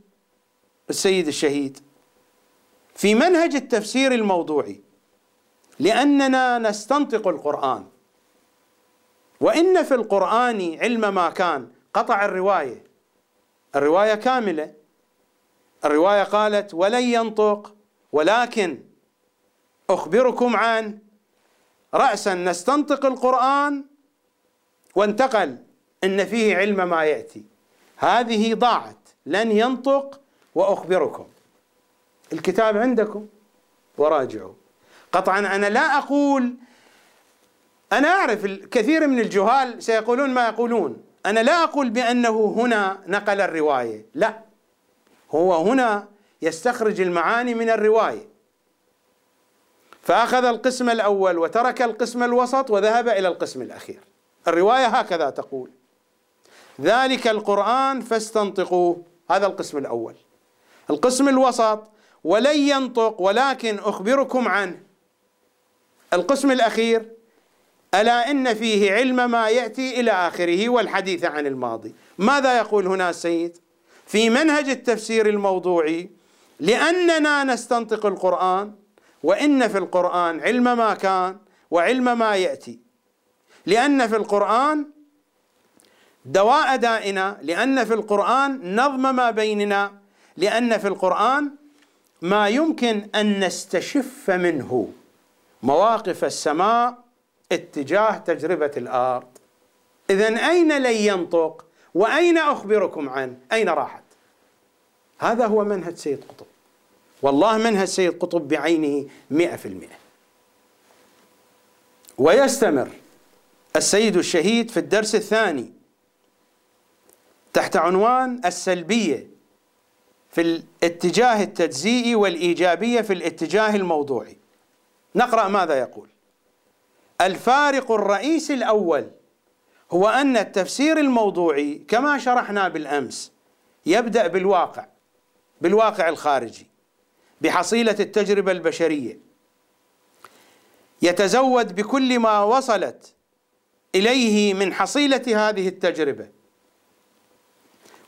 السيد الشهيد؟ في منهج التفسير الموضوعي لأننا نستنطق القرآن وإن في القرآن علم ما كان قطع الرواية الرواية كاملة الرواية قالت ولن ينطق ولكن أخبركم عن راسا نستنطق القرآن وانتقل إن فيه علم ما يأتي. هذه ضاعت لن ينطق وأخبركم. الكتاب عندكم؟ وراجعوا. قطعا أنا لا أقول أنا أعرف الكثير من الجهال سيقولون ما يقولون. أنا لا أقول بأنه هنا نقل الرواية لا. هو هنا يستخرج المعاني من الرواية. فأخذ القسم الأول وترك القسم الوسط وذهب إلى القسم الأخير. الرواية هكذا تقول. ذلك القرآن فاستنطقوه. هذا القسم الأول. القسم الوسط ولن ينطق ولكن أخبركم عنه. القسم الأخير ألا إن فيه علم ما يأتي إلى آخره والحديث عن الماضي. ماذا يقول هنا السيد؟ في منهج التفسير الموضوعي لأننا نستنطق القرآن وإن في القرآن علم ما كان وعلم ما يأتي. لأن في القرآن دواء دائنا لأن في القرآن نظم ما بيننا لأن في القرآن ما يمكن أن نستشف منه. مواقف السماء اتجاه تجربة الأرض. اذا أين لن ينطق؟ وأين أخبركم عنه؟ أين راحت؟ هذا هو منهج سيد قطب. والله منهج سيد قطب بعينه مئة في المئة. ويستمر السيد الشهيد في الدرس الثاني تحت عنوان السلبية في الاتجاه التجزيئي والإيجابية في الاتجاه الموضوعي. نقرأ ماذا يقول. الفارق الرئيسي الأول هو أن التفسير الموضوعي كما شرحنا بالأمس يبدأ بالواقع بالواقع الخارجي. بحصيلة التجربة البشرية. يتزود بكل ما وصلت إليه من حصيلة هذه التجربة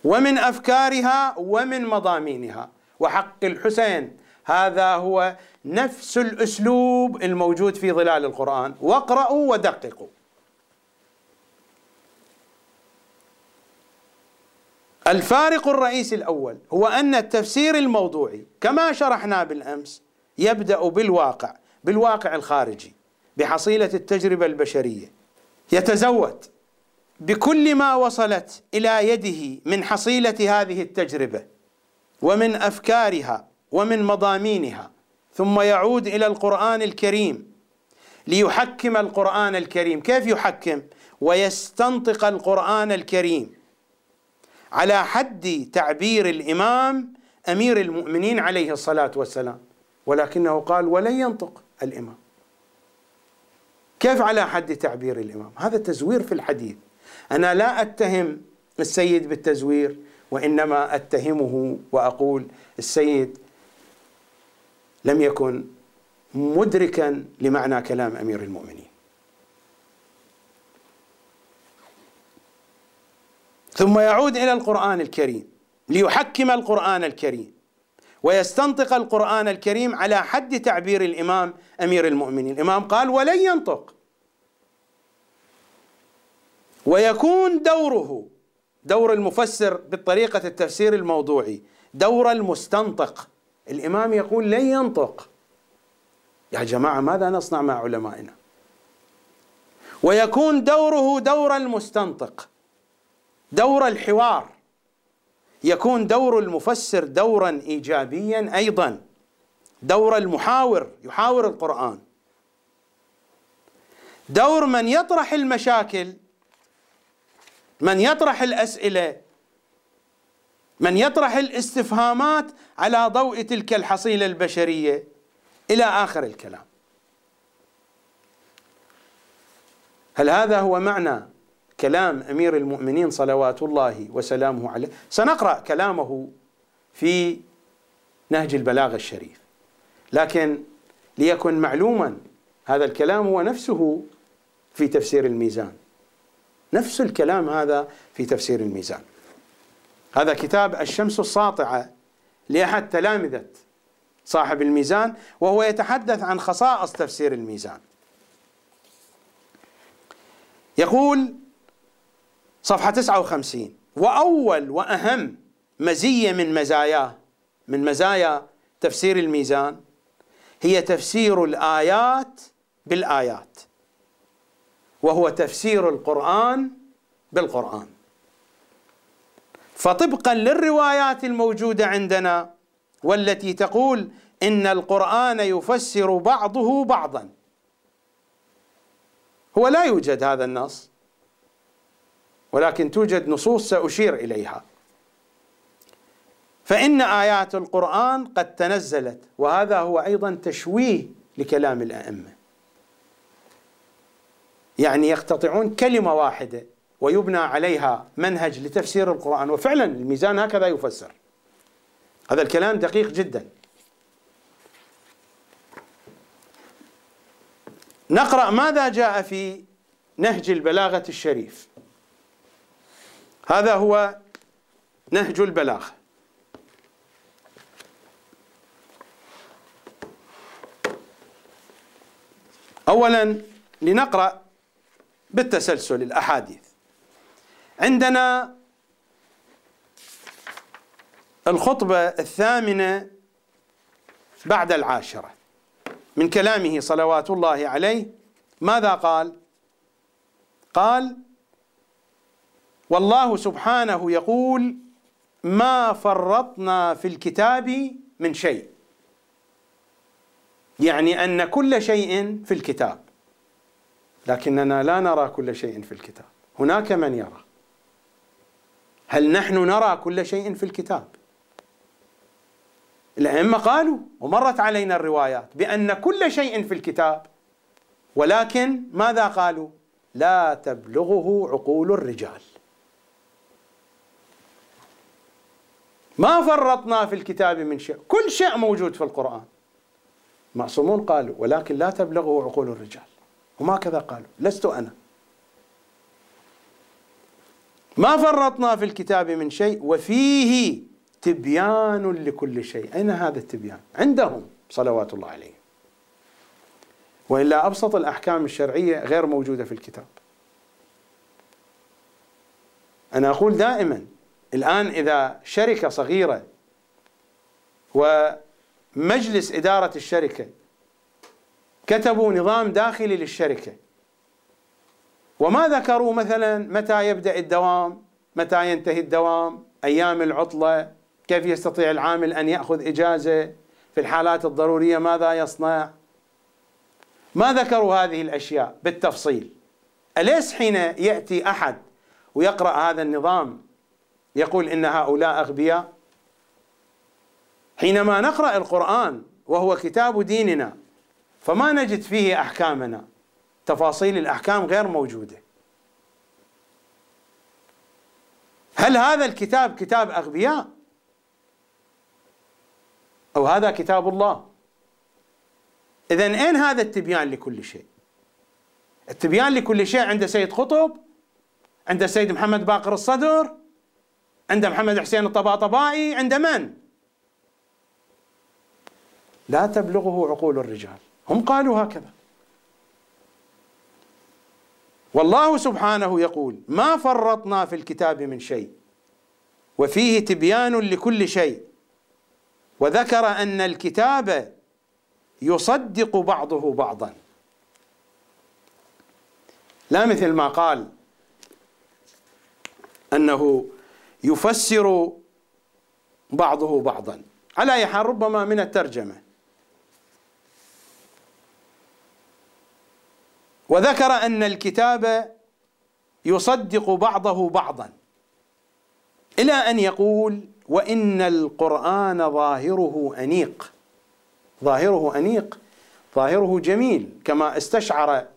ومن أفكارها ومن مضامينها. وحق الحسين هذا هو نفس الأسلوب الموجود في ظلال القرآن. واقرأوا ودققوا. الفارق الرئيسي الأول هو أن التفسير الموضوعي كما شرحنا بالأمس يبدأ بالواقع بالواقع الخارجي بحصيلة التجربة البشرية. يتزود بكل ما وصلت إلى يده من حصيلة هذه التجربة ومن أفكارها ومن مضامينها ثم يعود إلى القرآن الكريم ليحكم القرآن الكريم. كيف يحكم؟ ويستنطق القرآن الكريم. على حد تعبير الإمام أمير المؤمنين عليه الصلاة والسلام. ولكنه قال ولن ينطق الإمام كيف على حد تعبير الإمام؟ هذا تزوير في الحديث. أنا لا أتهم السيد بالتزوير وإنما أتهمه وأقول السيد لم يكن مدركا لمعنى كلام أمير المؤمنين. ثم يعود إلى القرآن الكريم ليحكم القرآن الكريم ويستنطق القرآن الكريم على حد تعبير الإمام أمير المؤمنين. الإمام قال ولن ينطق ويكون دوره دور المفسر بالطريقة التفسير الموضوعي دور المستنطق. الإمام يقول لن ينطق يا جماعة ماذا نصنع مع علمائنا؟ ويكون دوره دور المستنطق. دور الحوار. يكون دور المفسر دورا إيجابيا أيضا. دور المحاور يحاور القرآن. دور من يطرح المشاكل من يطرح الأسئلة من يطرح الاستفهامات على ضوء تلك الحصيلة البشرية. إلى آخر الكلام. هل هذا هو معنى كلام أمير المؤمنين صلوات الله وسلامه عليه. سنقرأ كلامه في نهج البلاغه الشريف. لكن ليكن معلوما هذا الكلام هو نفسه في تفسير الميزان. نفس الكلام هذا في تفسير الميزان. هذا كتاب الشمس الساطعة لأحد تلامذة صاحب الميزان وهو يتحدث عن خصائص تفسير الميزان. يقول صفحة 59 وأول وأهم مزية من مزاياه من مزايا تفسير الميزان هي تفسير الآيات بالآيات. وهو تفسير القرآن بالقرآن. فطبقا للروايات الموجودة عندنا والتي تقول إن القرآن يفسر بعضه بعضا. هو لا يوجد هذا النص. ولكن توجد نصوص سأشير إليها. فإن آيات القرآن قد تنزلت وهذا هو أيضا تشويه لكلام الأئمة. يعني يقتطعون كلمة واحدة ويبنى عليها منهج لتفسير القرآن وفعلا الميزان هكذا يفسر. هذا الكلام دقيق جدا. نقرأ ماذا جاء في نهج البلاغة الشريف. هذا هو نهج البلاغة اولا لنقرأ بالتسلسل الأحاديث. عندنا الخطبة الثامنة بعد العاشرة. من كلامه صلوات الله عليه ماذا قال؟ قال والله سبحانه يقول ما فرطنا في الكتاب من شيء. يعني أن كل شيء في الكتاب. لكننا لا نرى كل شيء في الكتاب. هناك من يرى. هل نحن نرى كل شيء في الكتاب؟ الأئمة قالوا ومرت علينا الروايات بأن كل شيء في الكتاب. ولكن ماذا قالوا؟ لا تبلغه عقول الرجال. ما فرطنا في الكتاب من شيء. كل شيء موجود في القرآن. معصومون قالوا ولكن لا تبلغه عقول الرجال. هم هكذا قالوا لست أنا. ما فرطنا في الكتاب من شيء وفيه تبيان لكل شيء. أين هذا التبيان؟ عندهم صلوات الله عليهم. وإلا أبسط الأحكام الشرعية غير موجودة في الكتاب. أنا أقول دائما الآن إذا شركة صغيرة ومجلس إدارة الشركة كتبوا نظام داخلي للشركة وما ذكروا مثلا متى يبدأ الدوام متى ينتهي الدوام أيام العطلة كيف يستطيع العامل أن يأخذ إجازة في الحالات الضرورية ماذا يصنع؟ ما ذكروا هذه الأشياء بالتفصيل. أليس حين يأتي أحد ويقرأ هذا النظام يقول إن هؤلاء أغبياء. حينما نقرأ القرآن وهو كتاب ديننا فما نجد فيه أحكامنا. تفاصيل الأحكام غير موجودة. هل هذا الكتاب كتاب أغبياء؟ أو هذا كتاب الله؟ اذا أين هذا التبيان لكل شيء؟ التبيان لكل شيء عند سيد قطب عند السيد محمد باقر الصدر عند محمد حسين الطباطبائي عند من؟ لا تبلغه عقول الرجال. هم قالوا هكذا. والله سبحانه يقول ما فرطنا في الكتاب من شيء وفيه تبيان لكل شيء. وذكر أن الكتاب يصدق بعضه بعضا. لا مثل ما قال أنه يفسر بعضه بعضا. على اي حال ربما من الترجمة. وذكر أن الكتاب يصدق بعضه بعضا. إلى أن يقول وإن القرآن ظاهره أنيق. ظاهره أنيق ظاهره جميل كما استشعر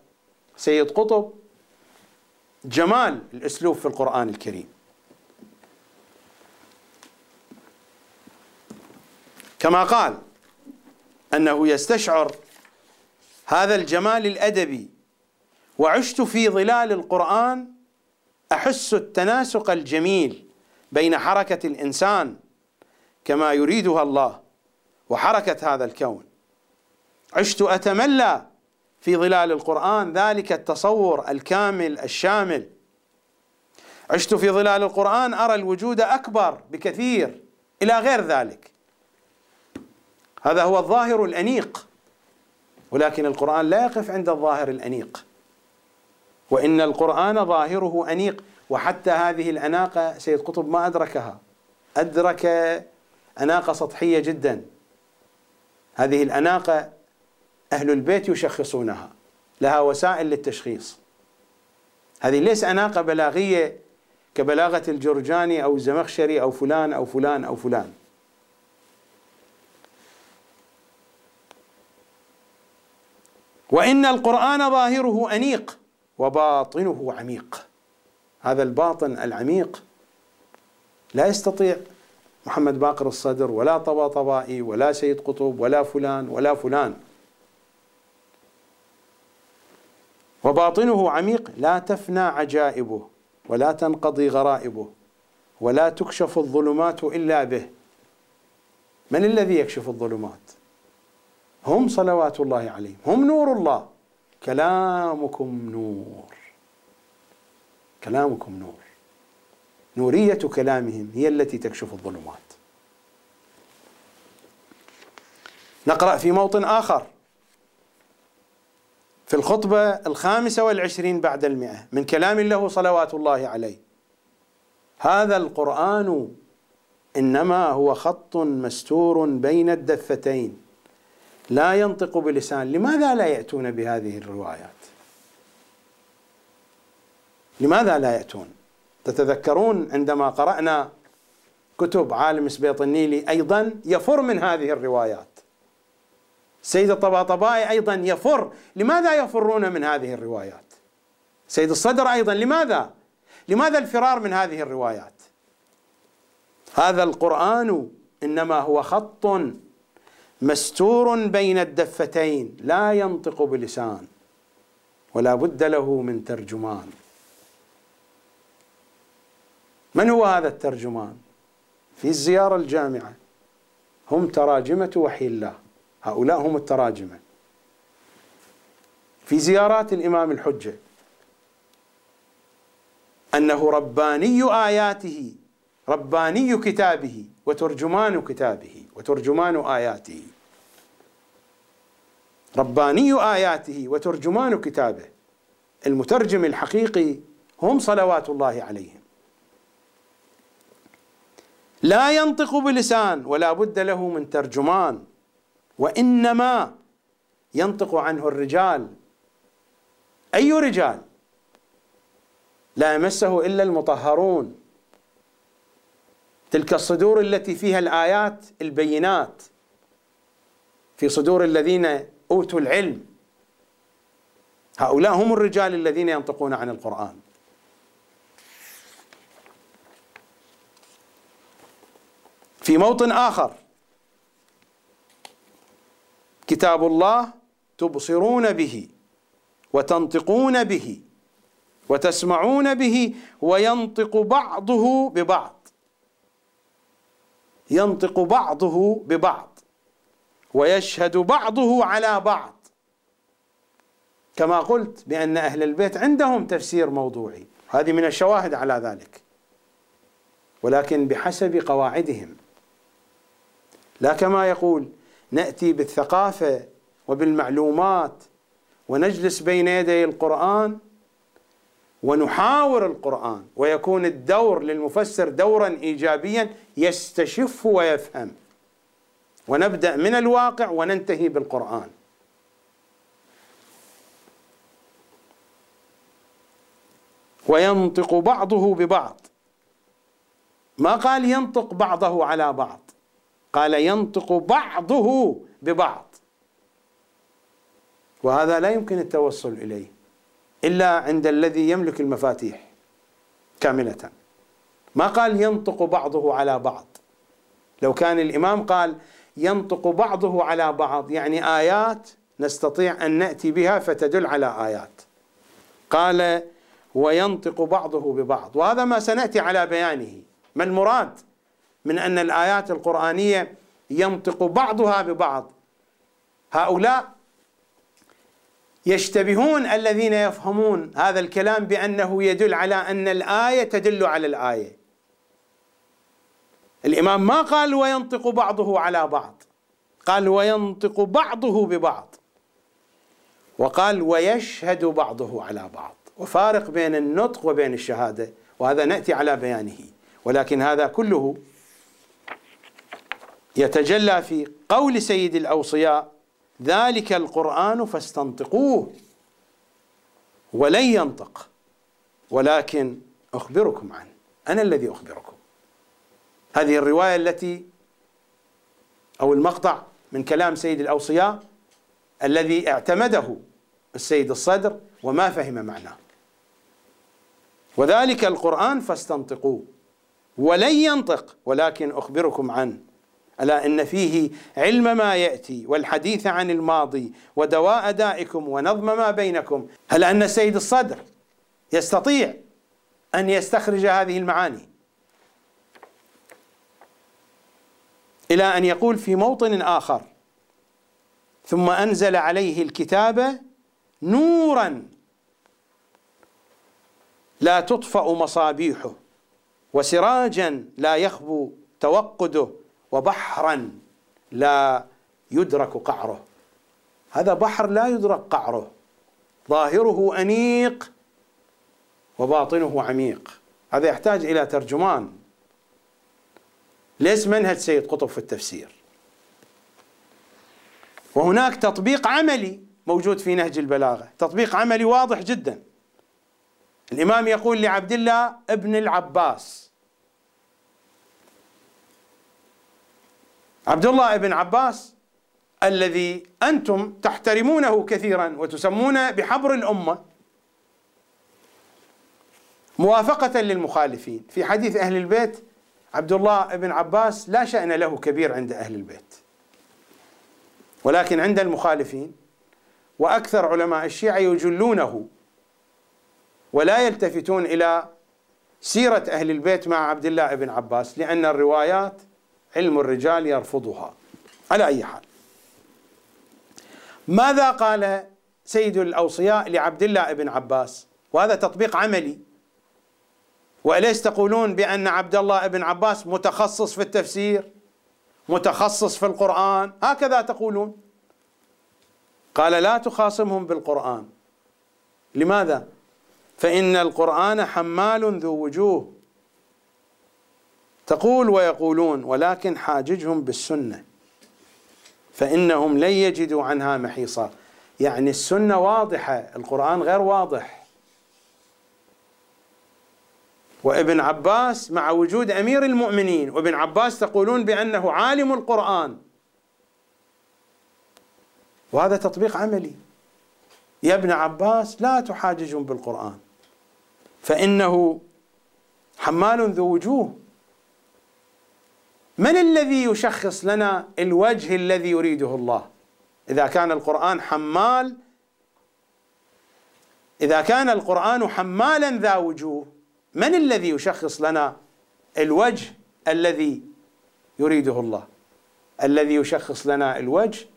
سيد قطب جمال الأسلوب في القرآن الكريم. كما قال أنه يستشعر هذا الجمال الأدبي وعشت في ظلال القرآن أحس التناسق الجميل بين حركة الإنسان كما يريدها الله وحركة هذا الكون. عشت أتملى في ظلال القرآن ذلك التصور الكامل الشامل. عشت في ظلال القرآن أرى الوجود أكبر بكثير إلى غير ذلك. هذا هو الظاهر الأنيق. ولكن القرآن لا يقف عند الظاهر الأنيق. وإن القرآن ظاهره أنيق. وحتى هذه الأناقة سيد قطب ما أدركها. أدرك أناقة سطحية جدا. هذه الأناقة أهل البيت يشخصونها. لها وسائل للتشخيص. هذه ليس أناقة بلاغية كبلاغة الجرجاني أو الزمخشري أو فلان أو فلان أو فلان. وإن القرآن ظاهره أنيق وباطنه عميق. هذا الباطن العميق لا يستطيع محمد باقر الصدر ولا طباطبائي ولا سيد قطب ولا فلان ولا فلان. وباطنه عميق لا تفنى عجائبه ولا تنقضي غرائبه ولا تكشف الظلمات إلا به. من الذي يكشف الظلمات؟ هم صلوات الله عليهم هم نور الله. كلامكم نور. كلامكم نور. نورية كلامهم هي التي تكشف الظلمات. نقرأ في موطن آخر. في الخطبة الخامسة والعشرين بعد المئة من كلام له صلوات الله عليه. هذا القرآن إنما هو خط مستور بين الدفتين. لا ينطق بلسان لماذا لا يأتون بهذه الروايات؟ لماذا لا يأتون؟ تتذكرون عندما قرأنا كتب عالم سبيط النيلي أيضا يفر من هذه الروايات. سيد الطباطبائي أيضا يفر. لماذا يفرون من هذه الروايات؟ سيد الصدر أيضا. لماذا؟ لماذا الفرار من هذه الروايات؟ هذا القرآن إنما هو خط مستور بين الدفتين لا ينطق بلسان ولا بد له من ترجمان. من هو هذا الترجمان؟ في الزيارة الجامعة. هم تراجمة وحي الله. هؤلاء هم التراجمة. في زيارات الإمام الحجة. أنه رباني آياته. رباني كتابه وترجمان كتابه وترجمان آياته. رباني آياته وترجمان كتابه. المترجم الحقيقي هم صلوات الله عليهم. لا ينطق بلسان ولا بد له من ترجمان وإنما ينطق عنه الرجال. أي رجال؟ لا يمسه إلا المطهرون. تلك الصدور التي فيها الآيات البينات. في صدور الذين أوتوا العلم. هؤلاء هم الرجال الذين ينطقون عن القرآن. في موطن آخر. كتاب الله تبصرون به وتنطقون به وتسمعون به وينطق بعضه ببعض. ينطق بعضه ببعض ويشهد بعضه على بعض. كما قلت بأن أهل البيت عندهم تفسير موضوعي هذه من الشواهد على ذلك. ولكن بحسب قواعدهم. لا كما يقول نأتي بالثقافة وبالمعلومات ونجلس بين يدي القرآن ونحاور القرآن ويكون الدور للمفسر دورا إيجابيا يستشف ويفهم. ونبدأ من الواقع وننتهي بالقرآن. وينطق بعضه ببعض. ما قال ينطق بعضه على بعض؟ قال ينطق بعضه ببعض. وهذا لا يمكن التوصل إليه. إلا عند الذي يملك المفاتيح كاملة. ما قال ينطق بعضه على بعض. لو كان الإمام قال ينطق بعضه على بعض يعني آيات نستطيع أن نأتي بها فتدل على آيات. قال وينطق بعضه ببعض. وهذا ما سنأتي على بيانه. ما المراد؟ من أن الآيات القرآنية ينطق بعضها ببعض. هؤلاء يشتبهون الذين يفهمون هذا الكلام بأنه يدل على أن الآية تدل على الآية. الإمام ما قال وينطق بعضه على بعض قال وينطق بعضه ببعض وقال ويشهد بعضه على بعض. وفارق بين النطق وبين الشهادة وهذا نأتي على بيانه. ولكن هذا كله يتجلى في قول سيد الأوصياء ذلك القرآن فاستنطقوه ولن ينطق. ولكن أخبركم عنه. أنا الذي أخبركم. هذه الرواية التي أو المقطع من كلام سيد الأوصياء الذي اعتمده السيد الصدر وما فهم معناه. وذلك القرآن فاستنطقوه ولن ينطق. ولكن أخبركم عنه. ألا إن فيه علم ما يأتي والحديث عن الماضي ودواء دائكم ونظم ما بينكم. هل أن السيد الصدر يستطيع أن يستخرج هذه المعاني؟ إلى أن يقول في موطن آخر ثم أنزل عليه الكتاب نورا لا تطفأ مصابيحه وسراجا لا يخبو توقده. وبحرا لا يدرك قعره. هذا بحر لا يدرك قعره. ظاهره أنيق وباطنه عميق. هذا يحتاج إلى ترجمان. ليس منهج سيد قطب في التفسير. وهناك تطبيق عملي موجود في نهج البلاغة. تطبيق عملي واضح جدا. الإمام يقول لعبد الله ابن العباس عبد الله بن عباس الذي أنتم تحترمونه كثيرا وتسمونه بحبر الأمة. موافقة للمخالفين. في حديث أهل البيت عبد الله بن عباس لا شأن له كبير عند أهل البيت. ولكن عند المخالفين وأكثر علماء الشيعة يجلونه ولا يلتفتون إلى سيرة أهل البيت مع عبد الله بن عباس لأن الروايات علم الرجال يرفضها على أي حال. ماذا قال سيد الأوصياء لعبد الله بن عباس؟ وهذا تطبيق عملي. وأليس تقولون بأن عبد الله بن عباس متخصص في التفسير متخصص في القرآن؟ هكذا تقولون. قال لا تخاصمهم بالقرآن. لماذا؟ فإن القرآن حمال ذو وجوه. تقول ويقولون ولكن حاججهم بالسنة فإنهم لن يجدوا عنها محيصا. يعني السنة واضحة القرآن غير واضح. وابن عباس مع وجود أمير المؤمنين وابن عباس تقولون بأنه عالم القرآن. وهذا تطبيق عملي. يا ابن عباس لا تحاججهم بالقرآن. فإنه حمال ذو وجوه. من الذي يشخص لنا الوجه الذي يريده الله؟ إذا كان القرآن حمال إذا كان القرآن حمالا ذا وجوه من الذي يشخص لنا الوجه الذي يريده الله؟ الذي يشخص لنا الوجه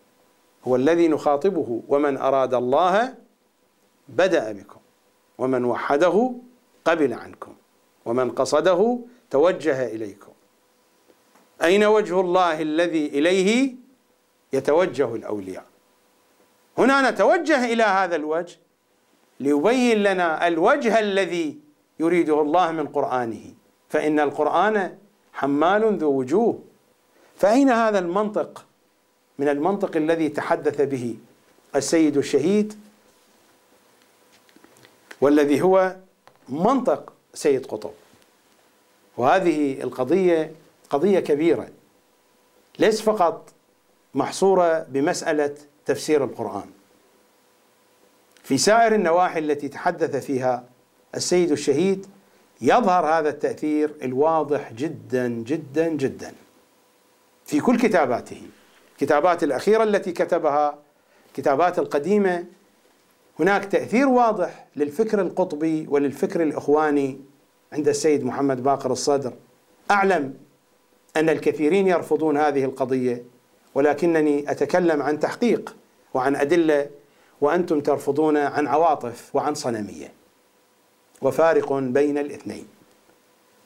هو الذي نخاطبه ومن أراد الله بدأ بكم ومن وحده قبل عنكم ومن قصده توجه إليكم. أين وجه الله الذي إليه يتوجه الأولياء؟ هنا نتوجه إلى هذا الوجه ليبين لنا الوجه الذي يريده الله من قرآنه. فإن القرآن حمال ذو وجوه. فأين هذا المنطق؟ من المنطق الذي تحدث به السيد الشهيد والذي هو منطق سيد قطب. وهذه القضية قضية كبيرة ليس فقط محصورة بمسألة تفسير القرآن. في سائر النواحي التي تحدث فيها السيد الشهيد يظهر هذا التأثير الواضح جدا جدا جدا. في كل كتاباته الكتابات الأخيرة التي كتبها الكتابات القديمة هناك تأثير واضح للفكر القطبي وللفكر الإخواني عند السيد محمد باقر الصدر. أعلم أن الكثيرين يرفضون هذه القضية ولكنني أتكلم عن تحقيق وعن أدلة وأنتم ترفضون عن عواطف وعن صنمية. وفارق بين الاثنين.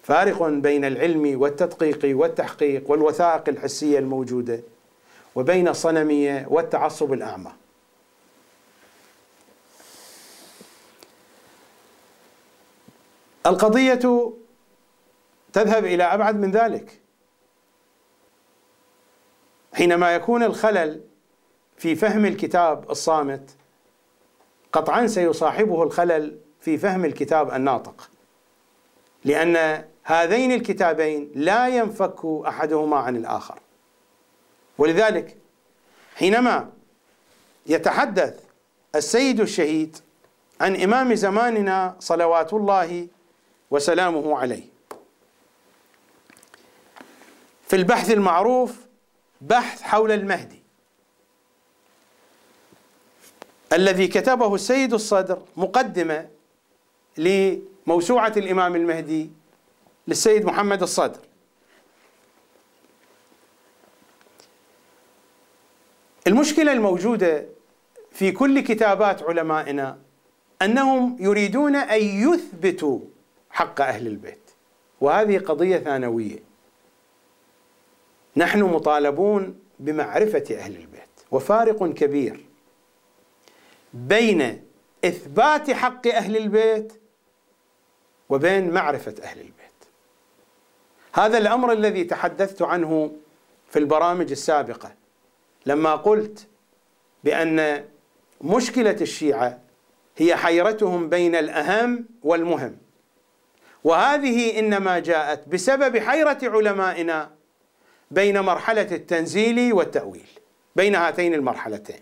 فارق بين العلم والتدقيق والتحقيق والوثائق الحسية الموجودة وبين الصنمية والتعصب الأعمى. القضية تذهب إلى أبعد من ذلك. حينما يكون الخلل في فهم الكتاب الصامت قطعا سيصاحبه الخلل في فهم الكتاب الناطق. لأن هذين الكتابين لا ينفك أحدهما عن الآخر. ولذلك حينما يتحدث السيد الشهيد عن إمام زماننا صلوات الله وسلامه عليه في البحث المعروف بحث حول المهدي. الذي كتبه السيد الصدر مقدمة لموسوعة الإمام المهدي للسيد محمد الصدر. المشكلة الموجودة في كل كتابات علمائنا أنهم يريدون أن يثبتوا حق أهل البيت وهذه قضية ثانوية. نحن مطالبون بمعرفة أهل البيت وفارق كبير بين إثبات حق أهل البيت وبين معرفة أهل البيت. هذا الأمر الذي تحدثت عنه في البرامج السابقة لما قلت بأن مشكلة الشيعة هي حيرتهم بين الأهم والمهم وهذه إنما جاءت بسبب حيرة علمائنا بين مرحلة التنزيل والتأويل بين هاتين المرحلتين.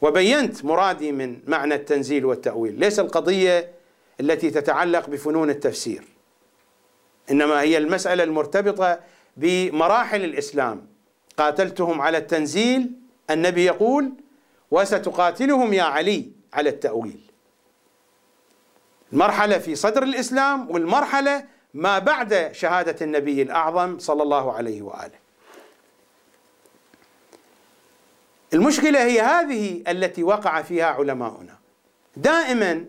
وبينت مرادي من معنى التنزيل والتأويل. ليس القضية التي تتعلق بفنون التفسير إنما هي المسألة المرتبطة بمراحل الإسلام. قاتلتهم على التنزيل النبي يقول وستقاتلهم يا علي على التأويل. المرحلة في صدر الإسلام والمرحلة ما بعد شهادة النبي الأعظم صلى الله عليه وآله. المشكلة هي هذه التي وقع فيها علماؤنا. دائما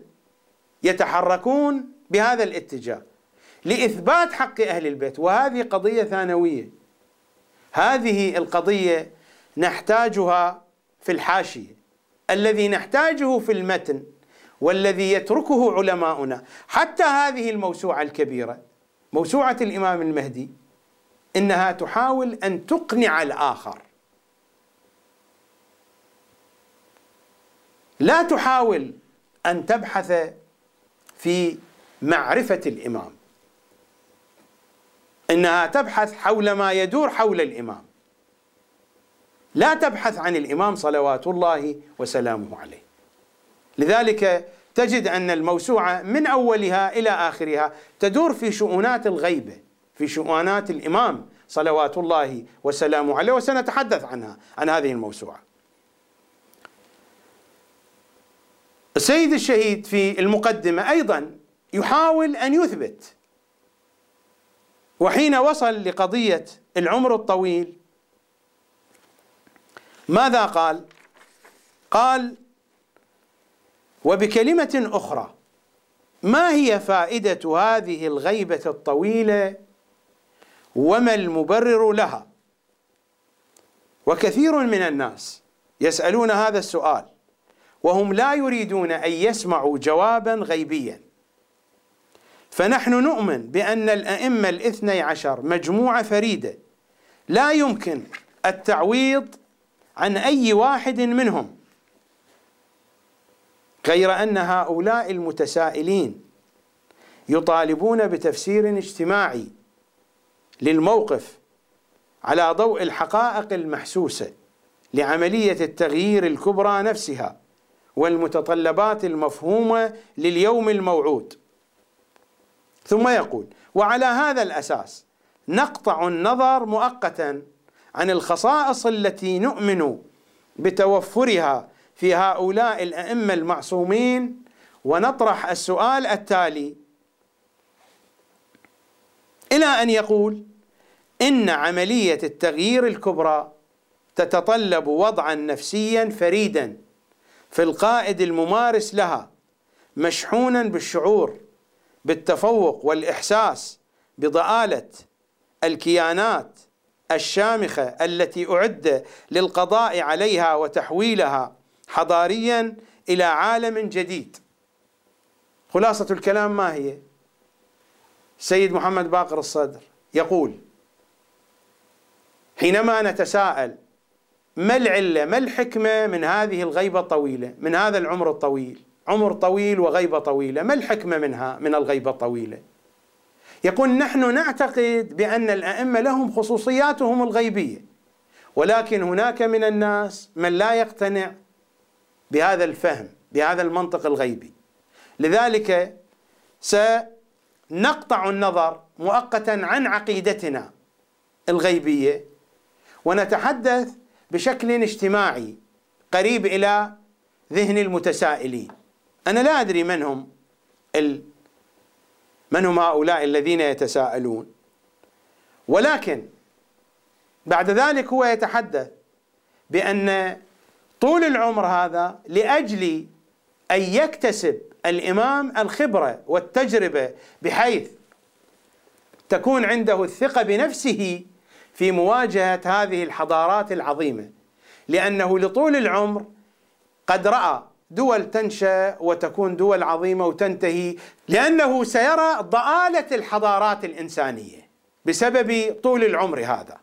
يتحركون بهذا الاتجاه لإثبات حق أهل البيت وهذه قضية ثانوية. هذه القضية نحتاجها في الحاشية. الذي نحتاجه في المتن والذي يتركه علماؤنا حتى هذه الموسوعة الكبيرة. موسوعة الإمام المهدي إنها تحاول أن تقنع الآخر. لا تحاول أن تبحث في معرفة الإمام. إنها تبحث حول ما يدور حول الإمام. لا تبحث عن الإمام صلوات الله وسلامه عليه. لذلك تجد أن الموسوعة من أولها إلى آخرها تدور في شؤونات الغيبه في شؤونات الإمام صلوات الله وسلامه عليه وسنتحدث عنها عن هذه الموسوعة السيد الشهيد في المقدمة أيضا يحاول أن يثبت وحين وصل لقضية العمر الطويل ماذا قال؟ قال وبكلمة أخرى ما هي فائدة هذه الغيبة الطويلة وما المبرر لها؟ وكثير من الناس يسألون هذا السؤال وهم لا يريدون أن يسمعوا جوابا غيبيا فنحن نؤمن بأن الأئمة الاثني عشر مجموعة فريدة لا يمكن التعويض عن أي واحد منهم غير أن هؤلاء المتسائلين يطالبون بتفسير اجتماعي للموقف على ضوء الحقائق المحسوسة لعملية التغيير الكبرى نفسها والمتطلبات المفهومة لليوم الموعود. ثم يقول وعلى هذا الأساس نقطع النظر مؤقتا عن الخصائص التي نؤمن بتوفرها في هؤلاء الأئمة المعصومين ونطرح السؤال التالي. إلى أن يقول إن عملية التغيير الكبرى تتطلب وضعا نفسيا فريدا في القائد الممارس لها مشحونا بالشعور بالتفوق والإحساس بضآلة الكيانات الشامخة التي أعد للقضاء عليها وتحويلها. حضاريا إلى عالم جديد. خلاصة الكلام ما هي؟ سيد محمد باقر الصدر يقول حينما نتساءل ما العلة ما الحكمة من هذه الغيبة الطويلة من هذا العمر الطويل؟ عمر طويل وغيبة طويلة ما الحكمة منها من الغيبة الطويلة؟ يقول نحن نعتقد بأن الأئمة لهم خصوصياتهم الغيبية ولكن هناك من الناس من لا يقتنع بهذا الفهم بهذا المنطق الغيبي. لذلك سنقطع النظر مؤقتا عن عقيدتنا الغيبية ونتحدث بشكل اجتماعي قريب إلى ذهن المتسائلين. أنا لا أدري من هم ال من هم هؤلاء الذين يتساءلون. ولكن بعد ذلك هو يتحدث بأن طول العمر هذا لأجل أن يكتسب الإمام الخبرة والتجربة بحيث تكون عنده الثقة بنفسه في مواجهة هذه الحضارات العظيمة. لأنه لطول العمر قد رأى دول تنشأ وتكون دول عظيمة وتنتهي لأنه سيرى ضآلة الحضارات الإنسانية بسبب طول العمر هذا.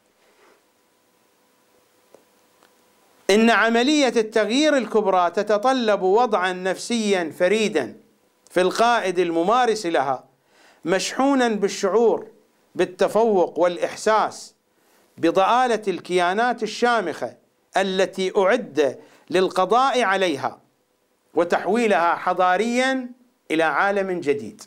إن عملية التغيير الكبرى تتطلب وضعا نفسيا فريدا في القائد الممارس لها مشحونا بالشعور بالتفوق والإحساس بضآلة الكيانات الشامخة التي أعد للقضاء عليها وتحويلها حضاريا إلى عالم جديد.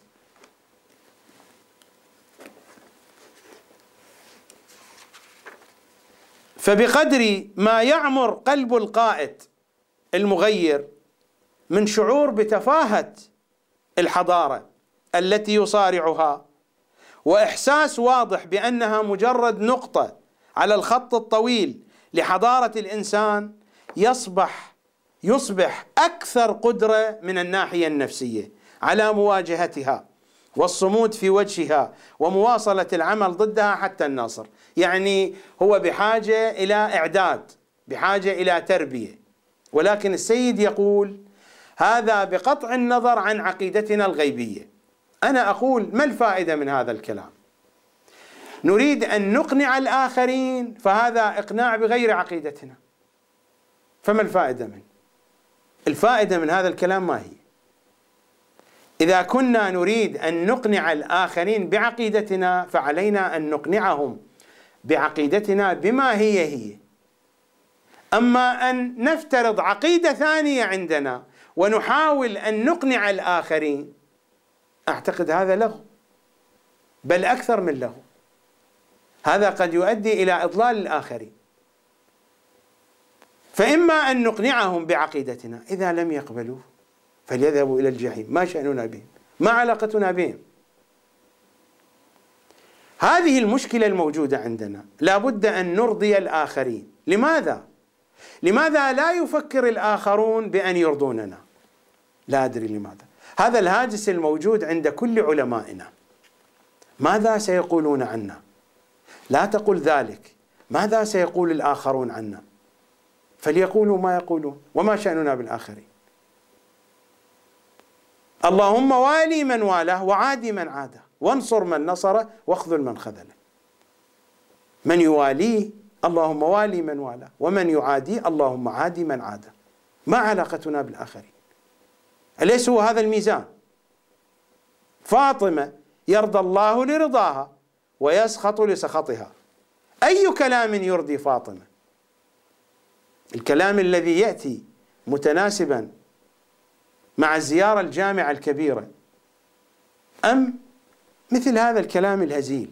فبقدر ما يعمر قلب القائد المغير من شعور بتفاهة الحضارة التي يصارعها وإحساس واضح بأنها مجرد نقطة على الخط الطويل لحضارة الإنسان يصبح يصبح أكثر قدرة من الناحية النفسية على مواجهتها. والصمود في وجهها ومواصلة العمل ضدها حتى الناصر. يعني هو بحاجة إلى إعداد بحاجة إلى تربية. ولكن السيد يقول هذا بقطع النظر عن عقيدتنا الغيبية. أنا أقول ما الفائدة من هذا الكلام؟ نريد أن نقنع الآخرين فهذا إقناع بغير عقيدتنا. فما الفائدة منه؟ الفائدة من هذا الكلام ما هي؟ إذا كنا نريد أن نقنع الآخرين بعقيدتنا فعلينا أن نقنعهم بعقيدتنا بما هي هي. أما أن نفترض عقيدة ثانية عندنا ونحاول أن نقنع الآخرين أعتقد هذا لغو بل أكثر من لغو هذا قد يؤدي إلى إضلال الآخرين. فإما أن نقنعهم بعقيدتنا إذا لم يقبلوا فليذهبوا إلى الجحيم. ما شأننا بهم؟ ما علاقتنا بهم؟ هذه المشكلة الموجودة عندنا. لابد أن نرضي الآخرين. لماذا؟ لماذا لا يفكر الآخرون بأن يرضوننا؟ لا أدري لماذا. هذا الهاجس الموجود عند كل علمائنا. ماذا سيقولون عنا؟ لا تقل ذلك. ماذا سيقول الآخرون عنا؟ فليقولوا ما يقولون. وما شأننا بالآخرين. اللهم والي من والاه وعادي من عاده وانصر من نصره واخذل من خذله. من يواليه اللهم والي من والاه. ومن يعاديه اللهم عادي من عاده. ما علاقتنا بالآخرين. أليس هو هذا الميزان؟ فاطمة يرضى الله لرضاها ويسخط لسخطها. أي كلام يرضي فاطمة؟ الكلام الذي يأتي متناسبا مع زيارة الجامعة الكبيرة. أم مثل هذا الكلام الهزيل؟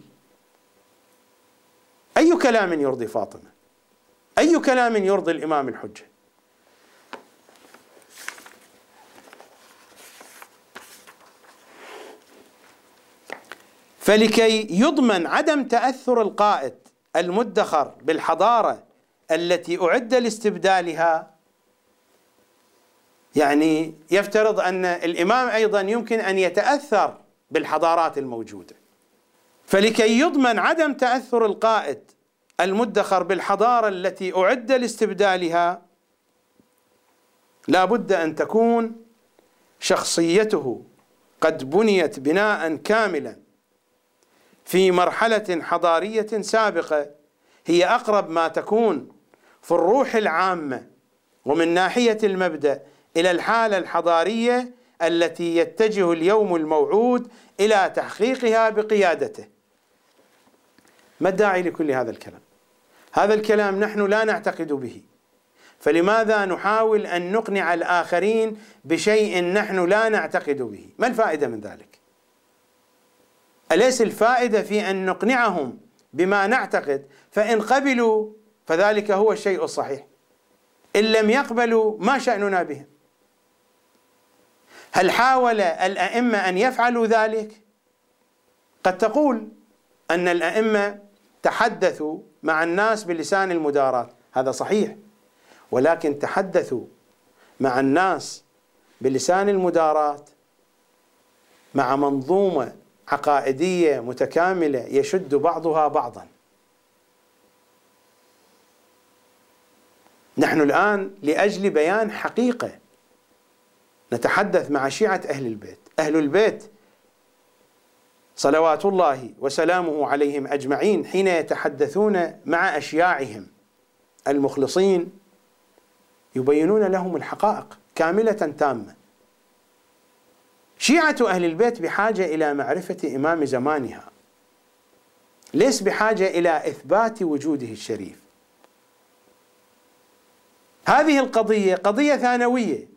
أي كلام يرضي فاطمة؟ أي كلام يرضي الإمام الحجة؟ فلكي يضمن عدم تأثر القائد المدخر بالحضارة التي أعد لاستبدالها يعني يفترض أن الإمام أيضا يمكن أن يتأثر بالحضارات الموجودة. فلكي يضمن عدم تأثر القائد المدخر بالحضارة التي أعد لاستبدالها لا بد أن تكون شخصيته قد بنيت بناء كاملا في مرحلة حضارية سابقة. هي أقرب ما تكون في الروح العامة ومن ناحية المبدأ إلى الحالة الحضارية التي يتجه اليوم الموعود إلى تحقيقها بقيادته. ما الداعي لكل هذا الكلام؟ هذا الكلام نحن لا نعتقد به. فلماذا نحاول أن نقنع الآخرين بشيء نحن لا نعتقد به؟ ما الفائدة من ذلك؟ أليس الفائدة في أن نقنعهم بما نعتقد فإن قبلوا فذلك هو الشيء الصحيح. إن لم يقبلوا ما شأننا بهم. هل حاول الأئمة أن يفعلوا ذلك؟ قد تقول أن الأئمة تحدثوا مع الناس بلسان المداراة هذا صحيح ولكن تحدثوا مع الناس بلسان المداراة مع منظومة عقائدية متكاملة يشد بعضها بعضا نحن الآن لأجل بيان حقيقة نتحدث مع شيعة أهل البيت أهل البيت صلوات الله وسلامه عليهم أجمعين حين يتحدثون مع أشياعهم المخلصين يبينون لهم الحقائق كاملة تامة. شيعة أهل البيت بحاجة إلى معرفة إمام زمانها. ليس بحاجة إلى إثبات وجوده الشريف. هذه القضية قضية ثانوية.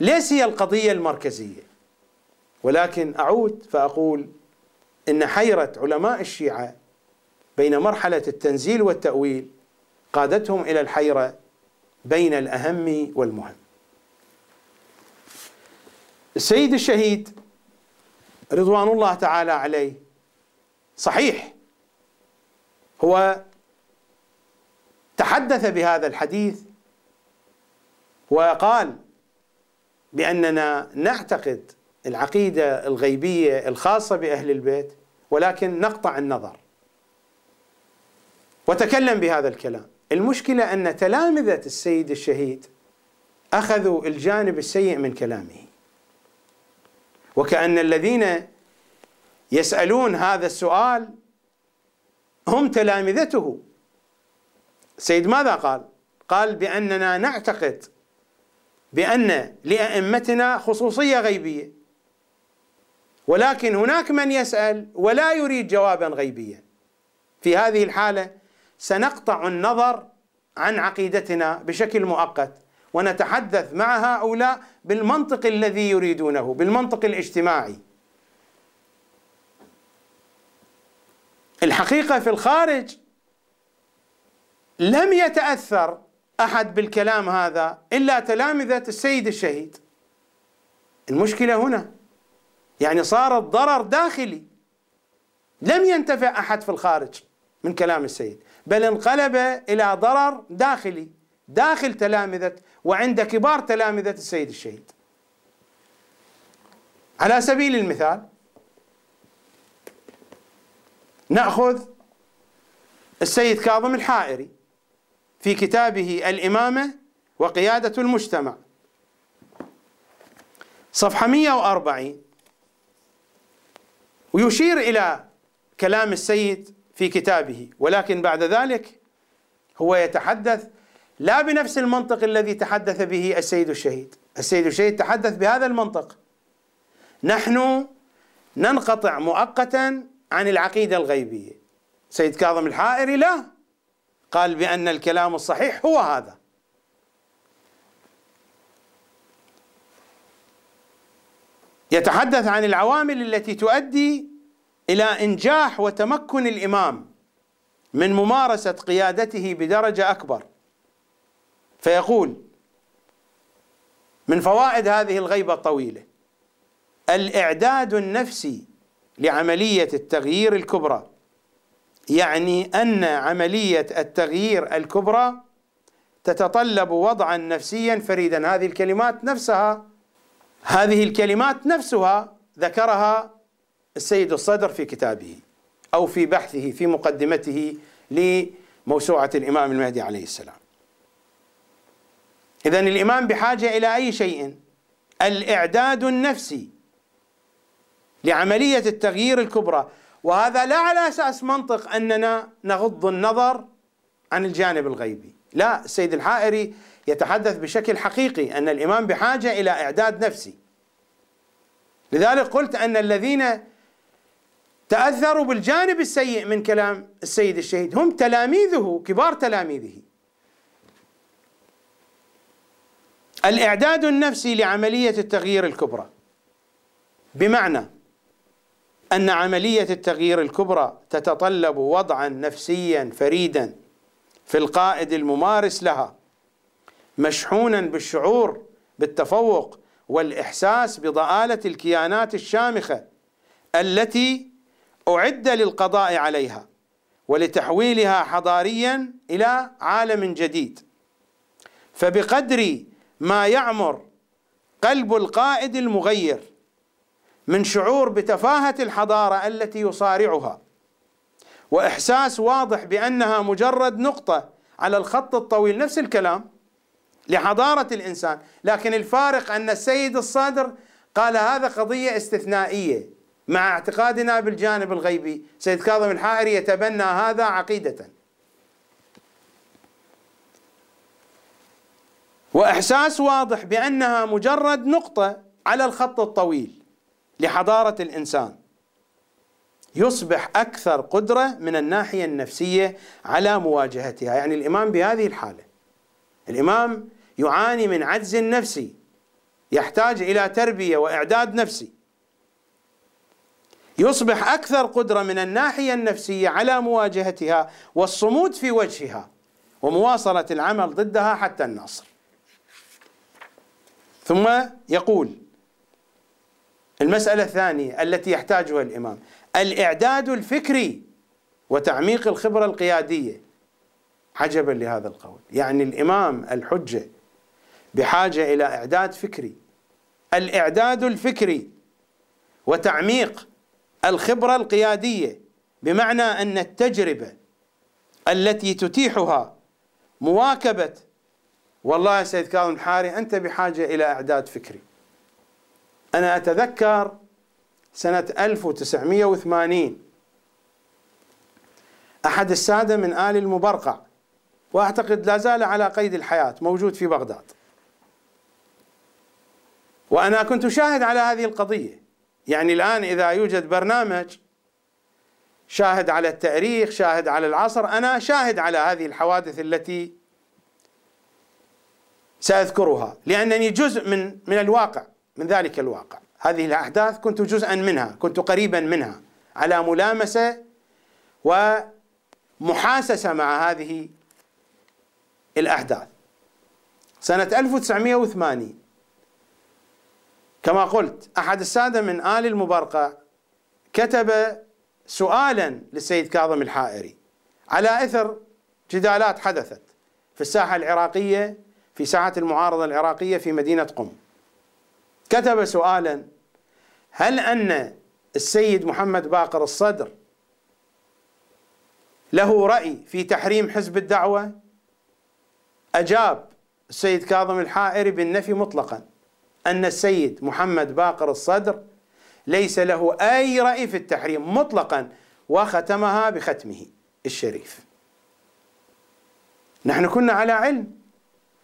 ليس هي القضية المركزية. ولكن أعود فأقول إن حيرة علماء الشيعة بين مرحلة التنزيل والتأويل قادتهم إلى الحيرة بين الأهم والمهم. السيد الشهيد رضوان الله تعالى عليه صحيح هو تحدث بهذا الحديث وقال بأننا نعتقد العقيدة الغيبية الخاصة بأهل البيت ولكن نقطع النظر. وتكلم بهذا الكلام. المشكلة أن تلامذة السيد الشهيد أخذوا الجانب السيء من كلامه. وكأن الذين يسألون هذا السؤال هم تلامذته. السيد ماذا قال؟ قال بأننا نعتقد بأن لأئمتنا خصوصية غيبية. ولكن هناك من يسأل ولا يريد جوابا غيبيا. في هذه الحالة سنقطع النظر عن عقيدتنا بشكل مؤقت ونتحدث مع هؤلاء بالمنطق الذي يريدونه بالمنطق الاجتماعي. الحقيقة في الخارج لم يتأثر أحد بالكلام هذا إلا تلامذة السيد الشهيد. المشكلة هنا. يعني صار الضرر داخلي. لم ينتفع أحد في الخارج من كلام السيد. بل انقلب إلى ضرر داخلي داخل تلامذة وعند كبار تلامذة السيد الشهيد. على سبيل المثال نأخذ السيد كاظم الحائري. في كتابه الإمامة وقيادة المجتمع. صفحة 140 ويشير إلى كلام السيد في كتابه ولكن بعد ذلك هو يتحدث لا بنفس المنطق الذي تحدث به السيد الشهيد. السيد الشهيد تحدث بهذا المنطق. نحن ننقطع مؤقتا عن العقيدة الغيبية. سيد كاظم الحائري لا. قال بأن الكلام الصحيح هو هذا. يتحدث عن العوامل التي تؤدي إلى إنجاح وتمكن الإمام من ممارسة قيادته بدرجة أكبر. فيقول من فوائد هذه الغيبة الطويلة الإعداد النفسي لعملية التغيير الكبرى يعني أن عملية التغيير الكبرى تتطلب وضعا نفسيا فريدا هذه الكلمات نفسها هذه الكلمات نفسها ذكرها السيد الصدر في كتابه أو في بحثه في مقدمته لموسوعة الإمام المهدي عليه السلام. اذا الإمام بحاجة إلى أي شيء؟ الإعداد النفسي لعملية التغيير الكبرى وهذا لا على أساس منطق أننا نغض النظر عن الجانب الغيبي. لا السيد الحائري يتحدث بشكل حقيقي أن الإمام بحاجة إلى إعداد نفسي. لذلك قلت أن الذين تأثروا بالجانب السيء من كلام السيد الشهيد هم تلاميذه كبار تلاميذه. الإعداد النفسي لعملية التغيير الكبرى. بمعنى أن عملية التغيير الكبرى تتطلب وضعا نفسيا فريدا في القائد الممارس لها مشحونا بالشعور بالتفوق والإحساس بضآلة الكيانات الشامخة التي أعد للقضاء عليها ولتحويلها حضاريا إلى عالم جديد. فبقدر ما يعمر قلب القائد المغير من شعور بتفاهة الحضارة التي يصارعها. وإحساس واضح بأنها مجرد نقطة على الخط الطويل نفس الكلام لحضارة الإنسان. لكن الفارق أن السيد الصادر قال هذا قضية استثنائية مع اعتقادنا بالجانب الغيبي. سيد كاظم الحائري يتبنى هذا عقيدة. وإحساس واضح بأنها مجرد نقطة على الخط الطويل. لحضارة الإنسان يصبح أكثر قدرة من الناحية النفسية على مواجهتها، يعني الإمام بهذه الحالة. الإمام يعاني من عجز نفسي يحتاج إلى تربية وإعداد نفسي. يصبح أكثر قدرة من الناحية النفسية على مواجهتها والصمود في وجهها ومواصلة العمل ضدها حتى النصر. ثم يقول المسألة الثانية التي يحتاجها الإمام. الإعداد الفكري وتعميق الخبرة القيادية. عجبا لهذا القول. يعني الإمام الحجة بحاجة إلى إعداد فكري. الإعداد الفكري وتعميق الخبرة القيادية بمعنى أن التجربة التي تتيحها مواكبة. والله سيد كاظم الحاري أنت بحاجة إلى إعداد فكري. أنا أتذكر سنة 1980 أحد السادة من آل المبرقع وأعتقد لا زال على قيد الحياة موجود في بغداد. وأنا كنت شاهد على هذه القضية. يعني الآن إذا يوجد برنامج شاهد على التاريخ شاهد على العصر أنا شاهد على هذه الحوادث التي سأذكرها لأنني جزء من من الواقع. من ذلك الواقع. هذه الأحداث كنت جزءا منها كنت قريبا منها على ملامسة ومحاسسة مع هذه الأحداث. سنة 1980 كما قلت أحد السادة من آل المبرقع كتب سؤالا للسيد كاظم الحائري على إثر جدالات حدثت في الساحة العراقية في ساحة المعارضة العراقية في مدينة قم. كتب سؤالا هل أن السيد محمد باقر الصدر له رأي في تحريم حزب الدعوة؟ أجاب السيد كاظم الحائري بالنفي مطلقا أن السيد محمد باقر الصدر ليس له أي رأي في التحريم مطلقا وختمها بختمه الشريف. نحن كنا على علم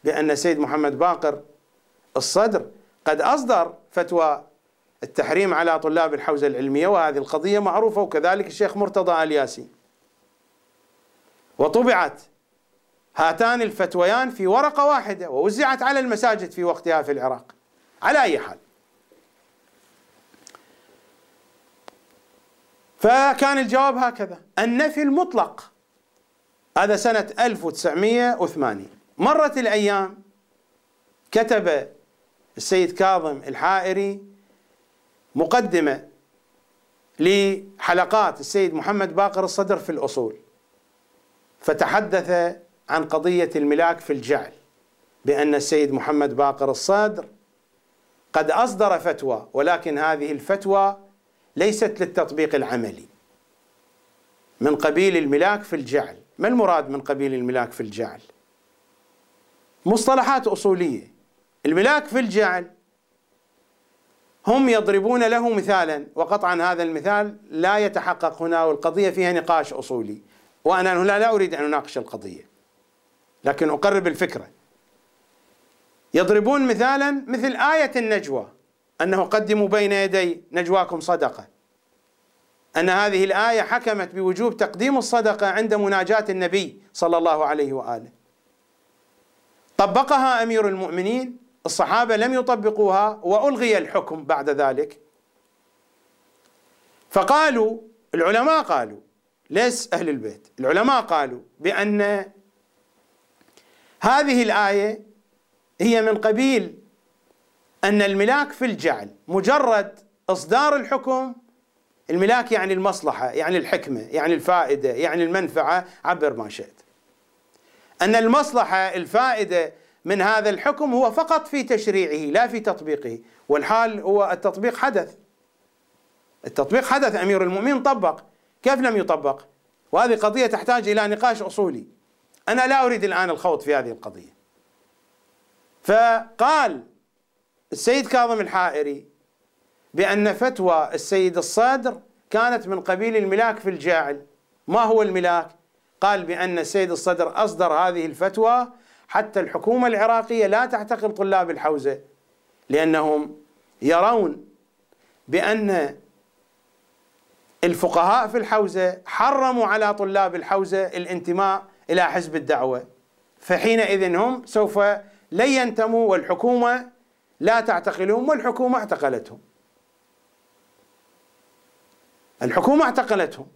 بأن السيد محمد باقر الصدر قد أصدر فتوى التحريم على طلاب الحوزة العلمية وهذه القضية معروفة وكذلك الشيخ مرتضى الياسي. وطبعت هاتان الفتويان في ورقة واحدة ووزعت على المساجد في وقتها في العراق. على أي حال. فكان الجواب هكذا. النفي المطلق هذا سنة 1980 مرت الأيام كتب السيد كاظم الحائري مقدمة لحلقات السيد محمد باقر الصدر في الأصول فتحدث عن قضية الملاك في الجعل بأن السيد محمد باقر الصدر قد أصدر فتوى ولكن هذه الفتوى ليست للتطبيق العملي. من قبيل الملاك في الجعل ما المراد من قبيل الملاك في الجعل؟ مصطلحات أصولية. الملاك في الجعل هم يضربون له مثالا وقطعا هذا المثال لا يتحقق هنا والقضية فيها نقاش أصولي. وأنا هنا لا أريد أن أناقش القضية لكن أقرب الفكرة. يضربون مثالا مثل آية النجوى أنه قدموا بين يدي نجواكم صدقة. أن هذه الآية حكمت بوجوب تقديم الصدقة عند مناجاة النبي صلى الله عليه وآله. طبقها أمير المؤمنين الصحابة لم يطبقوها وألغي الحكم بعد ذلك. فقالوا العلماء قالوا ليس أهل البيت العلماء قالوا بأن هذه الآية هي من قبيل أن الملاك في الجعل مجرد إصدار الحكم الملاك يعني المصلحة يعني الحكمة يعني الفائدة يعني المنفعة عبر ما شئت. أن المصلحة الفائدة من هذا الحكم هو فقط في تشريعه لا في تطبيقه. والحال هو التطبيق حدث. التطبيق حدث أمير المؤمنين طبق. كيف لم يطبق؟ وهذه قضية تحتاج إلى نقاش أصولي. أنا لا أريد الآن الخوض في هذه القضية. فقال السيد كاظم الحائري بأن فتوى السيد الصادر كانت من قبيل الملاك في الجاعل. ما هو الملاك؟ قال بأن السيد الصدر أصدر هذه الفتوى حتى الحكومة العراقية لا تعتقل طلاب الحوزة لأنهم يرون بأن الفقهاء في الحوزة حرموا على طلاب الحوزة الانتماء إلى حزب الدعوة. فحينئذ هم سوف لن ينتموا والحكومة لا تعتقلهم والحكومة اعتقلتهم. الحكومة اعتقلتهم.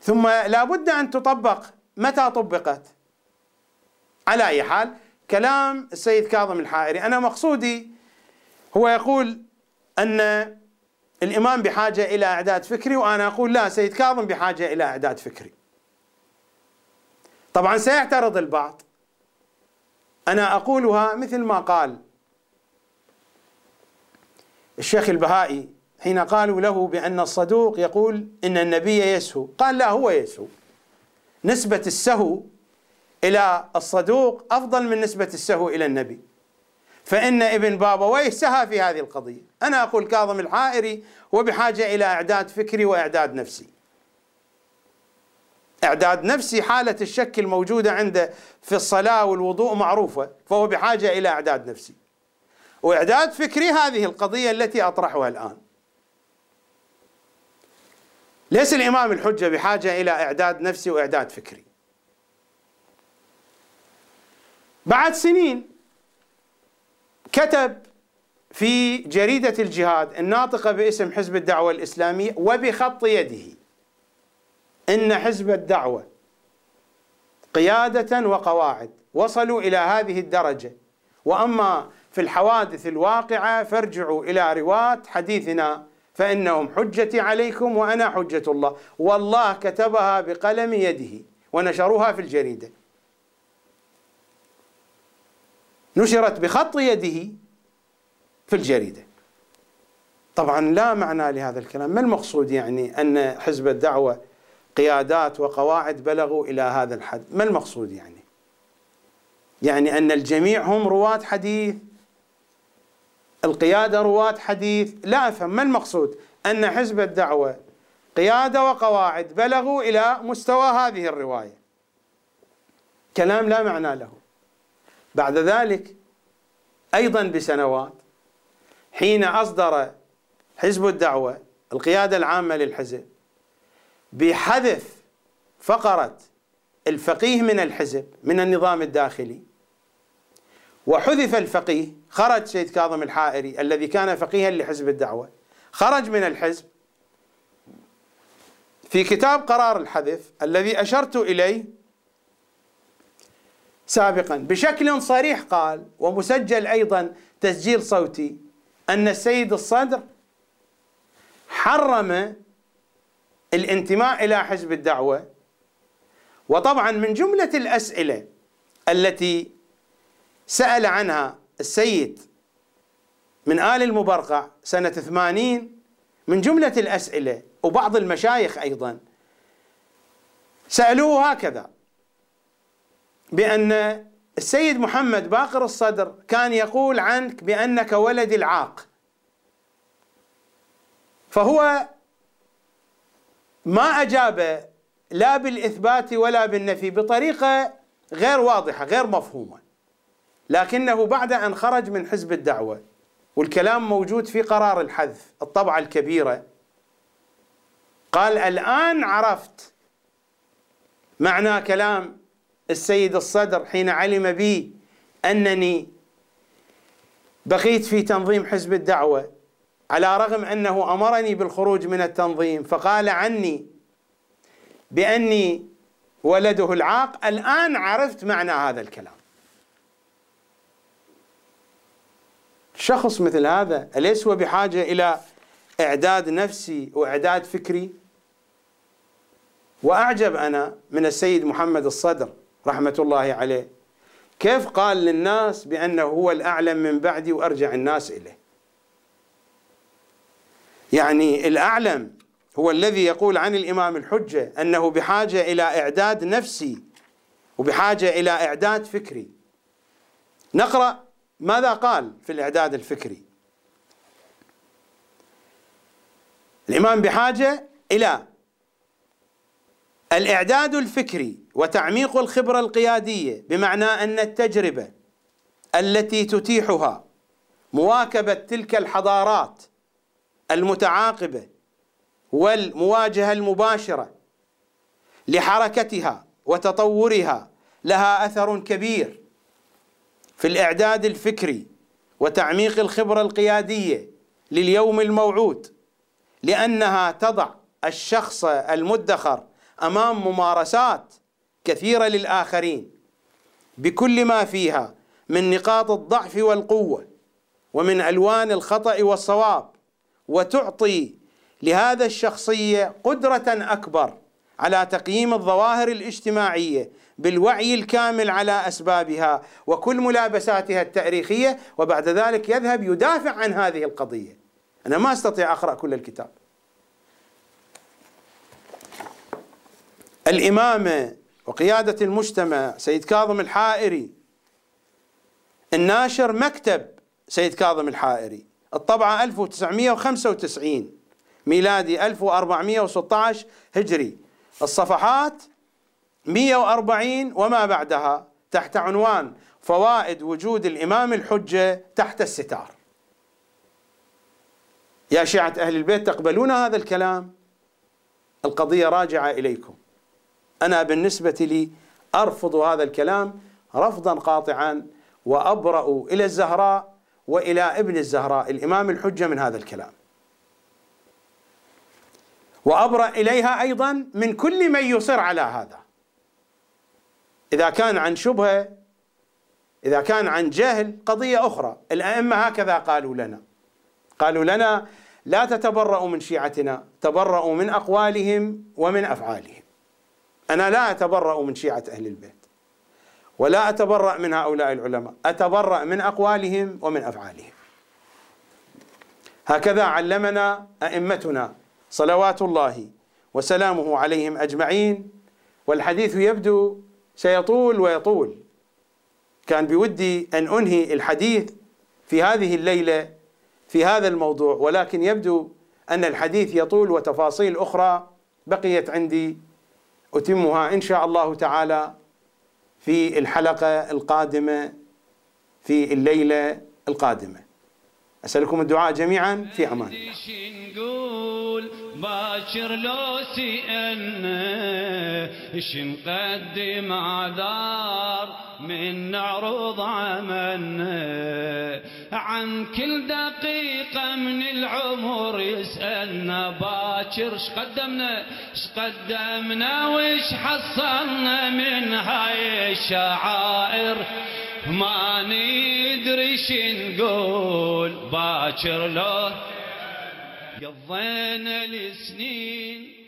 ثم لا بد أن تطبق. متى طبقت؟ على أي حال كلام السيد كاظم الحائري. أنا مقصودي هو يقول أن الإمام بحاجة إلى إعداد فكري وأنا أقول لا سيد كاظم بحاجة إلى إعداد فكري. طبعا سيعترض البعض. أنا أقولها مثل ما قال الشيخ البهائي حين قالوا له بأن الصدوق يقول إن النبي يسهو. قال لا هو يسهو. نسبة السهو إلى الصدوق أفضل من نسبة السهو إلى النبي. فإن ابن بابويه سهى في هذه القضية. أنا أقول كاظم الحائري هو بحاجة إلى إعداد فكري وإعداد نفسي. إعداد نفسي حالة الشك الموجودة عنده في الصلاة والوضوء معروفة فهو بحاجة إلى إعداد نفسي. وإعداد فكري هذه القضية التي أطرحها الآن. ليس الإمام الحجة بحاجة إلى إعداد نفسي وإعداد فكري. بعد سنين كتب في جريدة الجهاد الناطقة باسم حزب الدعوة الإسلامية وبخط يده إن حزب الدعوة قيادة وقواعد وصلوا إلى هذه الدرجة. وأما في الحوادث الواقعة فارجعوا إلى رواة حديثنا فإنهم حجتي عليكم وأنا حجة الله. والله كتبها بقلم يده ونشروها في الجريدة. نشرت بخط يده في الجريدة. طبعا لا معنى لهذا الكلام. ما المقصود يعني أن حزب الدعوة قيادات وقواعد بلغوا إلى هذا الحد؟ ما المقصود يعني؟ يعني أن الجميع هم رواة حديث القيادة رواة حديث. لا أفهم ما المقصود؟ أن حزب الدعوة قيادة وقواعد بلغوا إلى مستوى هذه الرواية. كلام لا معنى له. بعد ذلك أيضا بسنوات حين أصدر حزب الدعوة القيادة العامة للحزب بحذف فقرة الفقيه من الحزب من النظام الداخلي. وحذف الفقيه خرج سيد كاظم الحائري الذي كان فقيها لحزب الدعوة خرج من الحزب في كتاب قرار الحذف الذي أشرت إليه سابقا. بشكل صريح قال ومسجل أيضا تسجيل صوتي أن السيد الصدر حرم الانتماء إلى حزب الدعوة. وطبعا من جملة الأسئلة التي سأل عنها السيد من آل المبرقع سنة 80 من جملة الأسئلة وبعض المشايخ أيضا سألوه هكذا بأن السيد محمد باقر الصدر كان يقول عنك بأنك ولد العاق. فهو ما أجاب لا بالإثبات ولا بالنفي بطريقة غير واضحة غير مفهومة. لكنه بعد أن خرج من حزب الدعوة والكلام موجود في قرار الحذف الطبعة الكبيرة قال الآن عرفت معنى كلام السيد الصدر حين علم بي أنني بقيت في تنظيم حزب الدعوة على رغم أنه أمرني بالخروج من التنظيم فقال عني بأني ولده العاق الآن عرفت معنى هذا الكلام. شخص مثل هذا أليس هو بحاجة إلى إعداد نفسي وإعداد فكري؟ وأعجب أنا من السيد محمد الصدر رحمه الله عليه. كيف قال للناس بأنه هو الأعلم من بعدي وأرجع الناس إليه؟ يعني الأعلم هو الذي يقول عن الإمام الحجة أنه بحاجة إلى إعداد نفسي وبحاجة إلى إعداد فكري. نقرأ ماذا قال في الإعداد الفكري. الإمام بحاجة إلى الإعداد الفكري وتعميق الخبرة القيادية بمعنى أن التجربة التي تتيحها مواكبة تلك الحضارات المتعاقبة والمواجهة المباشرة لحركتها وتطورها لها أثر كبير في الإعداد الفكري وتعميق الخبرة القيادية لليوم الموعود لأنها تضع الشخص المدخر أمام ممارسات كثيرة للآخرين بكل ما فيها من نقاط الضعف والقوة ومن ألوان الخطأ والصواب وتعطي لهذا الشخصية قدرة أكبر على تقييم الظواهر الاجتماعية بالوعي الكامل على أسبابها وكل ملابساتها التاريخية وبعد ذلك يذهب يدافع عن هذه القضية. أنا ما أستطيع أقرأ كل الكتاب. الإمامة وقيادة المجتمع سيد كاظم الحائري. الناشر مكتب سيد كاظم الحائري. الطبعة 1995 ميلادي 1416 هجري. الصفحات 140 وما بعدها تحت عنوان فوائد وجود الإمام الحجة تحت الستار. يا شيعة أهل البيت تقبلون هذا الكلام؟ القضية راجعة إليكم. أنا بالنسبة لي أرفض هذا الكلام رفضا قاطعا وأبرأ إلى الزهراء وإلى ابن الزهراء الإمام الحجة من هذا الكلام. وأبرأ إليها أيضا من كل من يصر على هذا. إذا كان عن شبهة إذا كان عن جهل قضية أخرى. الأئمة هكذا قالوا لنا. قالوا لنا لا تتبرأوا من شيعتنا تبرأوا من أقوالهم ومن أفعالهم. أنا لا أتبرأ من شيعة أهل البيت ولا أتبرأ من هؤلاء العلماء أتبرأ من أقوالهم ومن أفعالهم. هكذا علمنا أئمتنا صلوات الله وسلامه عليهم أجمعين والحديث يبدو سيطول ويطول. كان بودي أن أنهي الحديث في هذه الليلة في هذا الموضوع ولكن يبدو أن الحديث يطول وتفاصيل أخرى بقيت عندي أتمها إن شاء الله تعالى في الحلقة القادمة في الليلة القادمة. أسألكم الدعاء جميعا في أمان الله. باكر لو سئلنا إيش نقدم عذار من نعرض عملنا؟ عن كل دقيقة من العمر يسألنا باكر إيش قدمنا؟ إيش قدمنا وإيش حصلنا من هاي الشعائر؟ ما ندري نقول باكر لو قضينا السنين